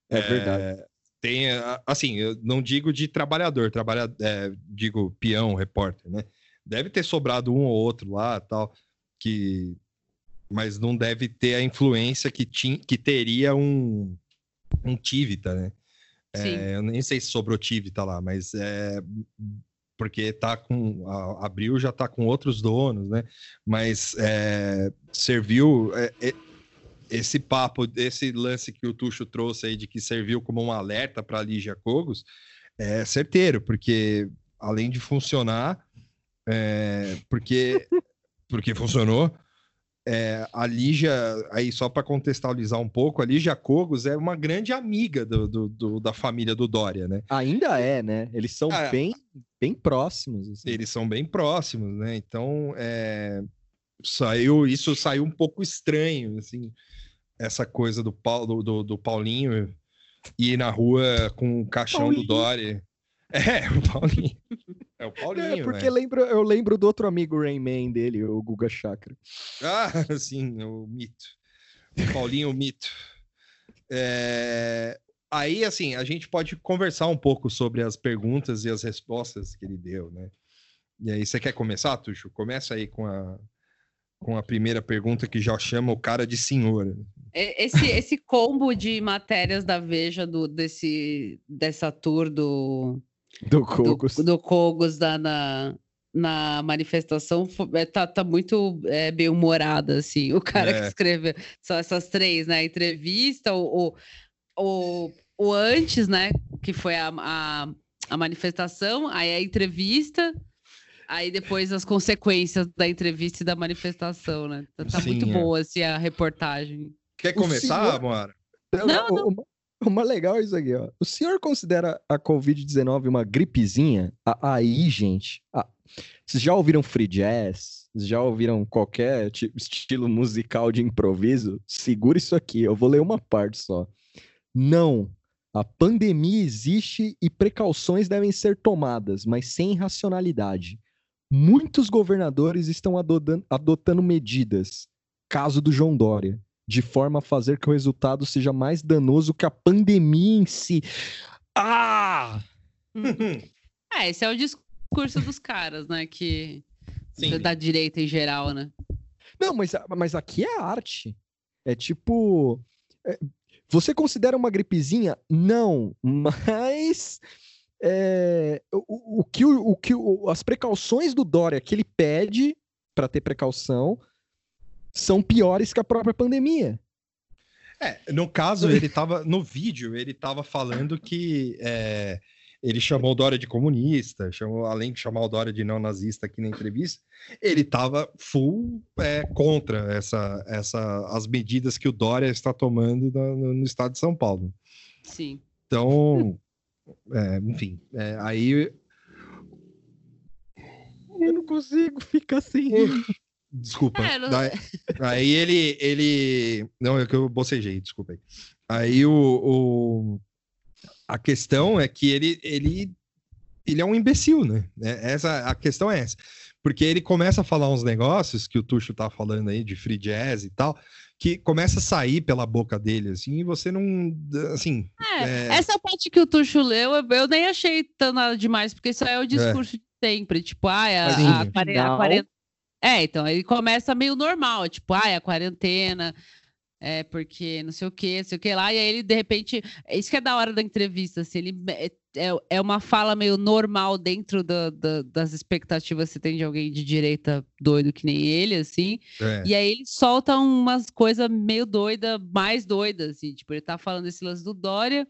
É verdade. tem, assim, eu não digo de trabalhador, trabalha, é, digo peão, repórter, né? Deve ter sobrado um ou outro lá, tal, que, mas não deve ter a influência que, tinha, que teria um, um Tivita, né? É, eu nem sei se sobrou Tivita lá, mas é porque tá com a Abril já tá com outros donos, né? Mas é, serviu é, é, esse papo, esse lance que o Tuxo trouxe aí de que serviu como um alerta para a Lígia Cogos, é certeiro, porque além de funcionar, é, porque porque funcionou. É, a Lígia, aí só para contextualizar um pouco, a Lígia Cogos é uma grande amiga do, do- do- da família do Dória, né? Ainda é, né? Eles são Ah, bem, bem próximos. assim. Eles são bem próximos, né? Então, é, saiu, isso saiu um pouco estranho, assim, essa coisa do, Paulo, do, do Paulinho ir na rua com o caixão do Paulinho. Dória. É, o Paulinho. É o Paulinho, É, porque né? lembro, eu lembro do outro amigo Rayman dele, o Guga Chakra. Ah, sim, o mito. O Paulinho, o mito. É, Aí, assim, a gente pode conversar um pouco sobre as perguntas e as respostas que ele deu, né? E aí, você quer começar, Tuxo? Começa aí com a, com a primeira pergunta que já chama o cara de senhor. E- Esse, esse combo de matérias da Veja do, desse, dessa tour do, Do do, Cogos. do Cogos da, na, na manifestação é, tá, tá muito é, bem humorada, assim. O cara que É. escreveu, são essas três, né? A entrevista, o, o, o, o antes, né? Que foi a, a, a manifestação, aí a entrevista, aí depois as consequências da entrevista e da manifestação, né? Tá, tá muito Sim, é. boa, assim, a reportagem. Quer começar, senhor- Moara? Não, Não, o- Mais legal isso aqui, ó. O senhor considera a Covid-19 uma gripezinha? A- Aí, gente, a- vocês já ouviram free jazz? Já ouviram qualquer ti- estilo musical de improviso? Segura isso aqui, eu vou ler uma parte só. Não, a pandemia existe e precauções devem ser tomadas, mas sem racionalidade. Muitos governadores estão adotan- adotando medidas, caso do João Dória, de forma a fazer que o resultado seja mais danoso que a pandemia em si. Ah! É, esse é o discurso dos caras, né? Que Sim. da direita em geral, né? Não, mas, mas aqui é arte. É tipo. é, você considera uma gripezinha? Não, mas. é, o, o que, o, o que o- as precauções do Dória que ele pede para ter precaução são piores que a própria pandemia. É, no caso, ele tava no vídeo, ele tava falando que é, ele chamou o Dória de comunista, chamou, além de chamar o Dória de neonazista aqui na entrevista, ele tava full é, contra essa, essa, as medidas que o Dória está tomando no, no estado de São Paulo. Sim. Então, é, enfim, é, aí Eu não consigo ficar sem rir. Desculpa. É, não- Daí- aí ele, ele. Não, é que eu bocejei, desculpa aí. Aí o, o- A questão é que ele, ele, ele é um imbecil, né? É, Essa, a questão é essa. Porque ele começa a falar uns negócios que o Tuxo tá falando aí de free jazz e tal, que começa a sair pela boca dele, assim, e você não. Assim. É, É. essa parte que o Tuxo leu, eu, eu nem achei tão nada demais, porque isso é o discurso de sempre. Tipo, ah, a, Mas, a, a Final- quarentena. É, então, ele começa meio normal, tipo, ah, a quarentena, é porque não sei o que, não sei o que lá, e aí ele, de repente, é isso que é da hora da entrevista, assim, ele é, é- é uma fala meio normal dentro da- da- das expectativas que você tem de alguém de direita doido que nem ele, assim, é. e aí ele solta umas coisas meio doida, mais doidas, assim, tipo, ele tá falando esse lance do Dória,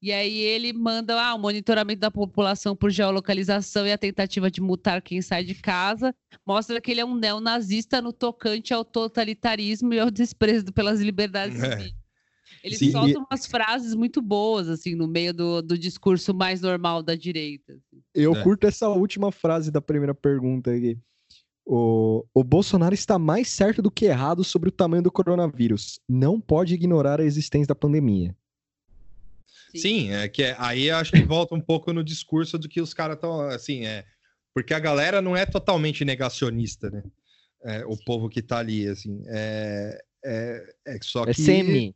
e aí ele manda ah, o monitoramento da população por geolocalização e a tentativa de multar quem sai de casa, mostra que ele é um neonazista no tocante ao totalitarismo e ao desprezo pelas liberdades É. civis. Ele Sim, solta e- umas frases muito boas, assim, no meio do, do discurso mais normal da direita. assim. Eu É. curto essa última frase da primeira pergunta aqui. O, o Bolsonaro está mais certo do que errado sobre o tamanho do coronavírus. Não pode ignorar a existência da pandemia. Sim, é que é, aí acho que volta um pouco no discurso do que os caras estão assim, é porque a galera não é totalmente negacionista, né? É, o povo que tá ali, assim, é, é, é só que É semi.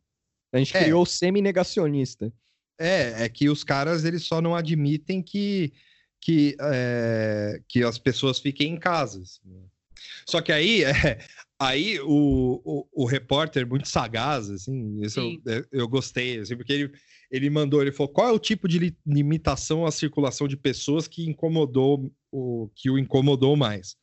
A gente É. criou o semi-negacionista. É, é que os caras eles só não admitem que, que, é, que as pessoas fiquem em casa. assim, né? Só que aí, é, aí o, o, o repórter muito sagaz, assim, isso eu, é, eu gostei, assim, porque ele, ele mandou, ele falou, qual é o tipo de li- limitação à circulação de pessoas que incomodou o que o incomodou mais?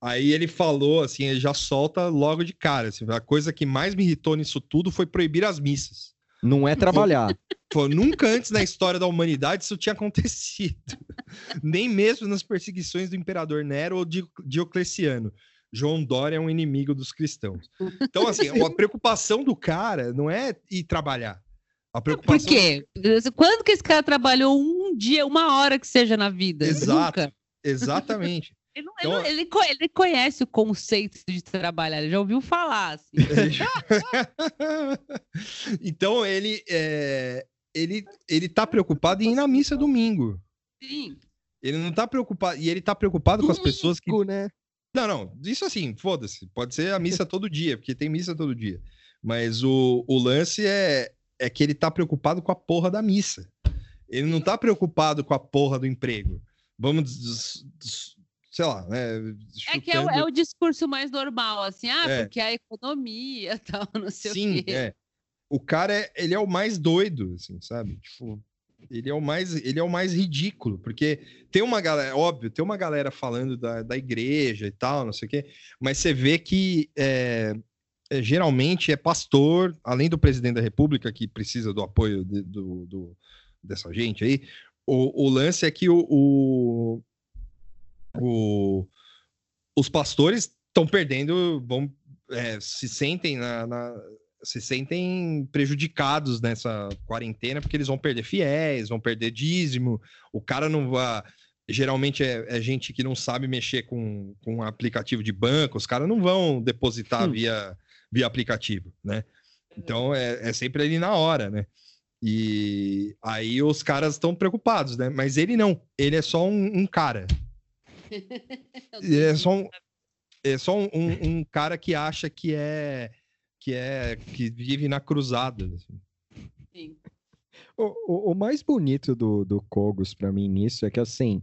Aí ele falou, assim, ele já solta logo de cara, assim, a coisa que mais me irritou nisso tudo foi proibir as missas. Não é trabalhar. Pô, nunca antes na história da humanidade isso tinha acontecido. Nem mesmo nas perseguições do imperador Nero ou Di- Diocleciano. João Dória é um inimigo dos cristãos. Então, assim, a preocupação do cara não é ir trabalhar. A Por preocupação quê? Quando que esse cara trabalhou um dia, uma hora que seja na vida? Exato. Nunca. Exatamente. Ele, não- Então- ele, não- ele co- ele conhece o conceito de trabalhar, ele já ouviu falar. Assim. então, ele, é, ele, ele tá preocupado em ir na missa domingo. Sim. Ele não tá preocupado. E ele tá preocupado com as pessoas que Domingo, né? Não, não, isso assim, foda-se. Pode ser a missa todo dia, porque tem missa todo dia. Mas o, o lance é, é que ele tá preocupado com a porra da missa. Ele não tá preocupado com a porra do emprego. Vamos, sei lá, né? É que é o, chutando- é o discurso mais normal, assim, ah, É. porque a economia tal, não sei Sim, o quê. é. O cara, é, ele é o mais doido, assim, sabe? Tipo, ele é o mais, ele é o mais ridículo, porque tem uma galera, óbvio, tem uma galera falando da, da igreja e tal, não sei o quê, mas você vê que é, é, geralmente é pastor, além do presidente da república, que precisa do apoio de- do, do- dessa gente aí, o, o lance é que o, o- o- os pastores estão perdendo, vão, é, se sentem na, na- se sentem prejudicados nessa quarentena porque eles vão perder fiéis, vão perder dízimo. O cara não vai. Geralmente é, é gente que não sabe mexer com, com aplicativo de banco, os caras não vão depositar Hum. via, via aplicativo, né? Então é, é sempre ali na hora, né? E aí os caras estão preocupados, né? Mas ele não, ele é só um, um cara. Ele é só um, é só um, um- um cara que acha que é que é que vive na cruzada. assim. Sim. O, o- o mais bonito do, do Kogos pra mim nisso é que, assim,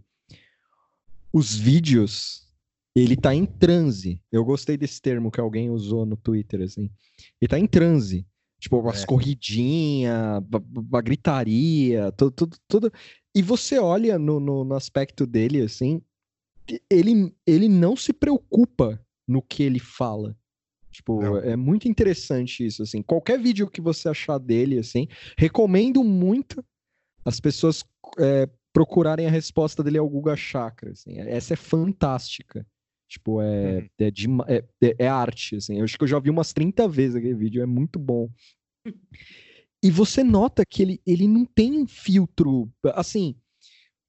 os vídeos, ele tá em transe. Eu gostei desse termo que alguém usou no Twitter, assim. Ele tá em transe. Tipo, as É. corridinhas, a, gritaria, tudo, tudo, tudo. E você olha no, no, no aspecto dele, assim, ele, ele não se preocupa no que ele fala. Tipo, Não. é muito interessante isso, assim. Qualquer vídeo que você achar dele, assim, recomendo muito as pessoas é, procurarem a resposta dele ao Guga Chakra, assim. Essa é fantástica. Tipo, é, Uhum. é, dema- é, é- é arte, assim. Eu acho que eu já vi umas 30 vezes aquele vídeo, é muito bom. E você nota que ele, ele não tem um filtro, assim,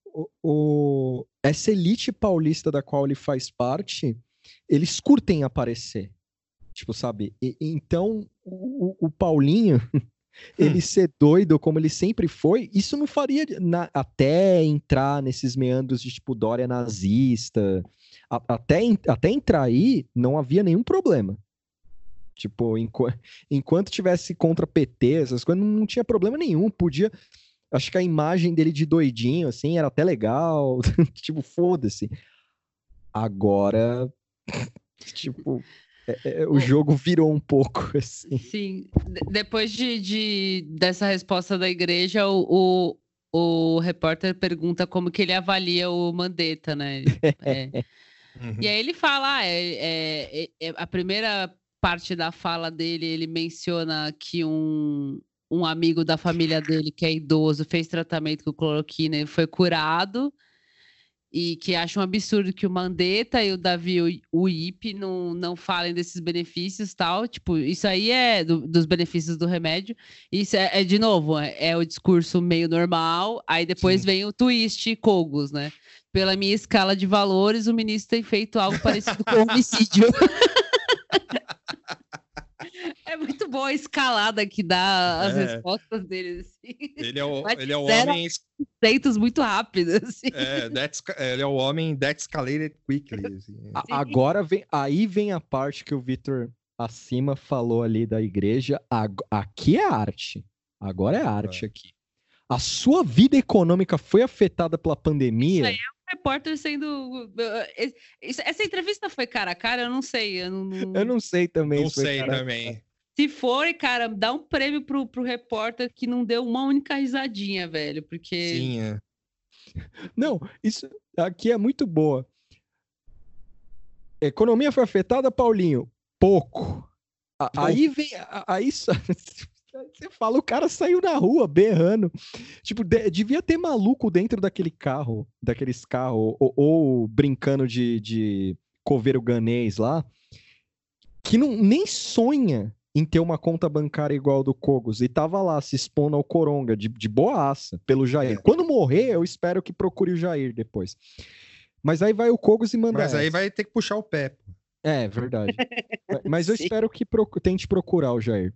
o, o- essa elite paulista da qual ele faz parte, eles curtem aparecer. Tipo, sabe? E- então, o, o- Paulinho, ele ser doido como ele sempre foi, isso não faria na- até entrar nesses meandros de tipo Dória nazista, a- até, até entrar aí, não havia nenhum problema. Tipo, enqu- enquanto tivesse contra PT, essas coisas, não, não tinha problema nenhum. Podia. Acho que a imagem dele de doidinho, assim, era até legal. tipo, foda-se. Agora, tipo, é- é, o jogo virou um pouco assim. Sim. De- depois de, de- dessa resposta da igreja, o, o, o repórter pergunta como que ele avalia o Mandetta, né? É. Uhum. E aí ele fala, ah, é, é- é- é- a primeira parte da fala dele, ele menciona que um, um amigo da família dele, que é idoso, fez tratamento com cloroquina e foi curado, e que acha um absurdo que o Mandetta e o Davi Ipe não, não falem desses benefícios tal. Tipo, isso aí é do- dos benefícios do remédio. Isso é, é, de novo, é, é o discurso meio normal, aí depois Sim. vem o twist Cogos, né? pela minha escala de valores, o ministro tem feito algo parecido com homicídio. É muito boa a escalada que dá as É. respostas dele. Assim. Ele é o, ele é o zero homem. Conceitos muito rápidos. Assim. É, ele é o homem that escalated quickly. assim. Agora vem, aí vem a parte que o Vitor acima falou ali da igreja. Aqui é arte. Agora é arte aqui. A sua vida econômica foi afetada pela pandemia? Isso aí O repórter sendo. eh, Isso- Essa entrevista foi cara a cara? Eu não sei. Eu não, não- Eu não sei também. Não sei cara- também. Se for, cara, dá um prêmio pro, pro repórter que não deu uma única risadinha, velho. Porque. Sim, é. Não, isso aqui é muito boa. Economia foi afetada, Paulinho? Pouco. A- Aí vem. a- Aí só- você fala, o cara saiu na rua berrando. Tipo, de- devia ter maluco dentro daquele carro, daqueles carros, ou, ou brincando de, de coveiro ganês lá, que não, nem sonha em ter uma conta bancária igual a do Cogos. E tava lá se expondo ao Coronga, de, de boaça, pelo Jair. É. Quando morrer, eu espero que procure o Jair depois. Mas aí vai o Cogos e manda Mas aí essa. vai ter que puxar o pé. pô. É, verdade. Ma- Mas eu Sim. espero que procu- tente procurar o Jair.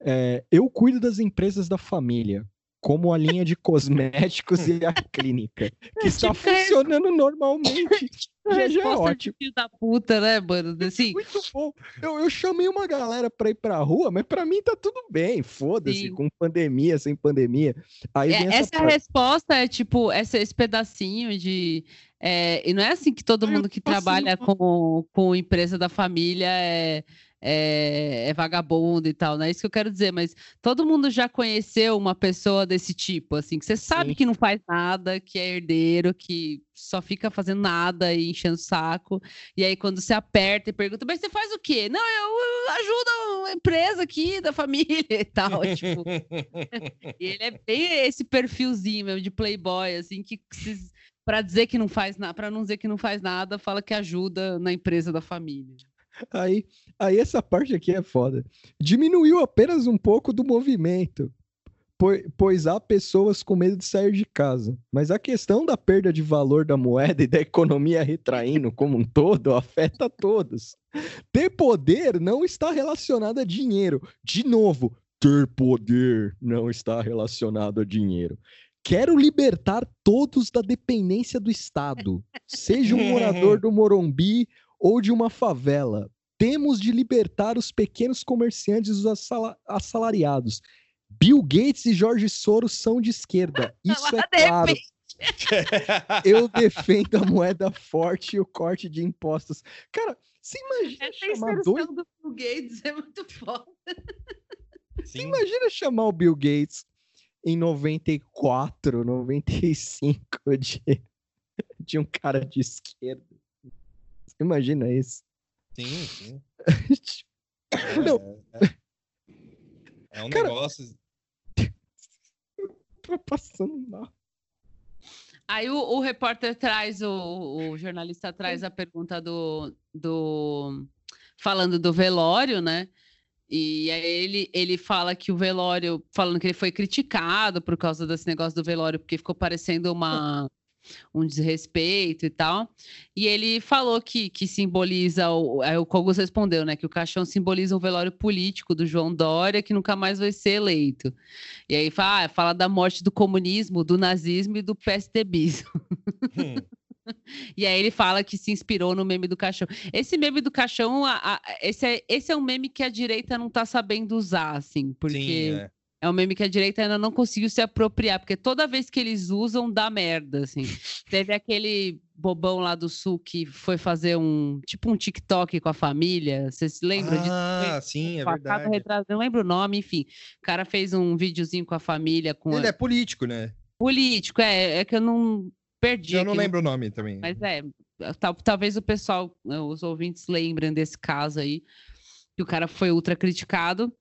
É, eu cuido das empresas da família, como a linha de cosméticos e a clínica, que está Tipo, é- funcionando normalmente. Já, já é Resposta de ótimo. filho da puta, né, mano? Assim, Muito bom. Eu, eu chamei uma galera pra ir pra rua, mas pra mim tá tudo bem. Foda-se, com pandemia, sem pandemia. Aí É, essa, essa resposta é tipo essa, esse pedacinho de. é, e não é assim que todo mundo que trabalha com, com empresa da família é, é, é vagabundo e tal, não é isso que eu quero dizer, mas todo mundo já conheceu uma pessoa desse tipo, assim, que você sabe Sim. que não faz nada, que é herdeiro, que só fica fazendo nada e enchendo o saco, e aí quando você aperta e pergunta, mas você faz o quê? Não, eu, eu ajudo a empresa aqui da família e tal, tipo. E ele é bem esse perfilzinho mesmo de playboy, assim, que se- pra dizer que não faz nada, para não dizer que não faz nada, fala que ajuda na empresa da família. Aí, aí essa parte aqui é foda. Diminuiu apenas um pouco do movimento, poi- pois há pessoas com medo de sair de casa. Mas a questão da perda de valor da moeda e da economia retraindo como um todo afeta todos. Ter poder não está relacionado a dinheiro. De novo, ter poder não está relacionado a dinheiro. Quero libertar todos da dependência do Estado, seja um morador do Morumbi ou de uma favela. Temos de libertar os pequenos comerciantes e os assala- assalariados. Bill Gates e Jorge Soros são de esquerda. Isso é claro. Eu defendo a moeda forte e o corte de impostos. Cara, você imagina Essa chamar dois do Bill Gates é muito foda. Você imagina chamar o Bill Gates em 94, 95 de, de um cara de esquerda. Imagina isso? Sim, sim. Não, É, é. É um Cara- negócio. tá passando mal. Aí o, o repórter traz, o, o jornalista traz a pergunta do, do. falando do velório, né? E aí ele, ele fala que o velório, falando que ele foi criticado por causa desse negócio do velório, porque ficou parecendo uma, um desrespeito e tal. E ele falou que, que simboliza, o, aí o Cogos respondeu, né? Que o caixão simboliza um velório político do João Dória, que nunca mais vai ser eleito. E aí fala, ah, fala da morte do comunismo, do nazismo e do PSDBismo. Hum, E aí ele fala que se inspirou no meme do caixão. Esse meme do caixão, a- a- esse, é, esse é um meme que a direita não tá sabendo usar, assim, porque Sim, é. É um meme que a direita ainda não conseguiu se apropriar, porque toda vez que eles usam, dá merda, assim. Teve aquele bobão lá do Sul que foi fazer um, tipo um TikTok com a família, vocês se lembram disso? Ah, sim, é verdade. não lembro o nome, enfim. O cara fez um videozinho com a família, com Ele a- é político, né? político, é, é que eu não perdi Eu não aqui, lembro o nome também. mas é, tal- talvez o pessoal, né, os ouvintes lembrem desse caso aí, que o cara foi ultra criticado,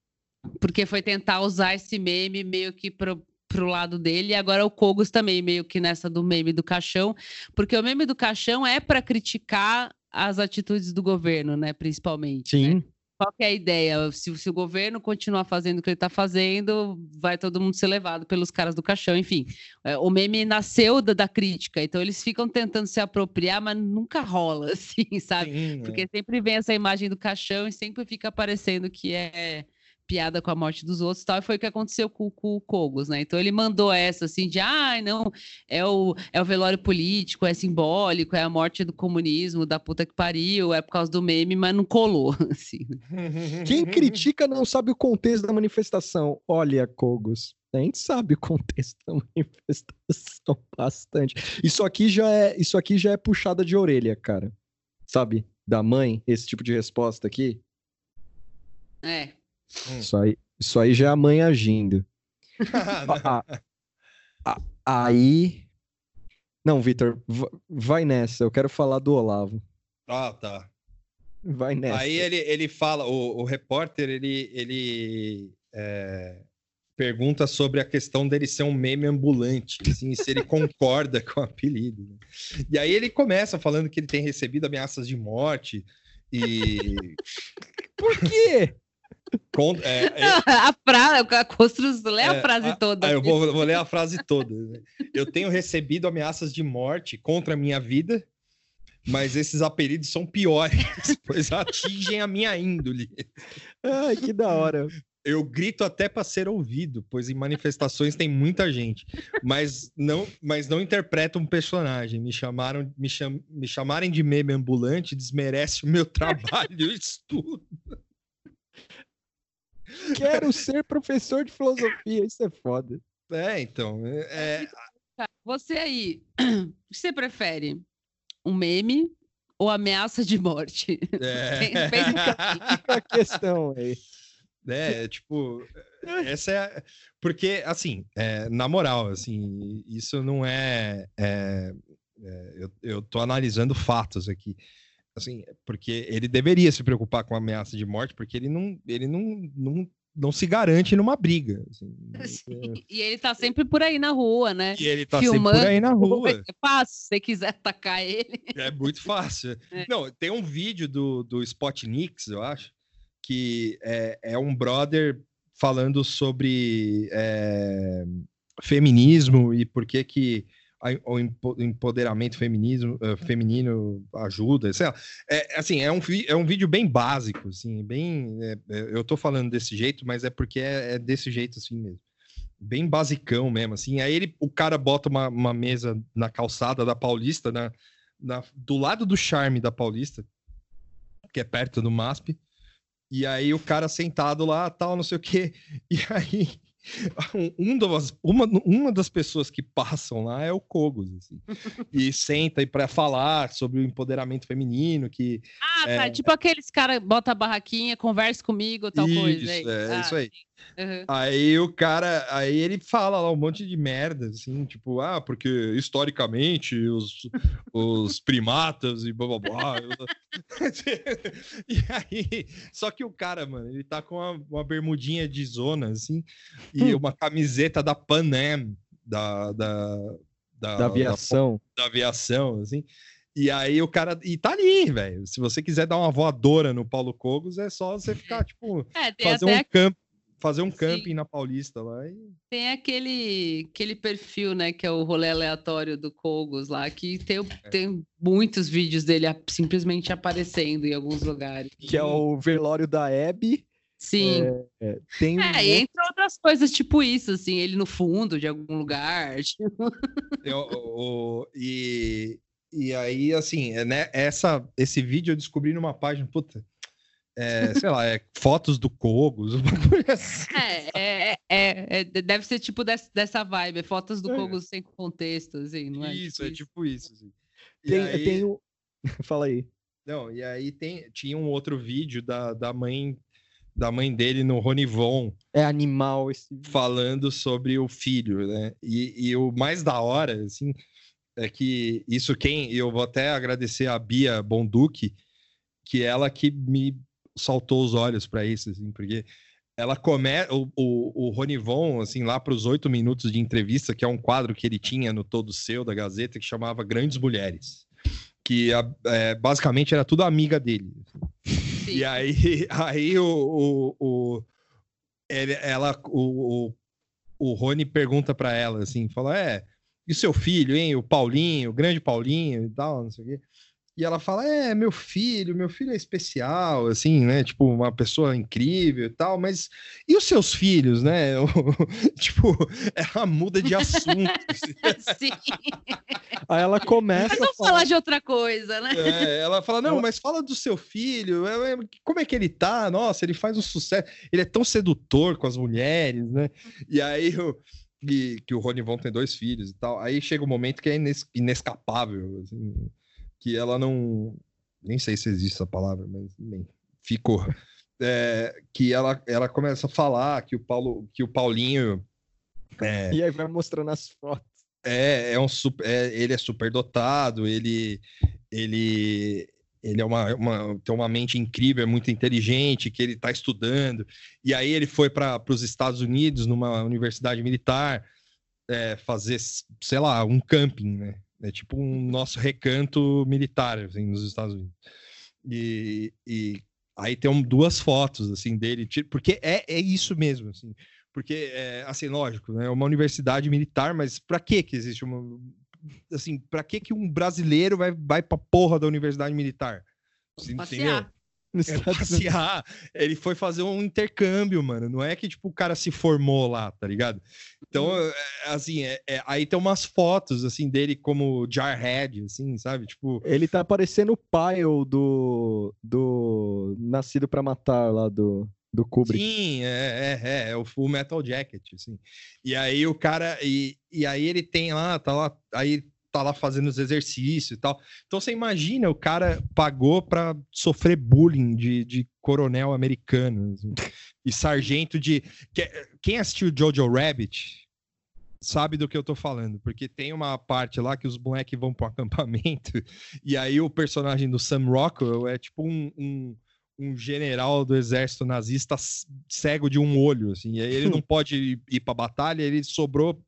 porque foi tentar usar esse meme meio que pro, pro lado dele, e agora o Cogos também, meio que nessa do meme do caixão, porque o meme do caixão é para criticar as atitudes do governo, né, principalmente. né? Sim. qual que é a ideia? Se, se, o governo continuar fazendo o que ele está fazendo, vai todo mundo ser levado pelos caras do caixão. Enfim, é, o meme nasceu da, da, crítica, então eles ficam tentando se apropriar, mas nunca rola, assim, sabe? Sim, Porque é. sempre vem essa imagem do caixão e sempre fica parecendo que é piada com a morte dos outros e tal, e foi o que aconteceu com, com, o Cogos, né? Então ele mandou essa assim de ah, não, é o, é o velório político, é simbólico, é a morte do comunismo, da puta que pariu, é por causa do meme, mas não colou. Assim. Quem critica não sabe o contexto da manifestação. Olha, Cogos. A gente sabe o contexto da manifestação bastante. Isso aqui já é, isso aqui já é puxada de orelha, cara. Sabe? Da mãe, esse tipo de resposta aqui. É, Hum. Isso, aí, isso aí já é a mãe agindo. aí. Não, Vitor, vai nessa. Eu quero falar do Olavo. Ah, tá. Vai nessa. Aí ele, ele fala, o, o repórter, ele, ele é, pergunta sobre a questão dele ser um meme ambulante, assim, se ele concorda com o apelido. Né? E aí ele começa falando que ele tem recebido ameaças de morte e... Por quê? É, é, a frase, a construção, lê a é, frase toda. eu vou, vou, ler a frase toda. Né? Eu tenho recebido ameaças de morte contra a minha vida, mas esses apelidos são piores, pois atingem a minha índole. Ai, que da hora. Eu grito até para ser ouvido, pois em manifestações tem muita gente, mas não, mas não interpreto um personagem. Me chamaram, me, cham, me chamarem de meme ambulante desmerece o meu trabalho e estudo. Quero ser professor de filosofia, isso é foda. É, então. É... é você aí, o que você prefere? Um meme ou ameaça de morte? É. Fica a questão aí. É, tipo, essa é. Porque, assim, é, na moral, assim, isso não é. é, é eu, eu tô analisando fatos aqui assim, porque ele deveria se preocupar com a ameaça de morte, porque ele não, ele não, não, não se garante numa briga. Assim, é... E ele tá sempre por aí na rua, né? E ele tá Filmando, sempre por aí na rua. É fácil, se você quiser atacar ele. É muito fácil. É. Não, tem um vídeo do, do Spotnix, eu acho, que é, é um brother falando sobre é, feminismo e por que que o empoderamento feminismo, uh, feminino ajuda, sei lá. É, assim, é um, é um vídeo bem básico, assim, bem... É, é, eu tô falando desse jeito, mas é porque é, é, desse jeito assim mesmo. Bem basicão mesmo, assim. Aí ele, o cara bota uma, uma mesa na calçada da Paulista, na, na, do lado do charme da Paulista, que é perto do MASP, e aí o cara sentado lá, tal, não sei o quê, e aí um das, uma, uma das pessoas que passam lá é o Cogos, assim, e senta aí para falar sobre o empoderamento feminino, que... Ah, tá, é... tipo aqueles caras, bota a barraquinha, conversa comigo, tal isso, coisa. É, é ah, isso aí. Uhum. Aí o cara, aí ele fala lá um monte de merda, assim, tipo, ah, porque historicamente os, os primatas e blá blá blá. e aí, só que o cara, mano, ele tá com uma, uma bermudinha de zona, assim, e hum. uma camiseta da Pan Am, da, da, da, da aviação. Da, da aviação, assim. E aí o cara. E tá ali, velho. Se você quiser dar uma voadora no Paulo Cogos, é só você ficar, tipo, é, fazer um campo fazer um camping Sim. na Paulista lá. E... Tem aquele, aquele perfil, né, que é o rolê aleatório do Cogos lá, que tem, é. tem muitos vídeos dele simplesmente aparecendo em alguns lugares. Que é o velório da Abby. Sim. É, é, tem um... é, entre outras coisas, tipo isso, assim, ele no fundo de algum lugar. Tipo... Eu, o, e, e aí, assim, é, né, essa, esse vídeo eu descobri numa página, puta, é, sei lá, é fotos do Cogos, assim, é, é, é, é, deve ser tipo dessa, dessa vibe, é fotos do é. Cogos sem contexto, assim, não é? Isso, tipo é tipo isso. Assim. Tem, aí... tem o... Fala aí. Não, e aí tem, tinha um outro vídeo da, da mãe da mãe dele no Ronivon. É animal esse. Falando sobre o filho, né? E, e o mais da hora, assim, é que isso quem... Eu vou até agradecer a Bia Bonduque, que ela que me saltou os olhos para isso, assim, porque ela começa o, o, o Ronivon, assim, lá para os oito minutos de entrevista, que é um quadro que ele tinha no Todo Seu da Gazeta, que chamava Grandes Mulheres, que é, basicamente era tudo amiga dele. Sim. E aí, aí o, o, o- ele- ela, o, o, o Rony pergunta pra ela assim, fala, é, e seu filho, hein, o Paulinho, o grande Paulinho e tal, não sei o quê. E ela fala, é, meu filho, meu filho é especial, assim, né, tipo, uma pessoa incrível e tal, mas e os seus filhos, né? tipo, ela muda de assunto. assim. Sim. Aí ela começa Mas a vamos falar de outra coisa, né? É, ela fala, não, mas fala do seu filho, é, é, como é que ele tá? Nossa, ele faz um sucesso, ele é tão sedutor com as mulheres, né? E aí, o, e, que o Rony Von tem dois filhos e tal, aí chega um momento que é ines- inescapável, assim, que ela não, nem sei se existe essa palavra, mas bem, ficou, É, que ela, ela começa a falar que o Paulo, que o Paulinho é, E aí vai mostrando as fotos. é, é um super, é- ele é super dotado, ele, ele, ele é uma, uma- tem uma mente incrível, é muito inteligente, que ele está estudando. E aí ele foi para os Estados Unidos, numa universidade militar, é, fazer, sei lá, um camping, né? É tipo um nosso recanto militar, assim, nos Estados Unidos. E, e aí tem um- duas fotos, assim, dele, porque é, é isso mesmo, assim. Porque, é, assim, lógico, né? É uma universidade militar, mas para que que existe uma... Assim, para que que um brasileiro vai, vai pra porra da universidade militar? Você Passear. Nos É Estados Unidos. passear. Ele foi fazer um intercâmbio, mano. Não é que, tipo, o cara se formou lá, tá ligado? Então, Uhum. é, assim, é- é- aí tem umas fotos, assim, dele como Jarhead, assim, sabe? Tipo, Ele tá parecendo o Pyle do, do Nascido pra Matar lá do, do Kubrick. Sim, é, é, é, é o Full Metal Jacket, assim. E aí o cara, e, e aí ele tem lá, tá lá, aí tá lá fazendo os exercícios e tal. Então você imagina, o cara pagou pra sofrer bullying de, de coronel americano assim, e sargento de... que- Quem assistiu Jojo Rabbit sabe do que eu tô falando, porque tem uma parte lá que os moleques vão pro acampamento e aí o personagem do Sam Rockwell é tipo um- um um general do exército nazista cego de um olho, assim, e aí ele não pode ir, ir pra batalha, ele sobrou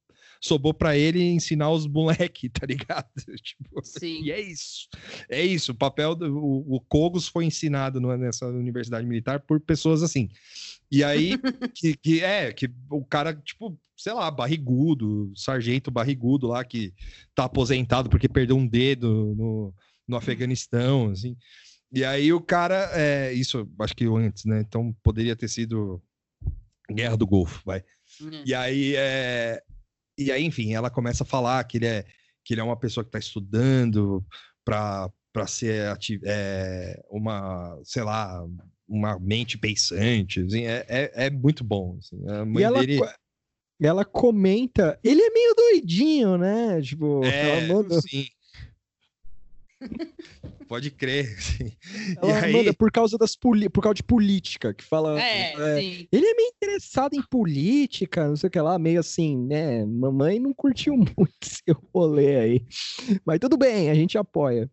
sobrou para ele ensinar os moleque, tá ligado? Tipo, Sim. e é isso. É isso, o papel do o, o Cogos foi ensinado nessa universidade militar por pessoas assim. E aí que, que é que o cara, tipo, sei lá, barrigudo, sargento barrigudo lá que tá aposentado porque perdeu um dedo no, no Afeganistão, assim. E aí o cara, é, isso acho que antes, né? Então poderia ter sido Guerra do Golfo, vai. É. E aí, é... e aí, enfim, ela começa a falar que ele é, que ele é uma pessoa que está estudando para para ser é, uma, sei lá, uma mente pensante. assim, é, é, é muito bom. Assim, E ela, dele. ela comenta. Ele é meio doidinho, né? Tipo, É, ela manda, sim. Pode crer. assim. ela e aí, manda por causa das poli- por causa de política, que fala. É, é, sim. Ele é meio interessado em política, não sei o que lá, meio assim, né? Mamãe não curtiu muito seu rolê aí. Mas tudo bem, a gente apoia.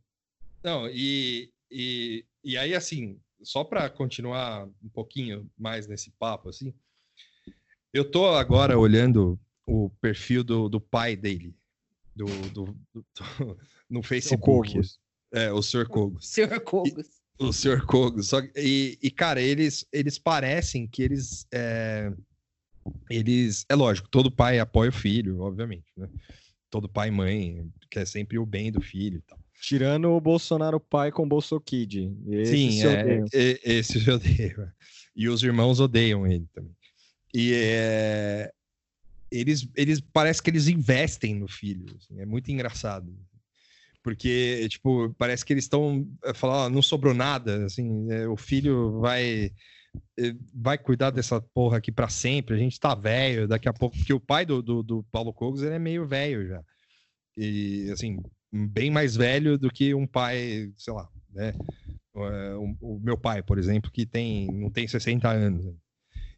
Não, e, e, e aí, assim, só para continuar um pouquinho mais nesse papo, assim, eu tô agora olhando o perfil do, do pai dele, do, do- do- no Facebook. Cogos. É, o Sr. Cogos. Senhor Cogos. O Sr. Cogos. Só, e, e, cara, eles, eles parecem que eles, é, eles... É lógico, todo pai apoia o filho, obviamente, né? Todo pai e mãe quer sempre o bem do filho e tal. Tirando o Bolsonaro pai com o Bolso Kid. Esse Sim, se é, e- esse eu odeio. E os irmãos odeiam ele também. E é, eles, eles parece que eles investem no filho. assim, é muito engraçado. Porque, tipo, parece que eles estão falando, não sobrou nada, assim, é, o filho vai eh, vai cuidar dessa porra aqui pra sempre, a gente tá velho, daqui a pouco, porque o pai do, do, do Paulo Cogos, ele é meio velho já. E, assim, bem mais velho do que um pai, sei lá, né? O, o meu pai, por exemplo, que tem não tem 60 anos. né?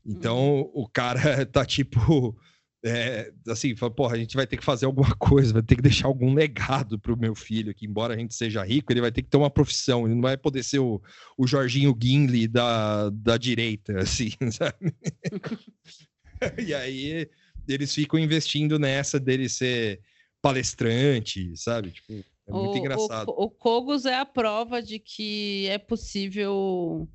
Então o cara tá tipo é, assim, fala, porra, a gente vai ter que fazer alguma coisa, vai ter que deixar algum legado pro meu filho, que embora a gente seja rico, ele vai ter que ter uma profissão, ele não vai poder ser o, o Jorginho Guinle da, da direita, assim, sabe? e aí eles ficam investindo nessa dele ser palestrante, sabe? Tipo, é muito o, engraçado. O, o Cogos é a prova de que é possível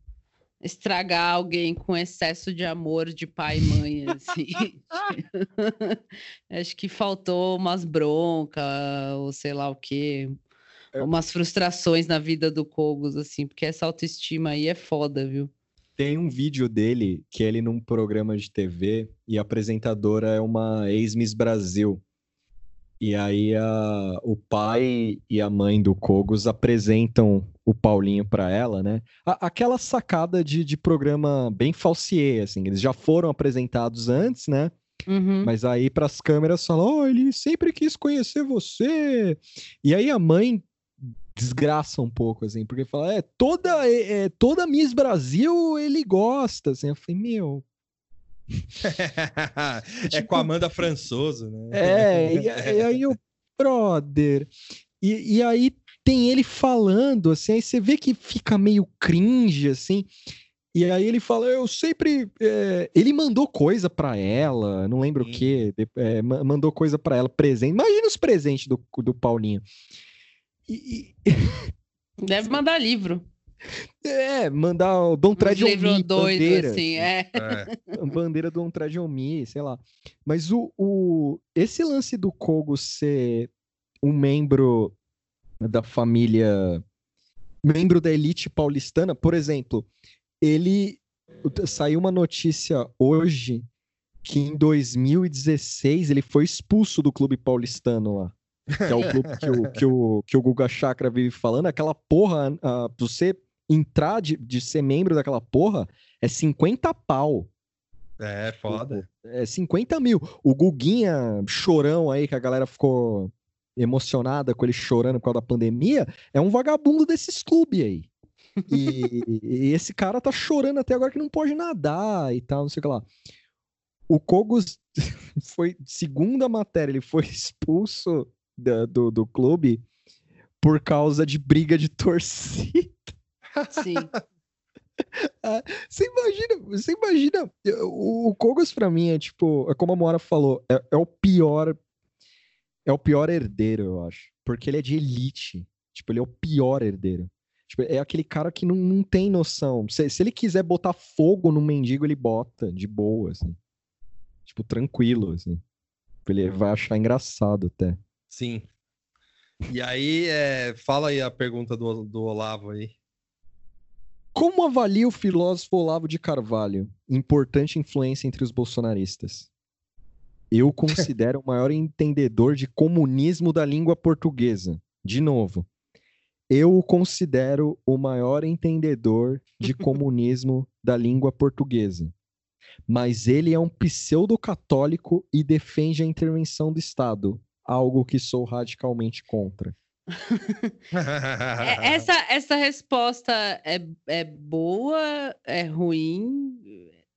estragar alguém com excesso de amor de pai e mãe, assim. Acho que faltou umas broncas, ou sei lá o quê. É. Umas frustrações na vida do Cogos, assim, porque essa autoestima aí é foda, viu? Tem um vídeo dele que ele num programa de TV e a apresentadora é uma ex-Miss Brasil. E aí a, o pai e a mãe do Cogos apresentam o Paulinho pra ela, né? A- aquela sacada de, de programa bem falsier, assim. Eles já foram apresentados antes, né? Uhum. Mas aí pras câmeras falam, oh, ele sempre quis conhecer você. E aí a mãe desgraça um pouco, assim, porque fala, é, toda, é, é, toda Miss Brasil ele gosta, assim. Eu falei, meu, é Tipo- com a Amanda Françoso, né? É, e, e aí o brother. E, e aí tem ele falando, assim, aí você vê que fica meio cringe, assim. E aí ele fala, eu sempre. é, Ele mandou coisa pra ela, não lembro o Sim. que, mandou coisa pra ela, presente. Imagina os presentes do, do Paulinho. E, Deve mandar livro. e- é, mandar o Don't Tread on livros Me, doidos, bandeira. assim, é. É. bandeira do Don't on Me, sei lá. Mas o, o, esse lance do Kogo ser um membro da família, membro da elite paulistana, por exemplo, ele saiu uma notícia hoje que em 2016 ele foi expulso do clube paulistano lá. Que é o clube que o, que o, que o Guga Chakra vive falando. Aquela porra, pra você entrar de, de ser membro daquela porra, é 50 pau. É, foda. É 50 mil. O Guguinha chorão aí, que a galera ficou emocionada com ele chorando por causa da pandemia, é um vagabundo desses clubes aí. E, e esse cara tá chorando até agora que não pode nadar e tal, não sei o que lá. O Kogos foi, segundo a matéria, ele foi expulso da- do, do clube por causa de briga de torcida. Sim. Você imagina, você imagina, o, o Kogos pra mim é tipo, é como a Moara falou, é, é o pior, é o pior herdeiro, eu acho, porque ele é de elite, tipo, ele é o pior herdeiro. Tipo, é aquele cara que não, não tem noção. Se, se ele quiser botar fogo no mendigo, ele bota, de boa, assim. Tipo, tranquilo, assim. Ele vai achar engraçado até. Sim. E aí, é, fala aí a pergunta do, do Olavo aí. Como avalia o filósofo Olavo de Carvalho, importante influência entre os bolsonaristas? Eu considero o maior entendedor de comunismo da língua portuguesa. De novo, eu o considero o maior entendedor de comunismo da língua portuguesa. Mas ele é um pseudo-católico e defende a intervenção do Estado, algo que sou radicalmente contra. É, essa, essa resposta é, é boa, é ruim?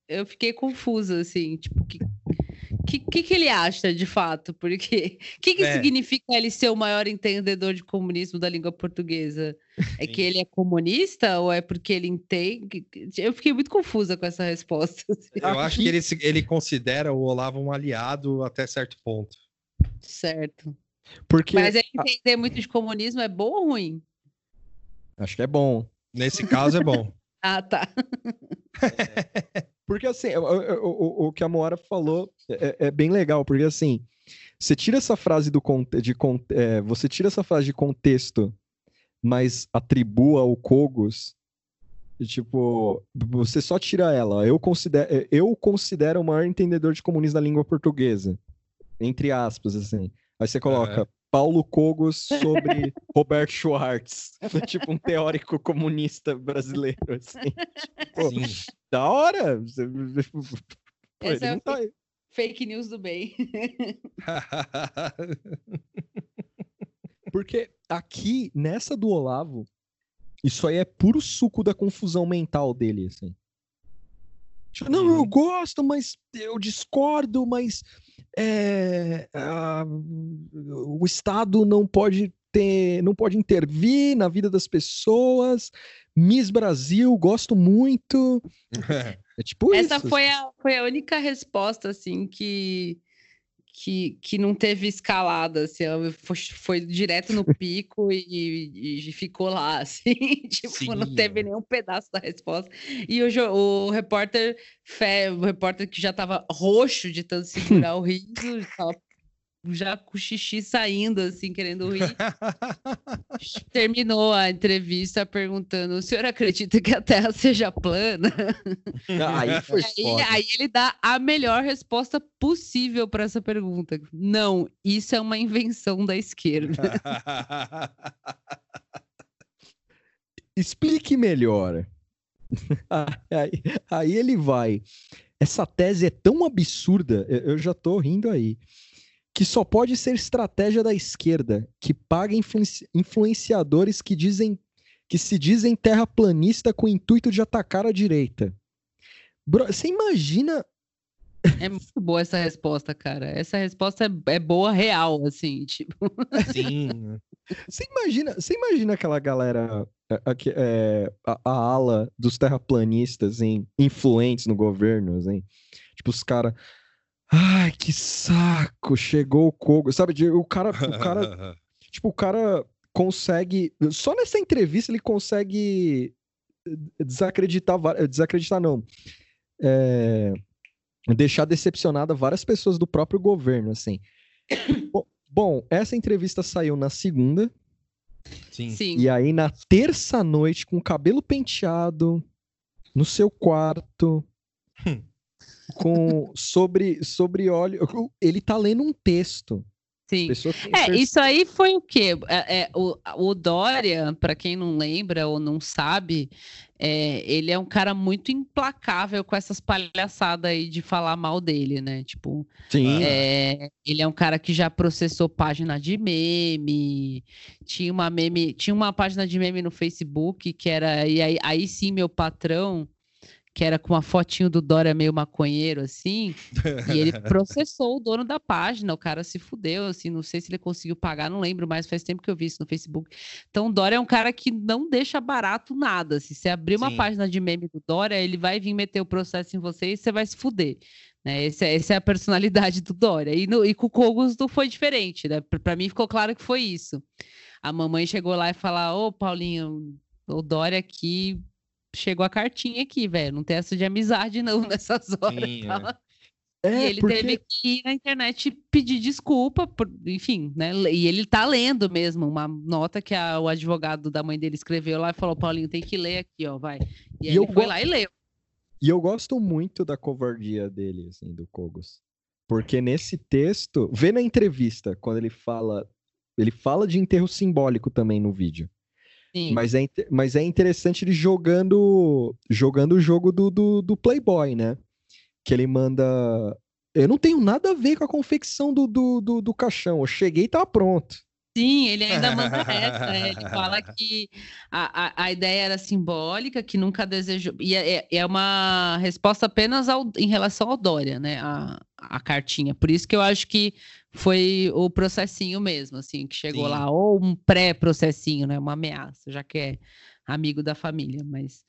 Eu fiquei confusa, assim, tipo, que, que, que, que ele acha de fato? Porque o que, que É. significa ele ser o maior entendedor de comunismo da língua portuguesa? É que ele é comunista ou é porque ele entende? Eu fiquei muito confusa com essa resposta. assim. Eu acho que ele, ele considera o Olavo um aliado até certo ponto. Certo. Porque Mas ele entender muito de comunismo é bom ou ruim? acho que é bom. Nesse caso é bom. Ah, tá. Porque assim, o, o- o- que a Moara falou é, é bem legal, porque assim, você tira essa frase do de é, você tira essa frase de contexto, mas atribua ao Kogos, e, tipo, você só tira ela. Eu considero, é, eu considero o maior entendedor de comunismo da língua portuguesa, entre aspas, assim. Aí você coloca Paulo Cogos sobre Roberto Schwartz, tipo um teórico comunista brasileiro, assim. Pô, Sim. da hora! Você- Pô, Essa é tá- Fake news do bem. Porque aqui, nessa do Olavo, isso aí é puro suco da confusão mental dele, assim. Tipo, não, eu Uhum. gosto, mas eu discordo, mas é, ah, o Estado não pode ter, não pode intervir na vida das pessoas. Miss Brasil, gosto muito. É tipo Essa isso. foi a, foi a única resposta, assim, que, que, que não teve escalada, assim, ela foi, foi direto no pico e, e, ficou lá, assim, tipo, Sim, não teve é. nenhum pedaço da resposta. E o, o repórter, o repórter que já estava roxo de tanto segurar o riso, tava já com o xixi saindo, assim, querendo rir. Terminou a entrevista perguntando: o senhor acredita que a Terra seja plana? Aí foi aí, aí, ele dá a melhor resposta possível para essa pergunta. Não, isso é uma invenção da esquerda. Explique melhor. aí, aí ele vai. Essa tese é tão absurda, eu já tô rindo aí que só pode ser estratégia da esquerda, que paga influenci influenciadores que dizem que se dizem terraplanista com o intuito de atacar a direita. Bro, você imagina é muito boa essa resposta, cara. Essa resposta é, é boa, real, assim, tipo. Sim. Você imagina, você imagina aquela galera, a, a, é, a, a ala dos terraplanistas, hein, influentes no governo, assim. Tipo, os caras. Ai, que saco! Chegou o Kogo. Sabe, o cara, o cara, tipo, o cara consegue, só nessa entrevista ele consegue desacreditar, desacreditar não, é, deixar decepcionada várias pessoas do próprio governo, assim. Bom, essa entrevista saiu na segunda. Sim. Sim. E aí na terça noite, com o cabelo penteado, no seu quarto, hum com sobre sobre óleo. Ele tá lendo um texto. Sim. É, isso aí foi o quê? É, é, o, o Dória, para quem não lembra ou não sabe, é, ele é um cara muito implacável com essas palhaçadas aí de falar mal dele, né? Tipo, Sim. É, ele é um cara que já processou página de meme, tinha uma meme, tinha uma página de meme no Facebook que era e aí, aí sim meu patrão que era com uma fotinho do Dória meio maconheiro, assim, e ele processou o dono da página, o cara se fudeu, assim, não sei se ele conseguiu pagar, não lembro mais, faz tempo que eu vi isso no Facebook. Então, o Dória é um cara que não deixa barato nada, se você abrir uma Sim. página de meme do Dória, ele vai vir meter o processo em você e você vai se fuder. Né? Esse, é, essa é a personalidade do Dória. E, no, e com o Kogos não foi diferente, né? Para mim ficou claro que foi isso. A mamãe chegou lá e falou: Ô, Paulinho, o Dória aqui chegou a cartinha aqui, velho. Não tem essa de amizade, não, nessas horas. Sim, tá? é. É, e ele porque... teve que ir na internet pedir desculpa, por, enfim, né? E ele tá lendo mesmo uma nota que a, o advogado da mãe dele escreveu lá e falou: Paulinho, tem que ler aqui, ó, vai. E, e ele foi go... lá e leu. E eu gosto muito da covardia dele, assim, do Kogos. Porque nesse texto, vê na entrevista, quando ele fala. Ele fala de enterro simbólico também no vídeo. Mas é, mas é interessante ele jogando jogando o jogo do, do, do, Playboy, né? Que ele manda. Eu não tenho nada a ver com a confecção do, do, do, do caixão. Eu cheguei e tá pronto. Sim, ele ainda manda essa. Né? Ele fala que a, a, a, ideia era simbólica, que nunca desejou. E é, é, é uma resposta apenas ao, em relação ao Dória, né? A, a cartinha. Por isso que eu acho que foi o processinho mesmo, assim, que chegou Sim. lá, ou um pré-processinho, né? Uma ameaça, já que é amigo da família, mas.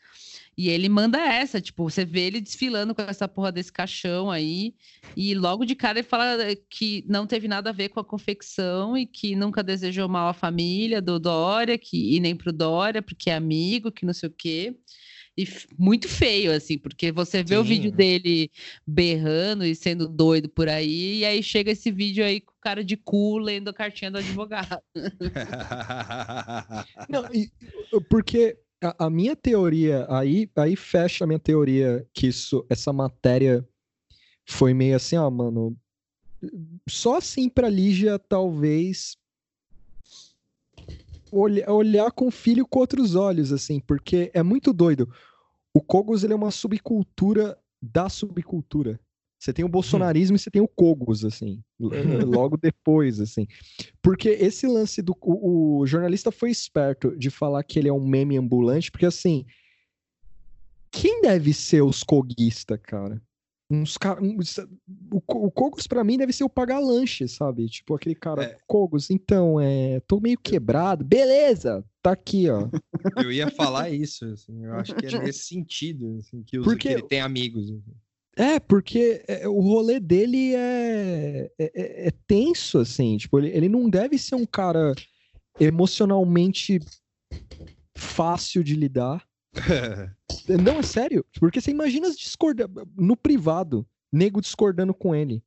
E ele manda essa, tipo, você vê ele desfilando com essa porra desse caixão aí, e logo de cara ele fala que não teve nada a ver com a confecção e que nunca desejou mal à família do Dória, que, e nem pro Dória, porque é amigo, que não sei o quê. E muito feio, assim, porque você vê Sim. o vídeo dele berrando e sendo doido por aí, e aí chega esse vídeo aí com o cara de cu lendo a cartinha do advogado. Não, e, porque a, a, minha teoria, aí, aí fecha a minha teoria que isso, essa matéria foi meio assim, ó, mano. Só assim pra Lígia, talvez olhar, olhar com o filho com outros olhos, assim, porque é muito doido. O Kogos ele é uma subcultura da subcultura. Você tem o bolsonarismo hum. e você tem o Kogos, assim, logo depois, assim. Porque esse lance do. O, o, jornalista foi esperto de falar que ele é um meme ambulante, porque assim. Quem deve ser os coguistas, cara? Uns caras. O, Kogos, pra mim, deve ser o pagar lanche, sabe? Tipo, aquele cara, é. Kogos, então, é, tô meio quebrado, beleza, tá aqui, ó. Eu ia falar isso, assim, eu acho que é nesse sentido, assim, que, os, porque... que ele tem amigos. Assim. É, porque é, o rolê dele é, é, é, é, é tenso, assim. Tipo, ele, ele não deve ser um cara emocionalmente fácil de lidar. Não, é sério. Porque você imagina as discorda no privado, nego discordando com ele.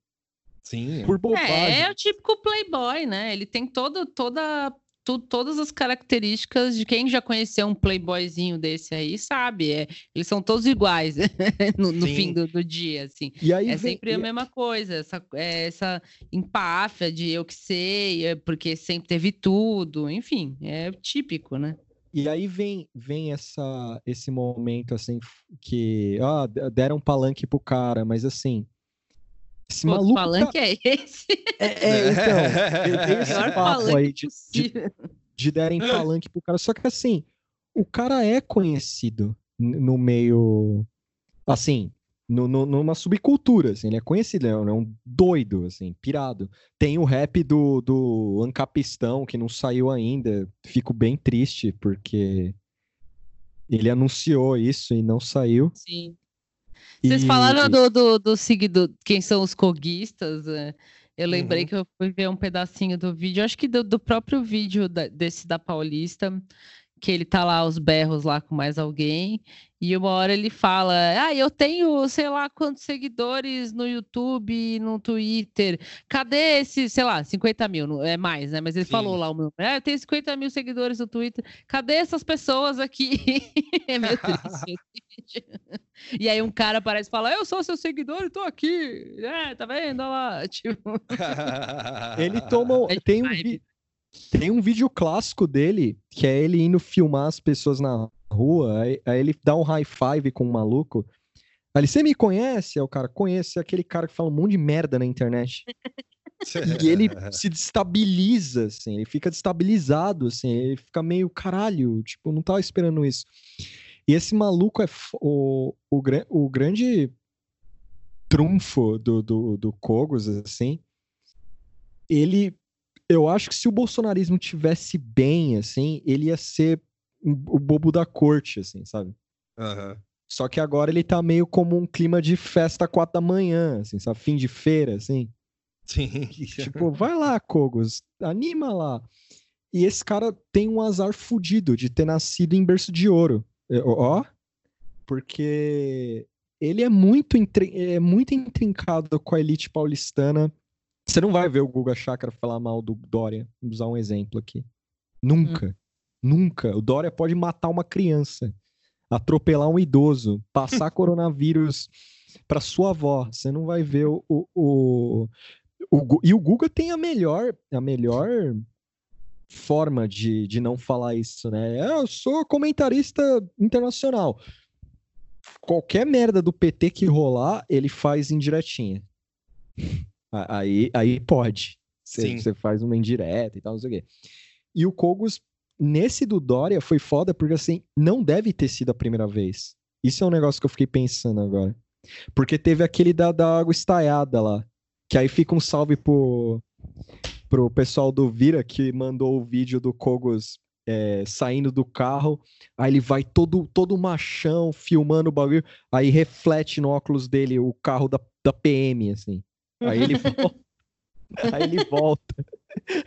Sim. Por bobagem. É, é o típico playboy, né? Ele tem todo, toda tu, todas as características de quem já conheceu um playboyzinho desse aí, sabe? É, eles são todos iguais no, no fim do, do, dia, assim. E aí é vem, sempre a mesma coisa, essa, é, essa empáfia de eu que sei, é porque sempre teve tudo, enfim, é típico, né? E aí vem, vem essa, esse momento, assim, que, ó, deram um palanque pro cara, mas assim, esse maluco. palanque tá... é esse? É, é então. esse papo aí de, de, de derem palanque pro cara. Só que assim, o cara é conhecido no meio. Assim, no, no, numa subcultura, assim, ele é conhecido, ele é um doido, assim, pirado. Tem o rap do, do Ancapistão, que não saiu ainda. Fico bem triste, porque ele anunciou isso e não saiu. Sim. Vocês e... falaram do, do, do seguidor, quem são os coguistas, né? Eu lembrei uhum. que eu fui ver um pedacinho do vídeo, acho que do, do próprio vídeo da, desse da Paulista, que ele tá lá aos berros lá com mais alguém, e uma hora ele fala: Ah, eu tenho sei lá quantos seguidores no YouTube, no Twitter. Cadê esse, sei lá, 50 mil? É mais, né? Mas ele Sim. falou lá o meu. Ah, eu tenho 50 mil seguidores no Twitter. Cadê essas pessoas aqui? é meio triste. e aí um cara aparece e fala: Eu sou seu seguidor e tô aqui. É, tá vendo? Olha lá. Tipo... ele toma. É tem um, tem um vídeo clássico dele que é ele indo filmar as pessoas na rua, aí, aí ele dá um high five com um maluco. Aí ele, você me conhece? Aí o cara, conhece, é aquele cara que fala um monte de merda na internet. e ele se destabiliza, assim, ele fica destabilizado, assim, ele fica meio, caralho, tipo, não tava esperando isso. E esse maluco é o, o, o grande trunfo do, do, do Kogos, assim, ele, eu acho que se o bolsonarismo tivesse bem, assim, ele ia ser o bobo da corte, assim, sabe? Uhum. Só que agora ele tá meio como um clima de festa quatro da manhã, assim, sabe? Fim de feira, assim. Sim. tipo, vai lá, Kogos, anima lá. E esse cara tem um azar fudido de ter nascido em berço de ouro. É, ó, porque ele é muito, é muito intrincado com a elite paulistana. Você não vai ver o Guga Chakra falar mal do Dória. Vou usar um exemplo aqui. Nunca. Hum. Nunca. O Dória pode matar uma criança, atropelar um idoso, passar coronavírus para sua avó. Você não vai ver o, o, o, o, E o Guga tem a melhor, a melhor forma de, de não falar isso, né? É, eu sou comentarista internacional. Qualquer merda do PT que rolar, ele faz indiretinha. Aí, aí pode. Você faz uma indireta e tal, não sei o quê. E o Kogos nesse do Dória foi foda porque assim, não deve ter sido a primeira vez. Isso é um negócio que eu fiquei pensando agora. Porque teve aquele da, da água estaiada lá. Que aí fica um salve pro, pro pessoal do Vira que mandou o vídeo do Kogos é, saindo do carro. Aí ele vai todo, todo machão filmando o bagulho. Aí reflete no óculos dele o carro da, da PM, assim. Aí ele volta. aí ele volta.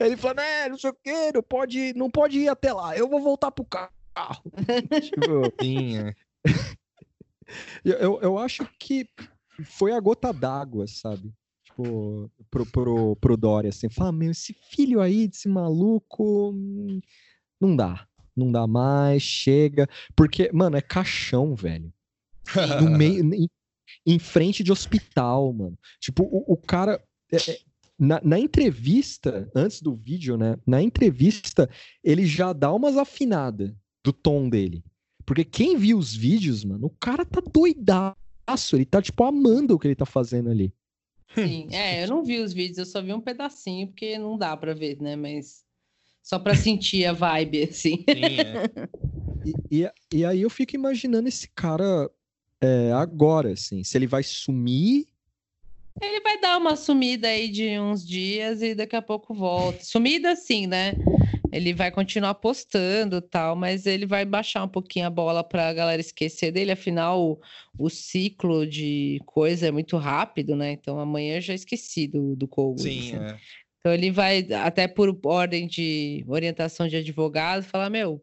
Ele falou, né, não sei o quê, não pode, não pode ir até lá, eu vou voltar pro carro. tipo, Sim, é. eu, eu acho que foi a gota d'água, sabe? Tipo, pro, pro, pro Dória, assim, falar, meu, esse filho aí desse maluco, não dá. Não dá mais, chega. Porque, mano, é caixão, velho. No meio, em, em frente de hospital, mano. Tipo, o, o cara. É, é na, na, entrevista, antes do vídeo, né? Na entrevista, ele já dá umas afinadas do tom dele. Porque quem viu os vídeos, mano, o cara tá doidaço. Ele tá, tipo, amando o que ele tá fazendo ali. Sim, é, eu não vi os vídeos, eu só vi um pedacinho, porque não dá pra ver, né? Mas só pra sentir a vibe, assim. Sim, é. e, e, e, aí eu fico imaginando esse cara é, agora, assim, se ele vai sumir ele vai dar uma sumida aí de uns dias e daqui a pouco volta. Sumida sim, né? ele vai continuar postando tal, mas ele vai baixar um pouquinho a bola para a galera esquecer dele. Afinal, o, o, ciclo de coisa é muito rápido, né? Então amanhã eu já esqueci do, do Kogo. Sim, assim. é. Então ele vai, até por ordem de orientação de advogado, falar: Meu,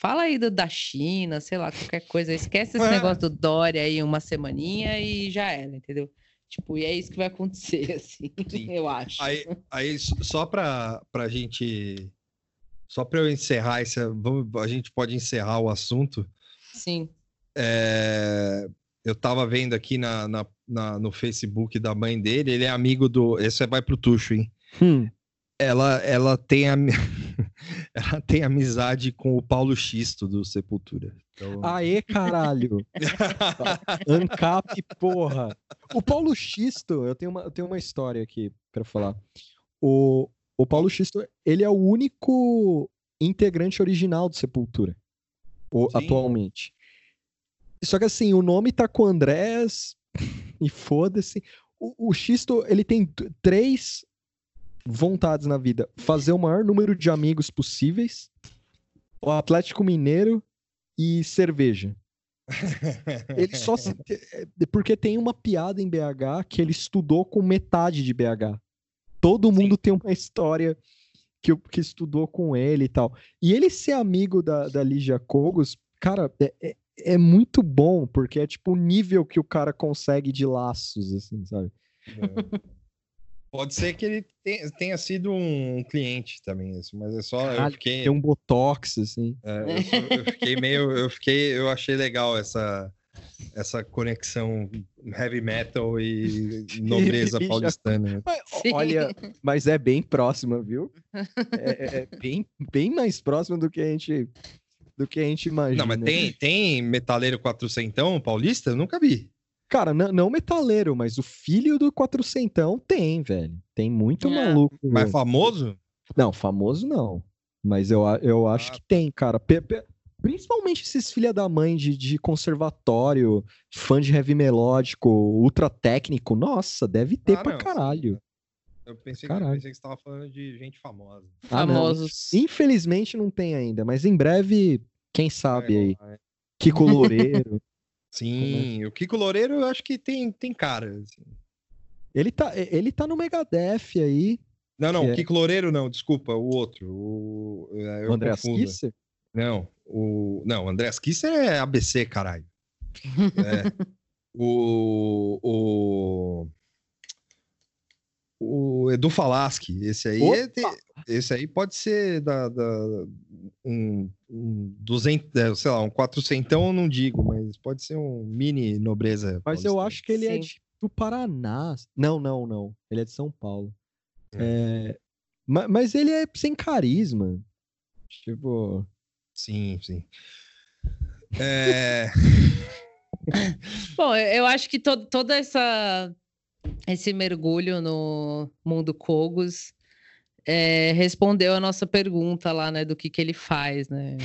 fala aí do, da China, sei lá, qualquer coisa. Esquece esse é. negócio do Dória aí uma semaninha e já era, entendeu? Tipo, e é isso que vai acontecer, assim, Sim. eu acho. Aí, aí só para a gente só para eu encerrar esse, a gente pode encerrar o assunto. Sim. É, eu estava vendo aqui na, na, na, no Facebook da mãe dele, ele é amigo do. Esse vai pro Tuxo, hein? Hum. Ela, ela, tem a, ela tem amizade com o Paulo Xisto do Sepultura. Então... Aê, caralho! Ancap, porra! O Paulo Xisto, eu tenho uma, eu tenho uma história aqui para falar. O, o Paulo Xisto, ele é o único integrante original do Sepultura, o, atualmente. Só que assim, o nome tá com o Andrés e foda-se. O, o Xisto, ele tem três vontades na vida: fazer o maior número de amigos possíveis, o Atlético Mineiro e cerveja. ele só se... É, porque tem uma piada em BH que ele estudou com metade de BH. Todo mundo Sim. tem uma história que, que estudou com ele e tal. E ele ser amigo da, da Lígia Kogos, cara, é, é, é muito bom, porque é tipo o nível que o cara consegue de laços, assim, sabe? É. Pode ser que ele tenha sido um cliente também, isso, mas é só. Caralho, eu fiquei. Tem um botox, assim. É, eu, só, eu, fiquei meio. Eu fiquei. Eu achei legal essa essa conexão heavy metal e nobreza paulistana. Mas, olha, mas é bem próxima, viu? É, é, é, bem, bem mais próxima do que a gente do que a gente imagina. Não, mas tem, tem metaleiro quatrocentão paulista? Eu nunca vi. Cara, não, não metaleiro, mas o filho do quatrocentão tem, velho. Tem muito é. maluco. Mas famoso? Não, famoso não. Mas eu, eu acho ah. que tem, cara. Pe, Principalmente esses filha da mãe de, de conservatório, fã de heavy melódico, ultra técnico. Nossa, deve ter ah, pra não, caralho. Sim. Eu pensei, que, eu pensei que você estava falando de gente famosa. Ah, Famosos. Não. Infelizmente não tem ainda, mas em breve, quem sabe aí. É. Kiko Loureiro. Sim, o Kiko Loureiro eu acho que tem, tem cara. Assim. Ele, tá, ele tá no Megadeth aí. Não, não, o é... Kiko Loureiro não, desculpa, o outro. O, é, o André Kisser? Não, o. Não, André Kisser é ABC, caralho. É. o, o. O Edu Falaschi, esse aí, é, esse aí pode ser da, da um, um 200, é, sei lá, um 400, eu não digo, mas pode ser um mini nobreza. Mas eu acho que ele é Sim. é de, do Paraná. Não, não, não. Ele é de São Paulo. É. É, mas, mas ele é sem carisma. Tipo. Sim, sim. É... Bom, eu acho que todo, toda essa esse mergulho no mundo Cogos é, respondeu a nossa pergunta lá, né, do que, que ele faz, né?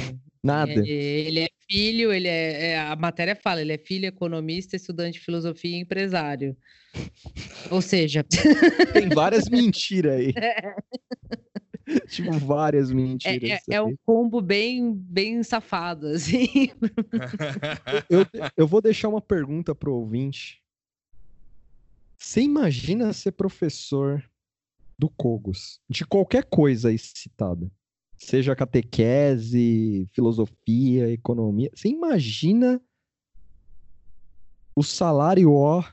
Nada. Ele, ele é filho, ele é, é, a matéria fala, ele é filho, economista, estudante de filosofia e empresário. Ou seja, tem várias mentiras aí. É. tipo, várias mentiras. É, é, é, um combo bem, bem safado, assim. eu, eu vou deixar uma pergunta pro ouvinte. Você imagina ser professor do Cogos, de qualquer coisa aí citada, seja catequese, filosofia, economia, você imagina o salário ó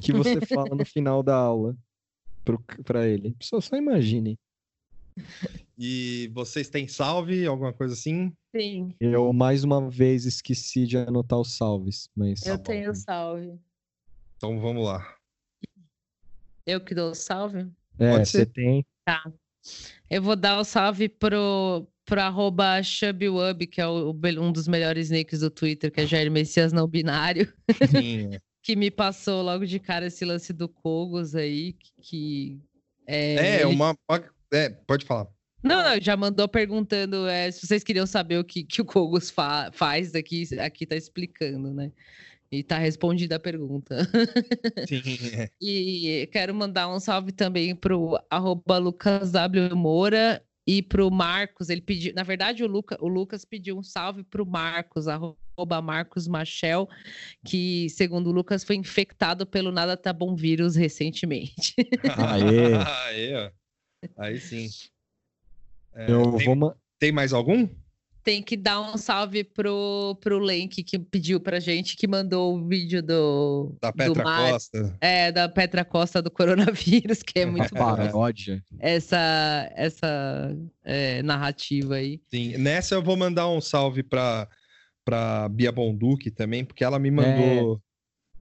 que você fala no final da aula para ele. Só, só imagine. E vocês têm salve, alguma coisa assim? Sim. Eu mais uma vez esqueci de anotar os salves, mas. Eu tá tenho salve. Então vamos lá. Eu que dou o salve? É, você tem. Tá. Eu vou dar o salve pro, pro arroba Shubwub, que é o, um dos melhores nicks do Twitter, que é Jair Messias não binário. Sim. que me passou logo de cara esse lance do Kogos aí, que. É, é ele... uma. É, pode falar. Não, não, já mandou perguntando é, se vocês queriam saber o que, que o Kogos fa faz aqui, aqui tá explicando, né? E tá respondida a pergunta. Sim. É. e quero mandar um salve também pro arroba Lucas W. Moura e pro Marcos, ele pediu, na verdade o, Luca, o Lucas pediu um salve pro Marcos, arroba Marcos Machel, que segundo o Lucas foi infectado pelo nada tá bom vírus recentemente. Aê. Aê, ó. Aí sim. É, Eu tem, vou. tem mais algum? Tem que dar um salve pro, pro Lenk que pediu pra gente, que mandou o vídeo do, Da do Petra Mar- Costa. É, da Petra Costa do coronavírus, que é muito bom Paródia. essa, essa é, narrativa aí. Sim. Nessa eu vou mandar um salve pra, pra Bia Bonduque também, porque ela me mandou.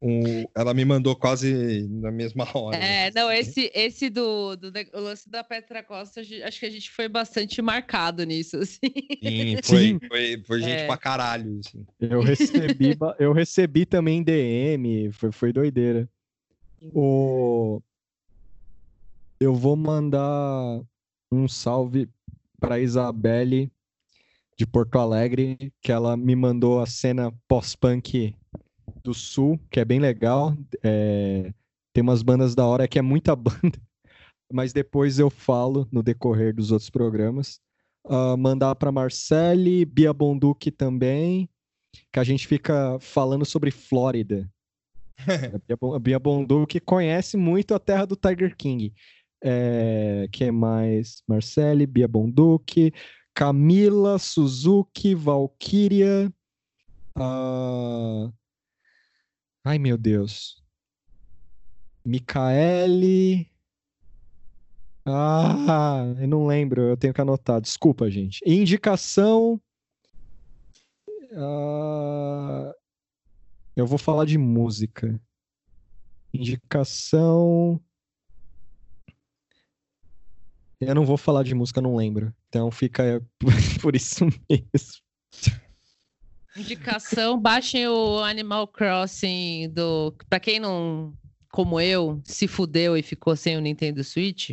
Um, ela me mandou quase na mesma hora. É, não, esse, esse do, do o lance da Petra Costa, acho que a gente foi bastante marcado nisso, assim. Sim, foi, Sim. foi, foi gente É. pra caralho. Assim. Eu recebi, eu recebi também DM, foi, foi doideira. O... Eu vou mandar um salve para Isabelle de Porto Alegre, que ela me mandou a cena pós-punk do Sul, que é bem legal. É, Tem umas bandas da hora, que é muita banda, mas depois eu falo no decorrer dos outros programas. Ah, mandar para Marcele, Bia Bonduque também que a gente fica falando sobre Flórida. A Bia Bonduque conhece muito a terra do Tiger King. É, que mais? Marcele, Bia Bonduque, Camila, Suzuki, Valkyria. ah, Ai, meu Deus. Micaele. Ah, eu não lembro, eu tenho que anotar. Desculpa, gente. Indicação. Ah, eu vou falar de música. Indicação. Eu não vou falar de música, não lembro. Então fica por isso mesmo. Indicação, baixem o Animal Crossing do. Pra quem não, como eu, se fudeu e ficou sem o Nintendo Switch,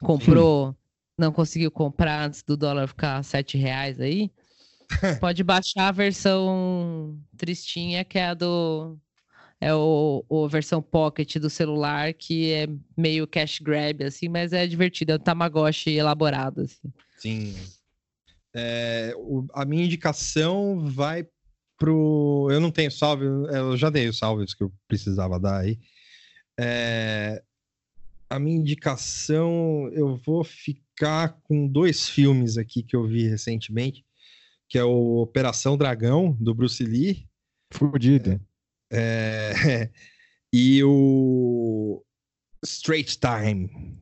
comprou, não conseguiu comprar antes do dólar ficar sete reais aí, pode baixar a versão tristinha, que é a do. É o, o a versão Pocket do celular, que é meio cash grab, assim, mas é divertido, é um Tamagotchi elaborado, assim. Sim. É, o- a minha indicação vai pro. Eu não tenho salve, eu já dei os salves que eu precisava dar aí. É, a minha indicação, eu vou ficar com dois filmes aqui que eu vi recentemente, que é o Operação Dragão, do Bruce Lee, Fudido. é, e o Straight Time,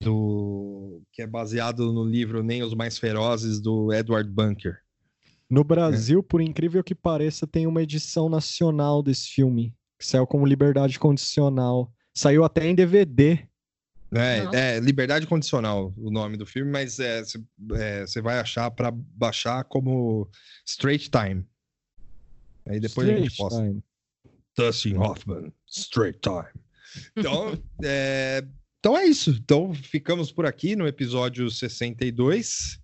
do, que é baseado no livro Nem os Mais Ferozes, do Edward Bunker. No Brasil, por incrível que pareça, tem uma edição nacional desse filme, que saiu como Liberdade Condicional. Saiu até em DVD. É, é Liberdade Condicional o nome do filme, mas você vai achar para baixar como Straight Time. Aí depois a gente Straight posta. Time. Dustin Hoffman, Straight Time. Então, é, então é isso. Então ficamos por aqui no episódio 62.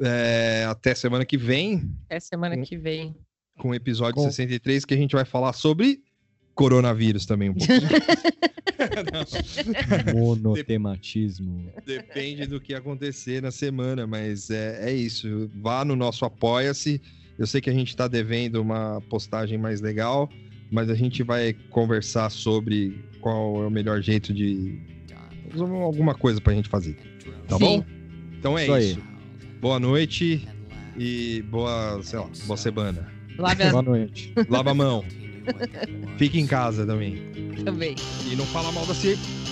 É, até semana que vem, É semana Hum. que vem. com o episódio Com- 63, que a gente vai falar sobre coronavírus também um pouquinho. Monotematismo. Depende do que acontecer na semana, mas é, é isso. Vá no nosso Apoia-se. Eu sei que a gente está devendo uma postagem mais legal, mas a gente vai conversar sobre qual é o melhor jeito de. Alguma coisa pra gente fazer. Tá Sim. bom? Então é Isso isso. Boa noite e boa, sei lá, boa semana. Lave as Boa noite. Lava a mão. Fique em casa também. também. E não fala mal da cerveja.